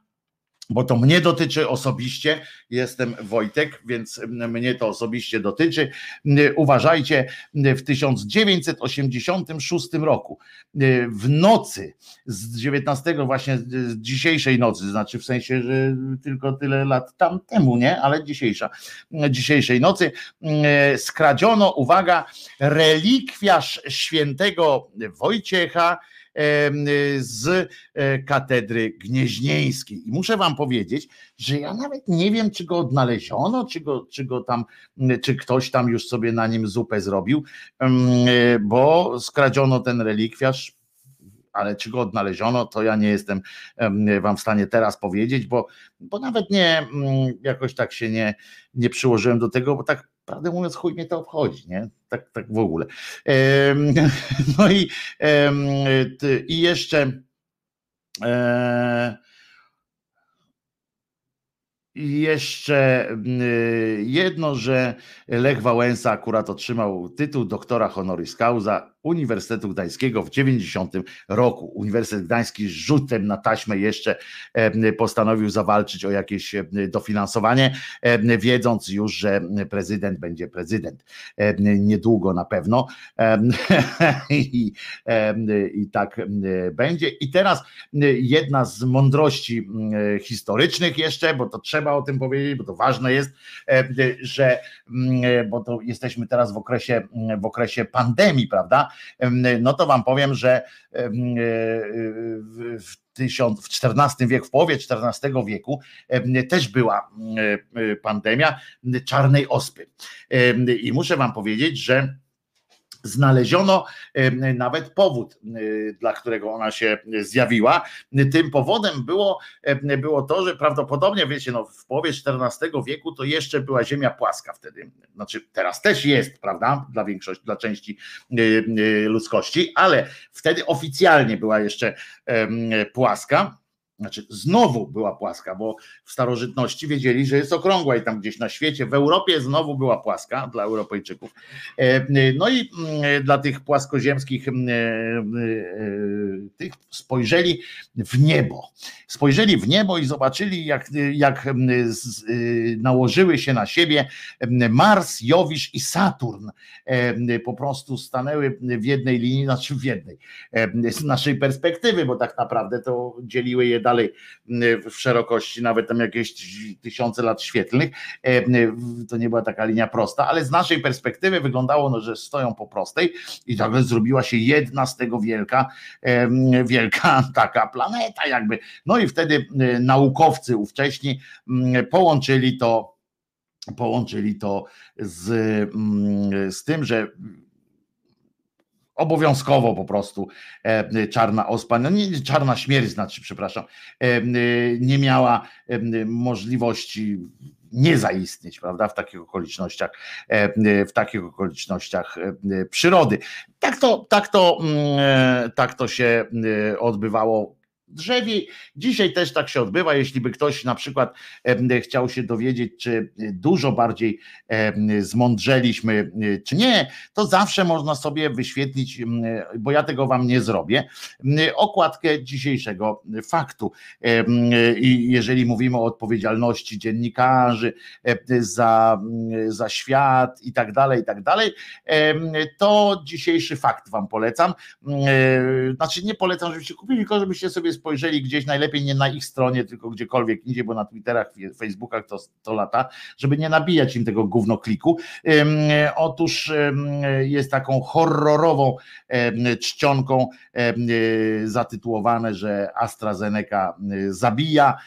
bo to mnie dotyczy osobiście. Jestem Wojtek, więc mnie to osobiście dotyczy. Uważajcie, w 1986 roku, w nocy z 19, właśnie z dzisiejszej nocy, znaczy w sensie, że tylko tyle lat tam temu, nie, ale dzisiejsza, dzisiejszej nocy, skradziono, uwaga, relikwiarz świętego Wojciecha z e, katedry gnieźnieńskiej. I muszę wam powiedzieć, że ja nawet nie wiem, czy go odnaleziono, czy go, czy go tam, czy ktoś tam już sobie na nim zupę zrobił, e, bo skradziono ten relikwiarz ale czy go odnaleziono, to ja nie jestem wam w stanie teraz powiedzieć, bo, bo nawet nie jakoś tak się nie, nie przyłożyłem do tego, bo tak prawdę mówiąc, chuj mnie to obchodzi, nie? Tak, tak w ogóle. No i, i jeszcze e, i jeszcze jedno, że Lech Wałęsa akurat otrzymał tytuł doktora honoris causa Uniwersytetu Gdańskiego w 90 roku. Uniwersytet Gdański z rzutem na taśmę jeszcze postanowił zawalczyć o jakieś dofinansowanie, wiedząc już, że prezydent będzie prezydent. Niedługo na pewno. I, i tak będzie. I teraz jedna z mądrości historycznych jeszcze, bo to trzeba o tym powiedzieć, bo to ważne jest, że bo to jesteśmy teraz w okresie, w okresie pandemii, prawda? no to wam powiem, że e, w w XIV wieku, w połowie XIV wieku też była e, pandemia czarnej ospy. I muszę wam powiedzieć, że znaleziono nawet powód, dla którego ona się zjawiła. Tym powodem było, było to, że prawdopodobnie, wiecie, no, w połowie XIV wieku to jeszcze była ziemia płaska wtedy. Znaczy teraz też jest, prawda, dla większości, dla części ludzkości, ale wtedy oficjalnie była jeszcze płaska znaczy znowu była płaska, bo w starożytności wiedzieli, że jest okrągła i tam gdzieś na świecie, w Europie znowu była płaska dla Europejczyków. E, no i mm, dla tych płaskoziemskich mm, e, e, tych spojrzeli w niebo. Spojrzeli w niebo i zobaczyli, jak, jak mm, nałożyły się na siebie Mars, Jowisz i Saturn. Po prostu stanęły w jednej linii, znaczy w jednej. Z naszej perspektywy, bo tak naprawdę to dzieliły je dalej w szerokości, nawet tam jakieś tysiące lat świetlnych. E, to nie była taka linia prosta, ale z naszej perspektywy wyglądało, no, że stoją po prostej i nagle zrobiła się jedna z tego wielka, wielka taka planeta jakby. No i wtedy e, naukowcy ówcześni połączyli to połączyli to z, z tym, że obowiązkowo po prostu e, czarna ospa, no nie, czarna śmierć znaczy, przepraszam, e, nie miała e, możliwości nie zaistnieć, prawda, w takich okolicznościach, w takich okolicznościach przyrody. Tak to, tak to, tak to się odbywało drzewie. Dzisiaj też tak się odbywa. Jeśli by ktoś na przykład chciał się dowiedzieć, czy dużo bardziej zmądrzeliśmy, czy nie, to zawsze można sobie wyświetlić, bo ja tego wam nie zrobię, okładkę dzisiejszego faktu. I jeżeli mówimy o odpowiedzialności dziennikarzy za, za świat i tak dalej, i tak dalej, to dzisiejszy fakt wam polecam. Znaczy nie polecam, żebyście kupili, tylko żebyście sobie spojrzeli gdzieś, najlepiej nie na ich stronie, tylko gdziekolwiek indziej, bo na Twitterach, Facebookach to, to lata, żeby nie nabijać im tego gówno kliku. Otóż jest taką horrorową czcionką zatytułowane, że AstraZeneca zabija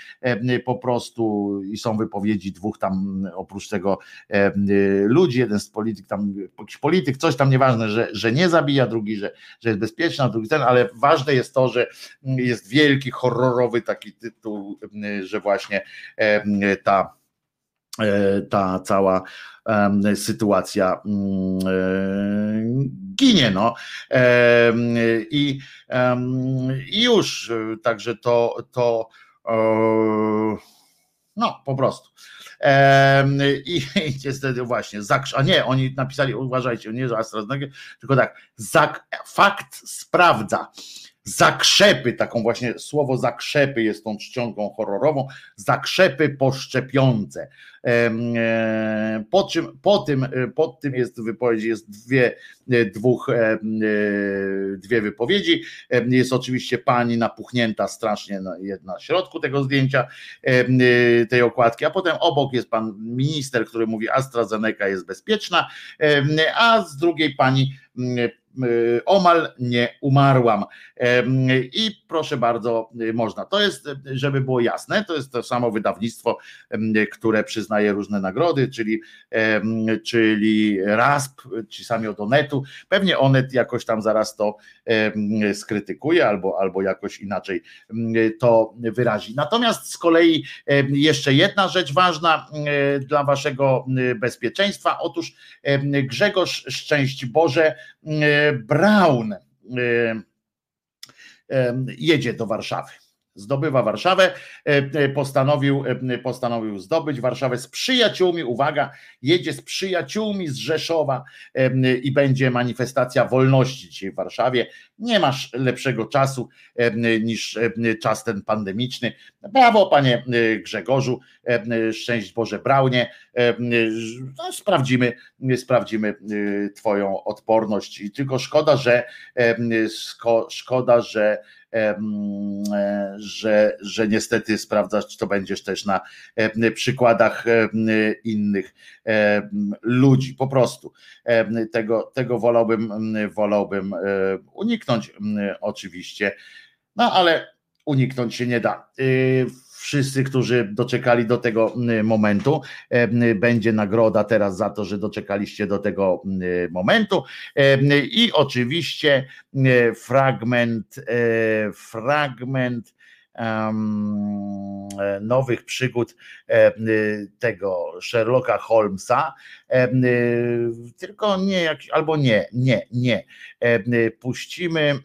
po prostu i są wypowiedzi dwóch tam oprócz tego ludzi, jeden z polityk tam, jakiś polityk, coś tam nieważne, że, że nie zabija, drugi, że, że jest bezpieczna, drugi ten, ale ważne jest to, że jest wiele wielki, horrorowy taki tytuł, że właśnie ta e, ta cała sytuacja ginie. No. I, już, także to, to no po prostu. I, i niestety właśnie, a nie, oni napisali, uważajcie, nie, że AstraZeneca, tylko tak, fakt sprawdza zakrzepy, taką właśnie słowo zakrzepy jest tą czcionką horrorową, zakrzepy poszczepiące. E, po, czym, po, tym, e, pod tym jest wypowiedź, jest dwie, e, dwóch, dwie wypowiedzi. Jest oczywiście pani napuchnięta strasznie na, środku tego zdjęcia, tej okładki, a potem obok jest pan minister, który mówi AstraZeneca jest bezpieczna, a z drugiej pani omal nie umarłam. I proszę bardzo, y, można. To jest, żeby było jasne, to jest to samo wydawnictwo, które przyznaje różne nagrody, czyli, czyli RASP, ci sami od Onetu. Pewnie Onet jakoś tam zaraz to skrytykuje albo, albo jakoś inaczej to wyrazi. Natomiast z kolei jeszcze jedna rzecz ważna dla waszego bezpieczeństwa. Otóż Grzegorz Szczęść Boże Brown jedzie do Warszawy zdobywa Warszawę, postanowił, postanowił zdobyć Warszawę z przyjaciółmi, uwaga, jedzie z przyjaciółmi z Rzeszowa i będzie manifestacja wolności dzisiaj w Warszawie. Nie masz lepszego czasu niż czas ten pandemiczny. Brawo panie Grzegorzu, szczęść Boże Braunie. No, sprawdzimy, sprawdzimy twoją odporność. I tylko szkoda, że szkoda, że E, że, że niestety sprawdzasz, czy to będziesz też na przykładach innych ludzi. Po prostu tego, tego wolałbym, wolałbym e, uniknąć oczywiście, no ale uniknąć się nie da. Wszyscy, którzy doczekali do tego momentu. E, Będzie nagroda teraz za to, że doczekaliście do tego momentu. E, I oczywiście fragment, e, fragment nowych przygód tego Sherlocka Holmesa, tylko nie, albo nie, nie, nie. Puścimy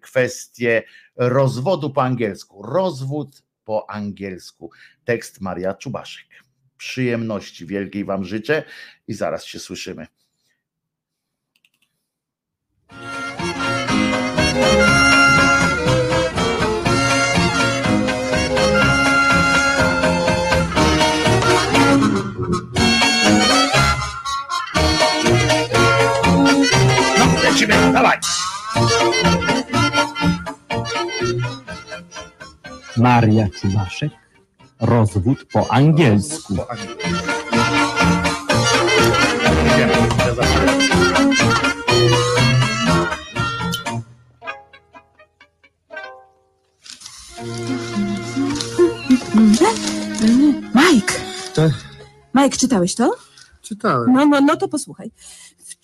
kwestię rozwodu po angielsku. Rozwód po angielsku. Tekst Maria Czubaszek. Przyjemności wielkiej Wam życzę i zaraz się słyszymy. No, dawaj! Maria Czubaszek, rozwód po angielsku. Idziemy, ja zaczynam. Mike! Tak. Mike, czytałeś to? Czytałem. No, no, no to posłuchaj.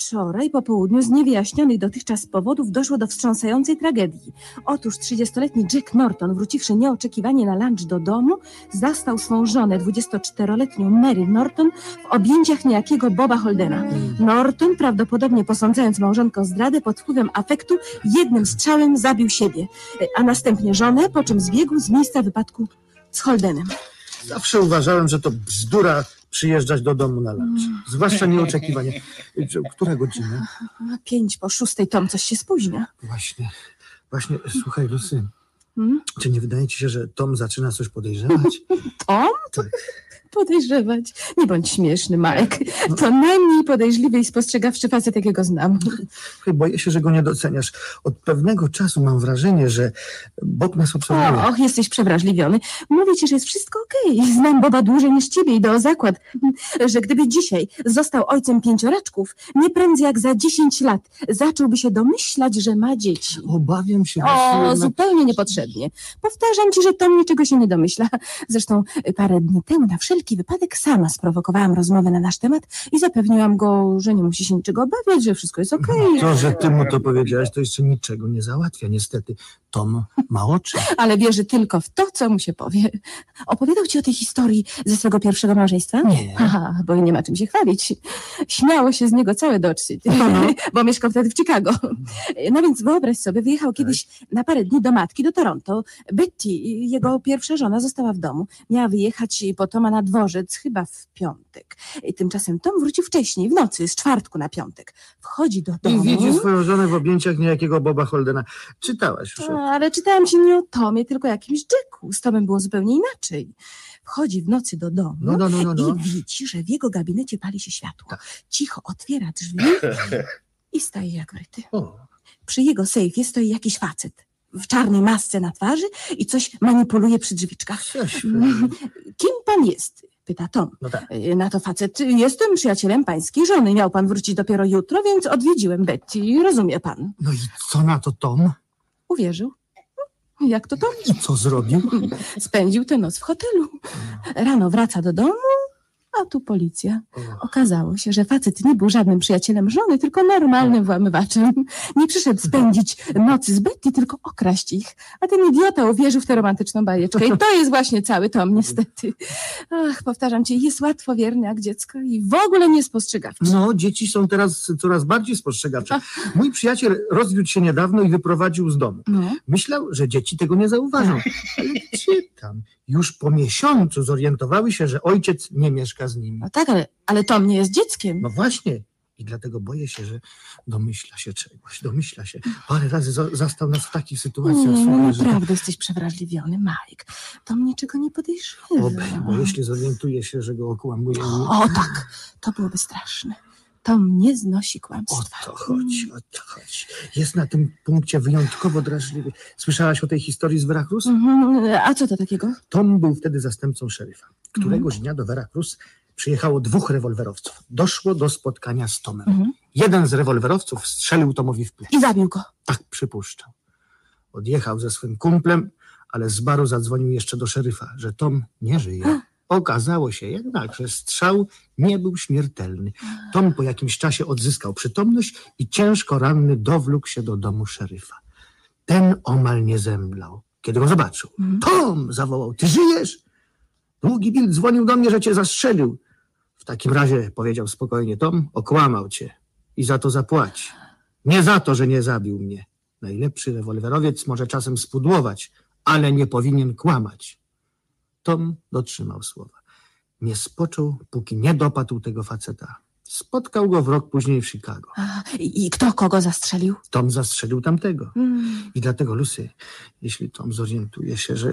Wczoraj po południu z niewyjaśnionych dotychczas powodów doszło do wstrząsającej tragedii. Otóż 30-letni Jack Norton, wróciwszy nieoczekiwanie na lunch do domu, zastał swą żonę, 24-letnią Mary Norton, w objęciach niejakiego Boba Holdena. Norton, prawdopodobnie posądzając małżonkę o zdradę pod wpływem afektu, jednym strzałem zabił siebie, a następnie żonę, po czym zbiegł z miejsca wypadku z Holdenem. Zawsze uważałem, że to bzdura przyjeżdżać do domu na lunch. Zwłaszcza nieoczekiwanie. Która godzina? Pięć po szóstej Tom coś się spóźnia. Właśnie. Właśnie, słuchaj, Lucy, Hmm? czy nie wydaje ci się, że Tom zaczyna coś podejrzewać? Tom? Tak. Podejrzewać. Nie bądź śmieszny, Mike. To najmniej podejrzliwy i spostrzegawczy facet, jakiego znam. Boję się, że go nie doceniasz. Od pewnego czasu mam wrażenie, że Bob nas obserwuje. Och, jesteś przewrażliwiony. Mówię ci, że jest wszystko okej. Znam Boba dłużej niż ciebie i do zakład, że gdyby dzisiaj został ojcem pięcioraczków, nie prędzej jak za 10 lat zacząłby się domyślać, że ma dzieci. Obawiam się, O, no- zupełnie niepotrzebnie. Powtarzam ci, że Tom niczego się nie domyśla. Zresztą parę dni temu na wszelki wypadek sama sprowokowałam rozmowę na nasz temat i zapewniłam go, że nie musi się niczego obawiać, że wszystko jest okej. To, że ty mu to powiedziałaś, to jeszcze niczego nie załatwia. Niestety, Tom ma oczy. Ale wierzy tylko w to, co mu się powie. Opowiadał ci o tej historii ze swego pierwszego małżeństwa? Nie. Haha, bo nie ma czym się chwalić. Śmiało się z niego całe Dodge City, bo mieszkał wtedy w Chicago. No więc wyobraź sobie, wyjechał kiedyś na parę dni do matki, do Toronto. Betty, jego pierwsza żona, została w domu. Miała wyjechać po Toma na dworzec, chyba w piątek. Tymczasem Tom wrócił wcześniej, w nocy, z czwartku na piątek. Wchodzi do I domu. widzi swoją żonę w objęciach niejakiego Boba Holdena. Czytałaś już. A, Ale czytałam ci nie o Tomie, tylko o jakimś Jacku. Z Tomem było zupełnie inaczej. Wchodzi w nocy do domu No, no, no, no, no. i widzi, że w jego gabinecie pali się światło. Tak. Cicho otwiera drzwi i staje jak wryty. O, Przy jego sejfie stoi jakiś facet w czarnej masce na twarzy i coś manipuluje przy drzwiczkach. coś. Kim pan jest? Pyta Tom. No tak. Y, Na to facet, jestem przyjacielem pańskiej żony. Miał pan wrócić dopiero jutro, więc odwiedziłem Betty. Rozumie pan. No i co na to Tom? Uwierzył. Jak to Tom? I co zrobił? Spędził tę noc w hotelu. Rano wraca do domu, a tu policja. Okazało się, że facet nie był żadnym przyjacielem żony, tylko normalnym włamywaczem. Nie przyszedł spędzić nocy z Betty, tylko okraść ich. A ten idiota uwierzył w tę romantyczną bajeczkę. I to jest właśnie cały tom, niestety. Ach, powtarzam ci, jest łatwowierny jak dziecko i w ogóle nie spostrzegawczy. No, dzieci są teraz coraz bardziej spostrzegawcze. Mój przyjaciel rozwiódł się niedawno i wyprowadził z domu. No. Myślał, że dzieci tego nie zauważą, ale czytam. Już po miesiącu zorientowały się, że ojciec nie mieszka z nimi. no tak, ale, ale Tom nie jest dzieckiem. No właśnie. I dlatego boję się, że domyśla się czegoś, domyśla się. Parę razy za- zastał nas w takich sytuacjach. Nie, no słuchaj, że- naprawdę jesteś przewrażliwiony, Mike. Tom niczego nie podejrzewa. Oby, bo jeśli zorientuje się, że go okłamuje, O tak, to byłoby straszne. Tom nie znosi o kłamstwa. to chodzi, o to chodzi. Jest na tym punkcie wyjątkowo drażliwy. Słyszałaś o tej historii z Veracruz? Mhm, A co to takiego? Tom był wtedy zastępcą szeryfa. Któregoś Mhm. dnia do Veracruz przyjechało dwóch rewolwerowców. Doszło do spotkania z Tomem. Mhm. Jeden z rewolwerowców strzelił Tomowi w plecy. I zabił go. Tak przypuszczał. Odjechał ze swym kumplem, ale z baru zadzwonił jeszcze do szeryfa, że Tom nie żyje. Okazało się jednak, że strzał nie był śmiertelny. Tom po jakimś czasie odzyskał przytomność i ciężko ranny dowlókł się do domu szeryfa. Ten omal nie zemdlał, kiedy go zobaczył. Tom! zawołał. Ty żyjesz? Długi Bill dzwonił do mnie, że cię zastrzelił. W takim razie, powiedział spokojnie Tom, okłamał cię i za to zapłaci. Nie za to, że nie zabił mnie. Najlepszy rewolwerowiec może czasem spudłować, ale nie powinien kłamać. Tom dotrzymał słowa. Nie spoczął, póki nie dopadł tego faceta. Spotkał go w rok później w Chicago. A, I kto kogo zastrzelił? Tom zastrzelił tamtego. Mm. I dlatego, Lucy, jeśli Tom zorientuje się, że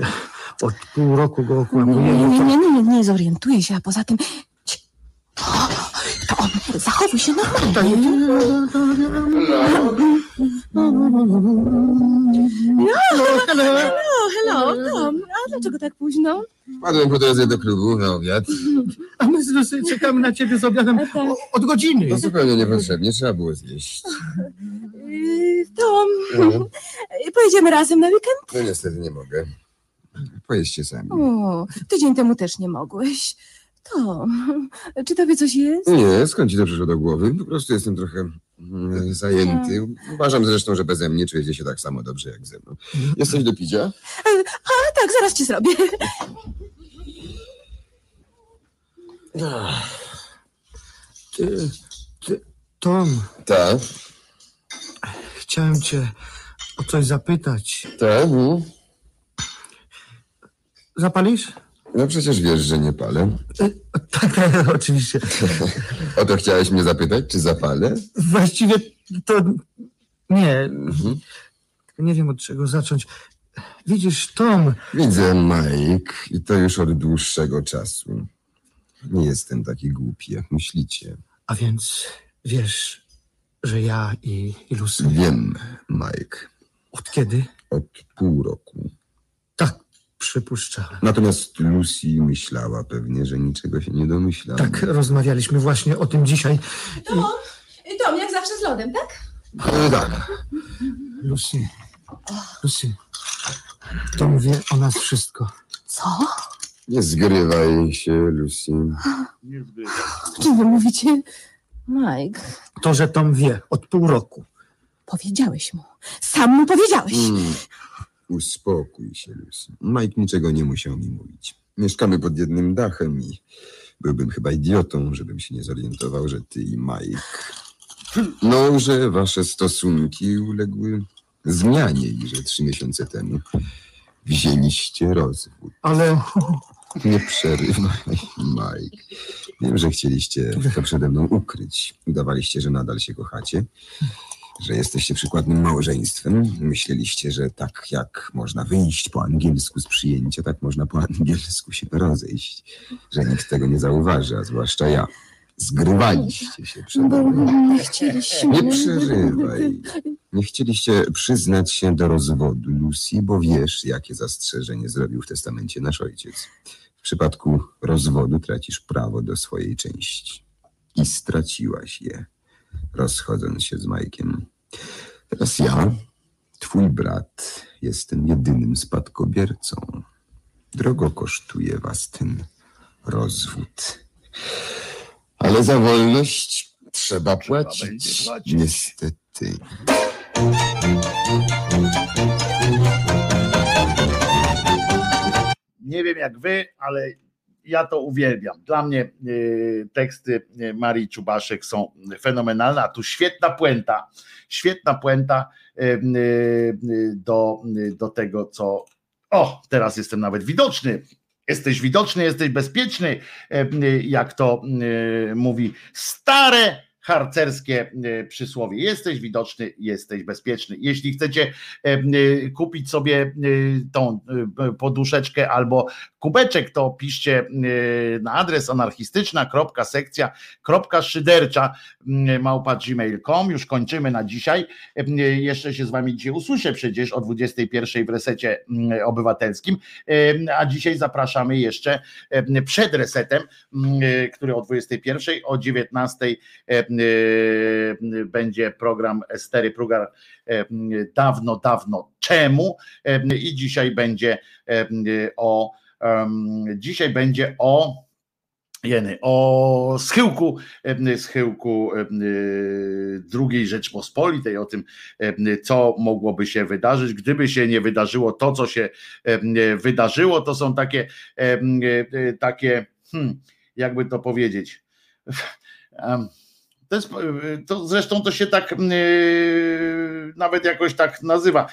od pół roku go Nie, okłamuje, nie, no to... nie, nie, nie, nie zorientuje się, a poza tym... To on zachowuj się normalnie. O, hello, Tom. A dlaczego tak późno? Padłem po drodze do klubu na obiad. A my z czekamy na ciebie z obiadem tak. o- od godziny. To zupełnie niepotrzebnie, trzeba było zjeść. Yy, Tom, No, pojedziemy razem na weekend? no niestety nie mogę. Pojeźdźcie sami. O, tydzień temu też nie mogłeś. Tom, czy tobie coś jest? Nie, skąd ci to przyszło do głowy? Po prostu jestem trochę mm, zajęty. Uważam zresztą, że beze mnie czujecie się tak samo dobrze jak ze mną. Jesteś do picia? A tak, zaraz ci zrobię. Ty, ty, Tom, Tak, chciałem cię o coś zapytać. tak. mm. Zapalisz? No przecież wiesz, że nie palę. Tak, tak, oczywiście. O to chciałeś mnie zapytać, czy zapalę? Właściwie to nie, Mhm. nie wiem od czego zacząć. Widzisz, Tom, Widzę, Mike, i to już od dłuższego czasu. Nie jestem taki głupi, jak myślicie. a więc wiesz, że ja i, i Lucy Wiem, Mike, od kiedy? od pół roku. Tak, przypuszczałem. Natomiast Lucy myślała pewnie, że niczego się nie domyślam. Tak, rozmawialiśmy właśnie o tym dzisiaj. Tom, jak zawsze z lodem, tak? E, tak. Lucy, Lucy, Tom wie o nas wszystko. Co? Nie zgrywaj się, Lucy. O czym wy mówicie? Mike, To, że Tom wie od pół roku. powiedziałeś mu. Sam mu powiedziałeś. Mm. Uspokój się, Lucy. Mike niczego nie musiał mi mówić. Mieszkamy pod jednym dachem i byłbym chyba idiotą, żebym się nie zorientował, że ty i Mike... No, że wasze stosunki uległy zmianie i że trzy miesiące temu wzięliście rozwód. Ale Nie przerywaj, Mike. Wiem, że chcieliście to przede mną ukryć. Udawaliście, że nadal się kochacie, że jesteście przykładnym małżeństwem. Myśleliście, że tak jak można wyjść po angielsku z przyjęcia, tak można po angielsku się rozejść. Że nikt tego nie zauważy, a zwłaszcza ja. Zgrywaliście się przede Bo mną. nie chcieliśmy. Nie przerywaj. Nie chcieliście przyznać się do rozwodu Lucy, bo wiesz, jakie zastrzeżenie zrobił w testamencie nasz ojciec. W przypadku rozwodu tracisz prawo do swojej części. I straciłaś je, rozchodząc się z Majkiem. Teraz ja, twój brat, jestem jedynym spadkobiercą. Drogo kosztuje was ten rozwód. Ale za wolność trzeba płacić. Niestety. Nie wiem jak wy, ale ja to uwielbiam. Dla mnie y, teksty y, Marii Czubaszek są fenomenalne, a tu świetna puenta, świetna puenta y, y, y, do, y, do tego, co. O, teraz jestem nawet widoczny. Jesteś widoczny, jesteś bezpieczny, y, jak to y, mówi stare harcerskie y, przysłowie. Jesteś widoczny, jesteś bezpieczny. Jeśli chcecie kupić sobie tą poduszeczkę albo kubeczek, to piszcie y, na adres anarchistyczna.sekcja.szydercza y, małpa gmail.com. Już kończymy na dzisiaj. Y, Jeszcze się z wami dzisiaj usłyszę przecież o 21 w resecie obywatelskim, a dzisiaj zapraszamy jeszcze przed resetem, który o 21 o 19 y, y, będzie program Estery Prugar dawno, dawno czemu e, i dzisiaj będzie o dzisiaj będzie o Jeny, o schyłku, schyłku y, II Rzeczpospolitej, o tym, co mogłoby się wydarzyć, gdyby się nie wydarzyło to, co się wydarzyło, to są takie, y, y, takie, hmm, jakby to powiedzieć, to, jest, to zresztą to się tak nawet jakoś tak nazywa.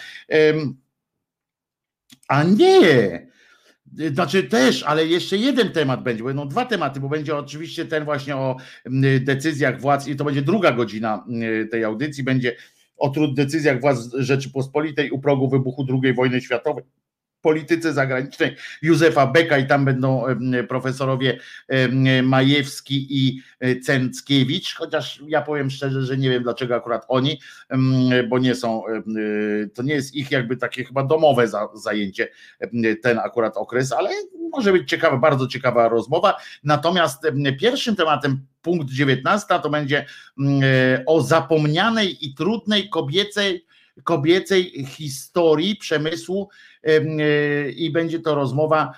A nie! Znaczy też, ale jeszcze jeden temat będzie, będą dwa tematy, bo będzie oczywiście ten właśnie o mm, decyzjach władz i to będzie druga godzina mm, tej audycji, będzie o decyzjach władz Rzeczypospolitej u progu wybuchu II wojny światowej polityce zagranicznej Józefa Beka i tam będą profesorowie Majewski i e, Cęckiewicz, chociaż ja powiem szczerze, że nie wiem dlaczego akurat oni, bo nie są, e, to nie jest ich jakby takie chyba domowe za- zajęcie ten akurat okres, ale może być ciekawa, bardzo ciekawa rozmowa. Natomiast pierwszym tematem punkt 19 to będzie mm, e, o zapomnianej i trudnej kobiecej kobiecej historii przemysłu em, i będzie to rozmowa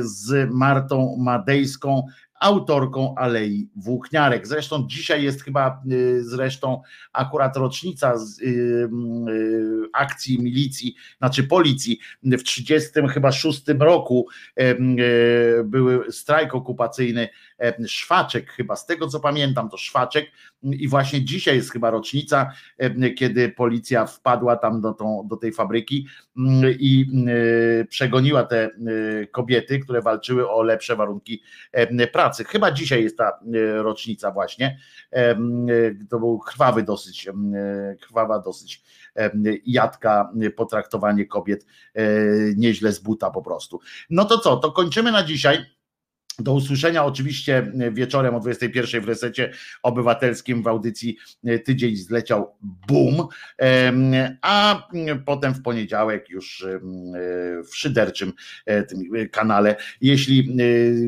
z Martą Madejską, autorką Alei Włókniarek. Zresztą dzisiaj jest chyba y, zresztą akurat rocznica z, y, akcji milicji, znaczy policji w 30 chyba 6 roku e, były strajk okupacyjny Szwaczek chyba, z tego co pamiętam to Szwaczek i właśnie dzisiaj jest chyba rocznica, em, kiedy policja wpadła tam do, tą, do tej fabryki mm, i y, przegoniła te y, kobiety, które walczyły o lepsze warunki pracy. Chyba dzisiaj jest ta rocznica właśnie. To był krwawy dosyć, krwawa dosyć jadka potraktowanie kobiet e, nieźle z buta po prostu. No to co, to kończymy na dzisiaj. Do usłyszenia oczywiście wieczorem o 21 w resecie obywatelskim w audycji e, Tydzień zleciał boom, a potem w poniedziałek już e, w szyderczym e, kanale. Jeśli e,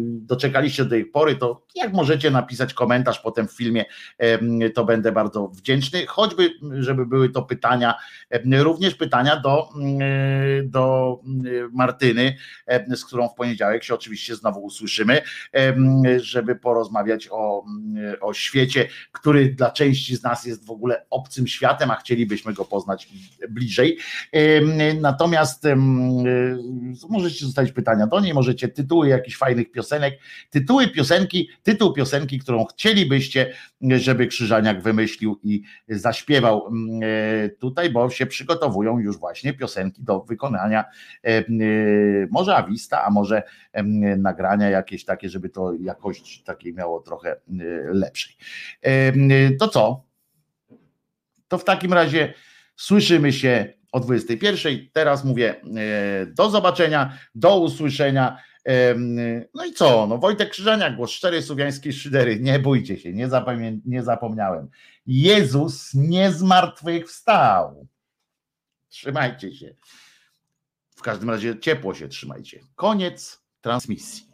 doczekaliście do tej pory, to jak możecie napisać komentarz potem w filmie, to będę bardzo wdzięczny, choćby żeby były to pytania, również pytania do, mm, do mm, Martyny, z którą w poniedziałek się oczywiście znowu usłyszymy, żeby porozmawiać o, mm, o świecie, który dla części z nas jest w ogóle obcym światem, a chcielibyśmy go poznać bliżej. Natomiast y, możecie zostawić pytania do niej, możecie tytuły jakichś fajnych piosenek, tytuły piosenki, tytuł piosenki, którą chcielibyście, żeby Krzyżaniak wymyślił i zaśpiewał mm, e, tutaj, bo się przygotowują już właśnie piosenki do wykonania e, y, może awista, a może nagrania jakieś takie, żeby to jakość takiej miało trochę lepszej. To co? To w takim razie słyszymy się o 21. Teraz mówię e, do zobaczenia, do usłyszenia. No i co? No Wojtek Krzyżaniak, głos szczery słowiańskiej szydery. Nie bójcie się, nie, zapamię- nie zapomniałem. Jezus nie zmartwychwstał. Trzymajcie się. W każdym razie ciepło się trzymajcie. Koniec transmisji.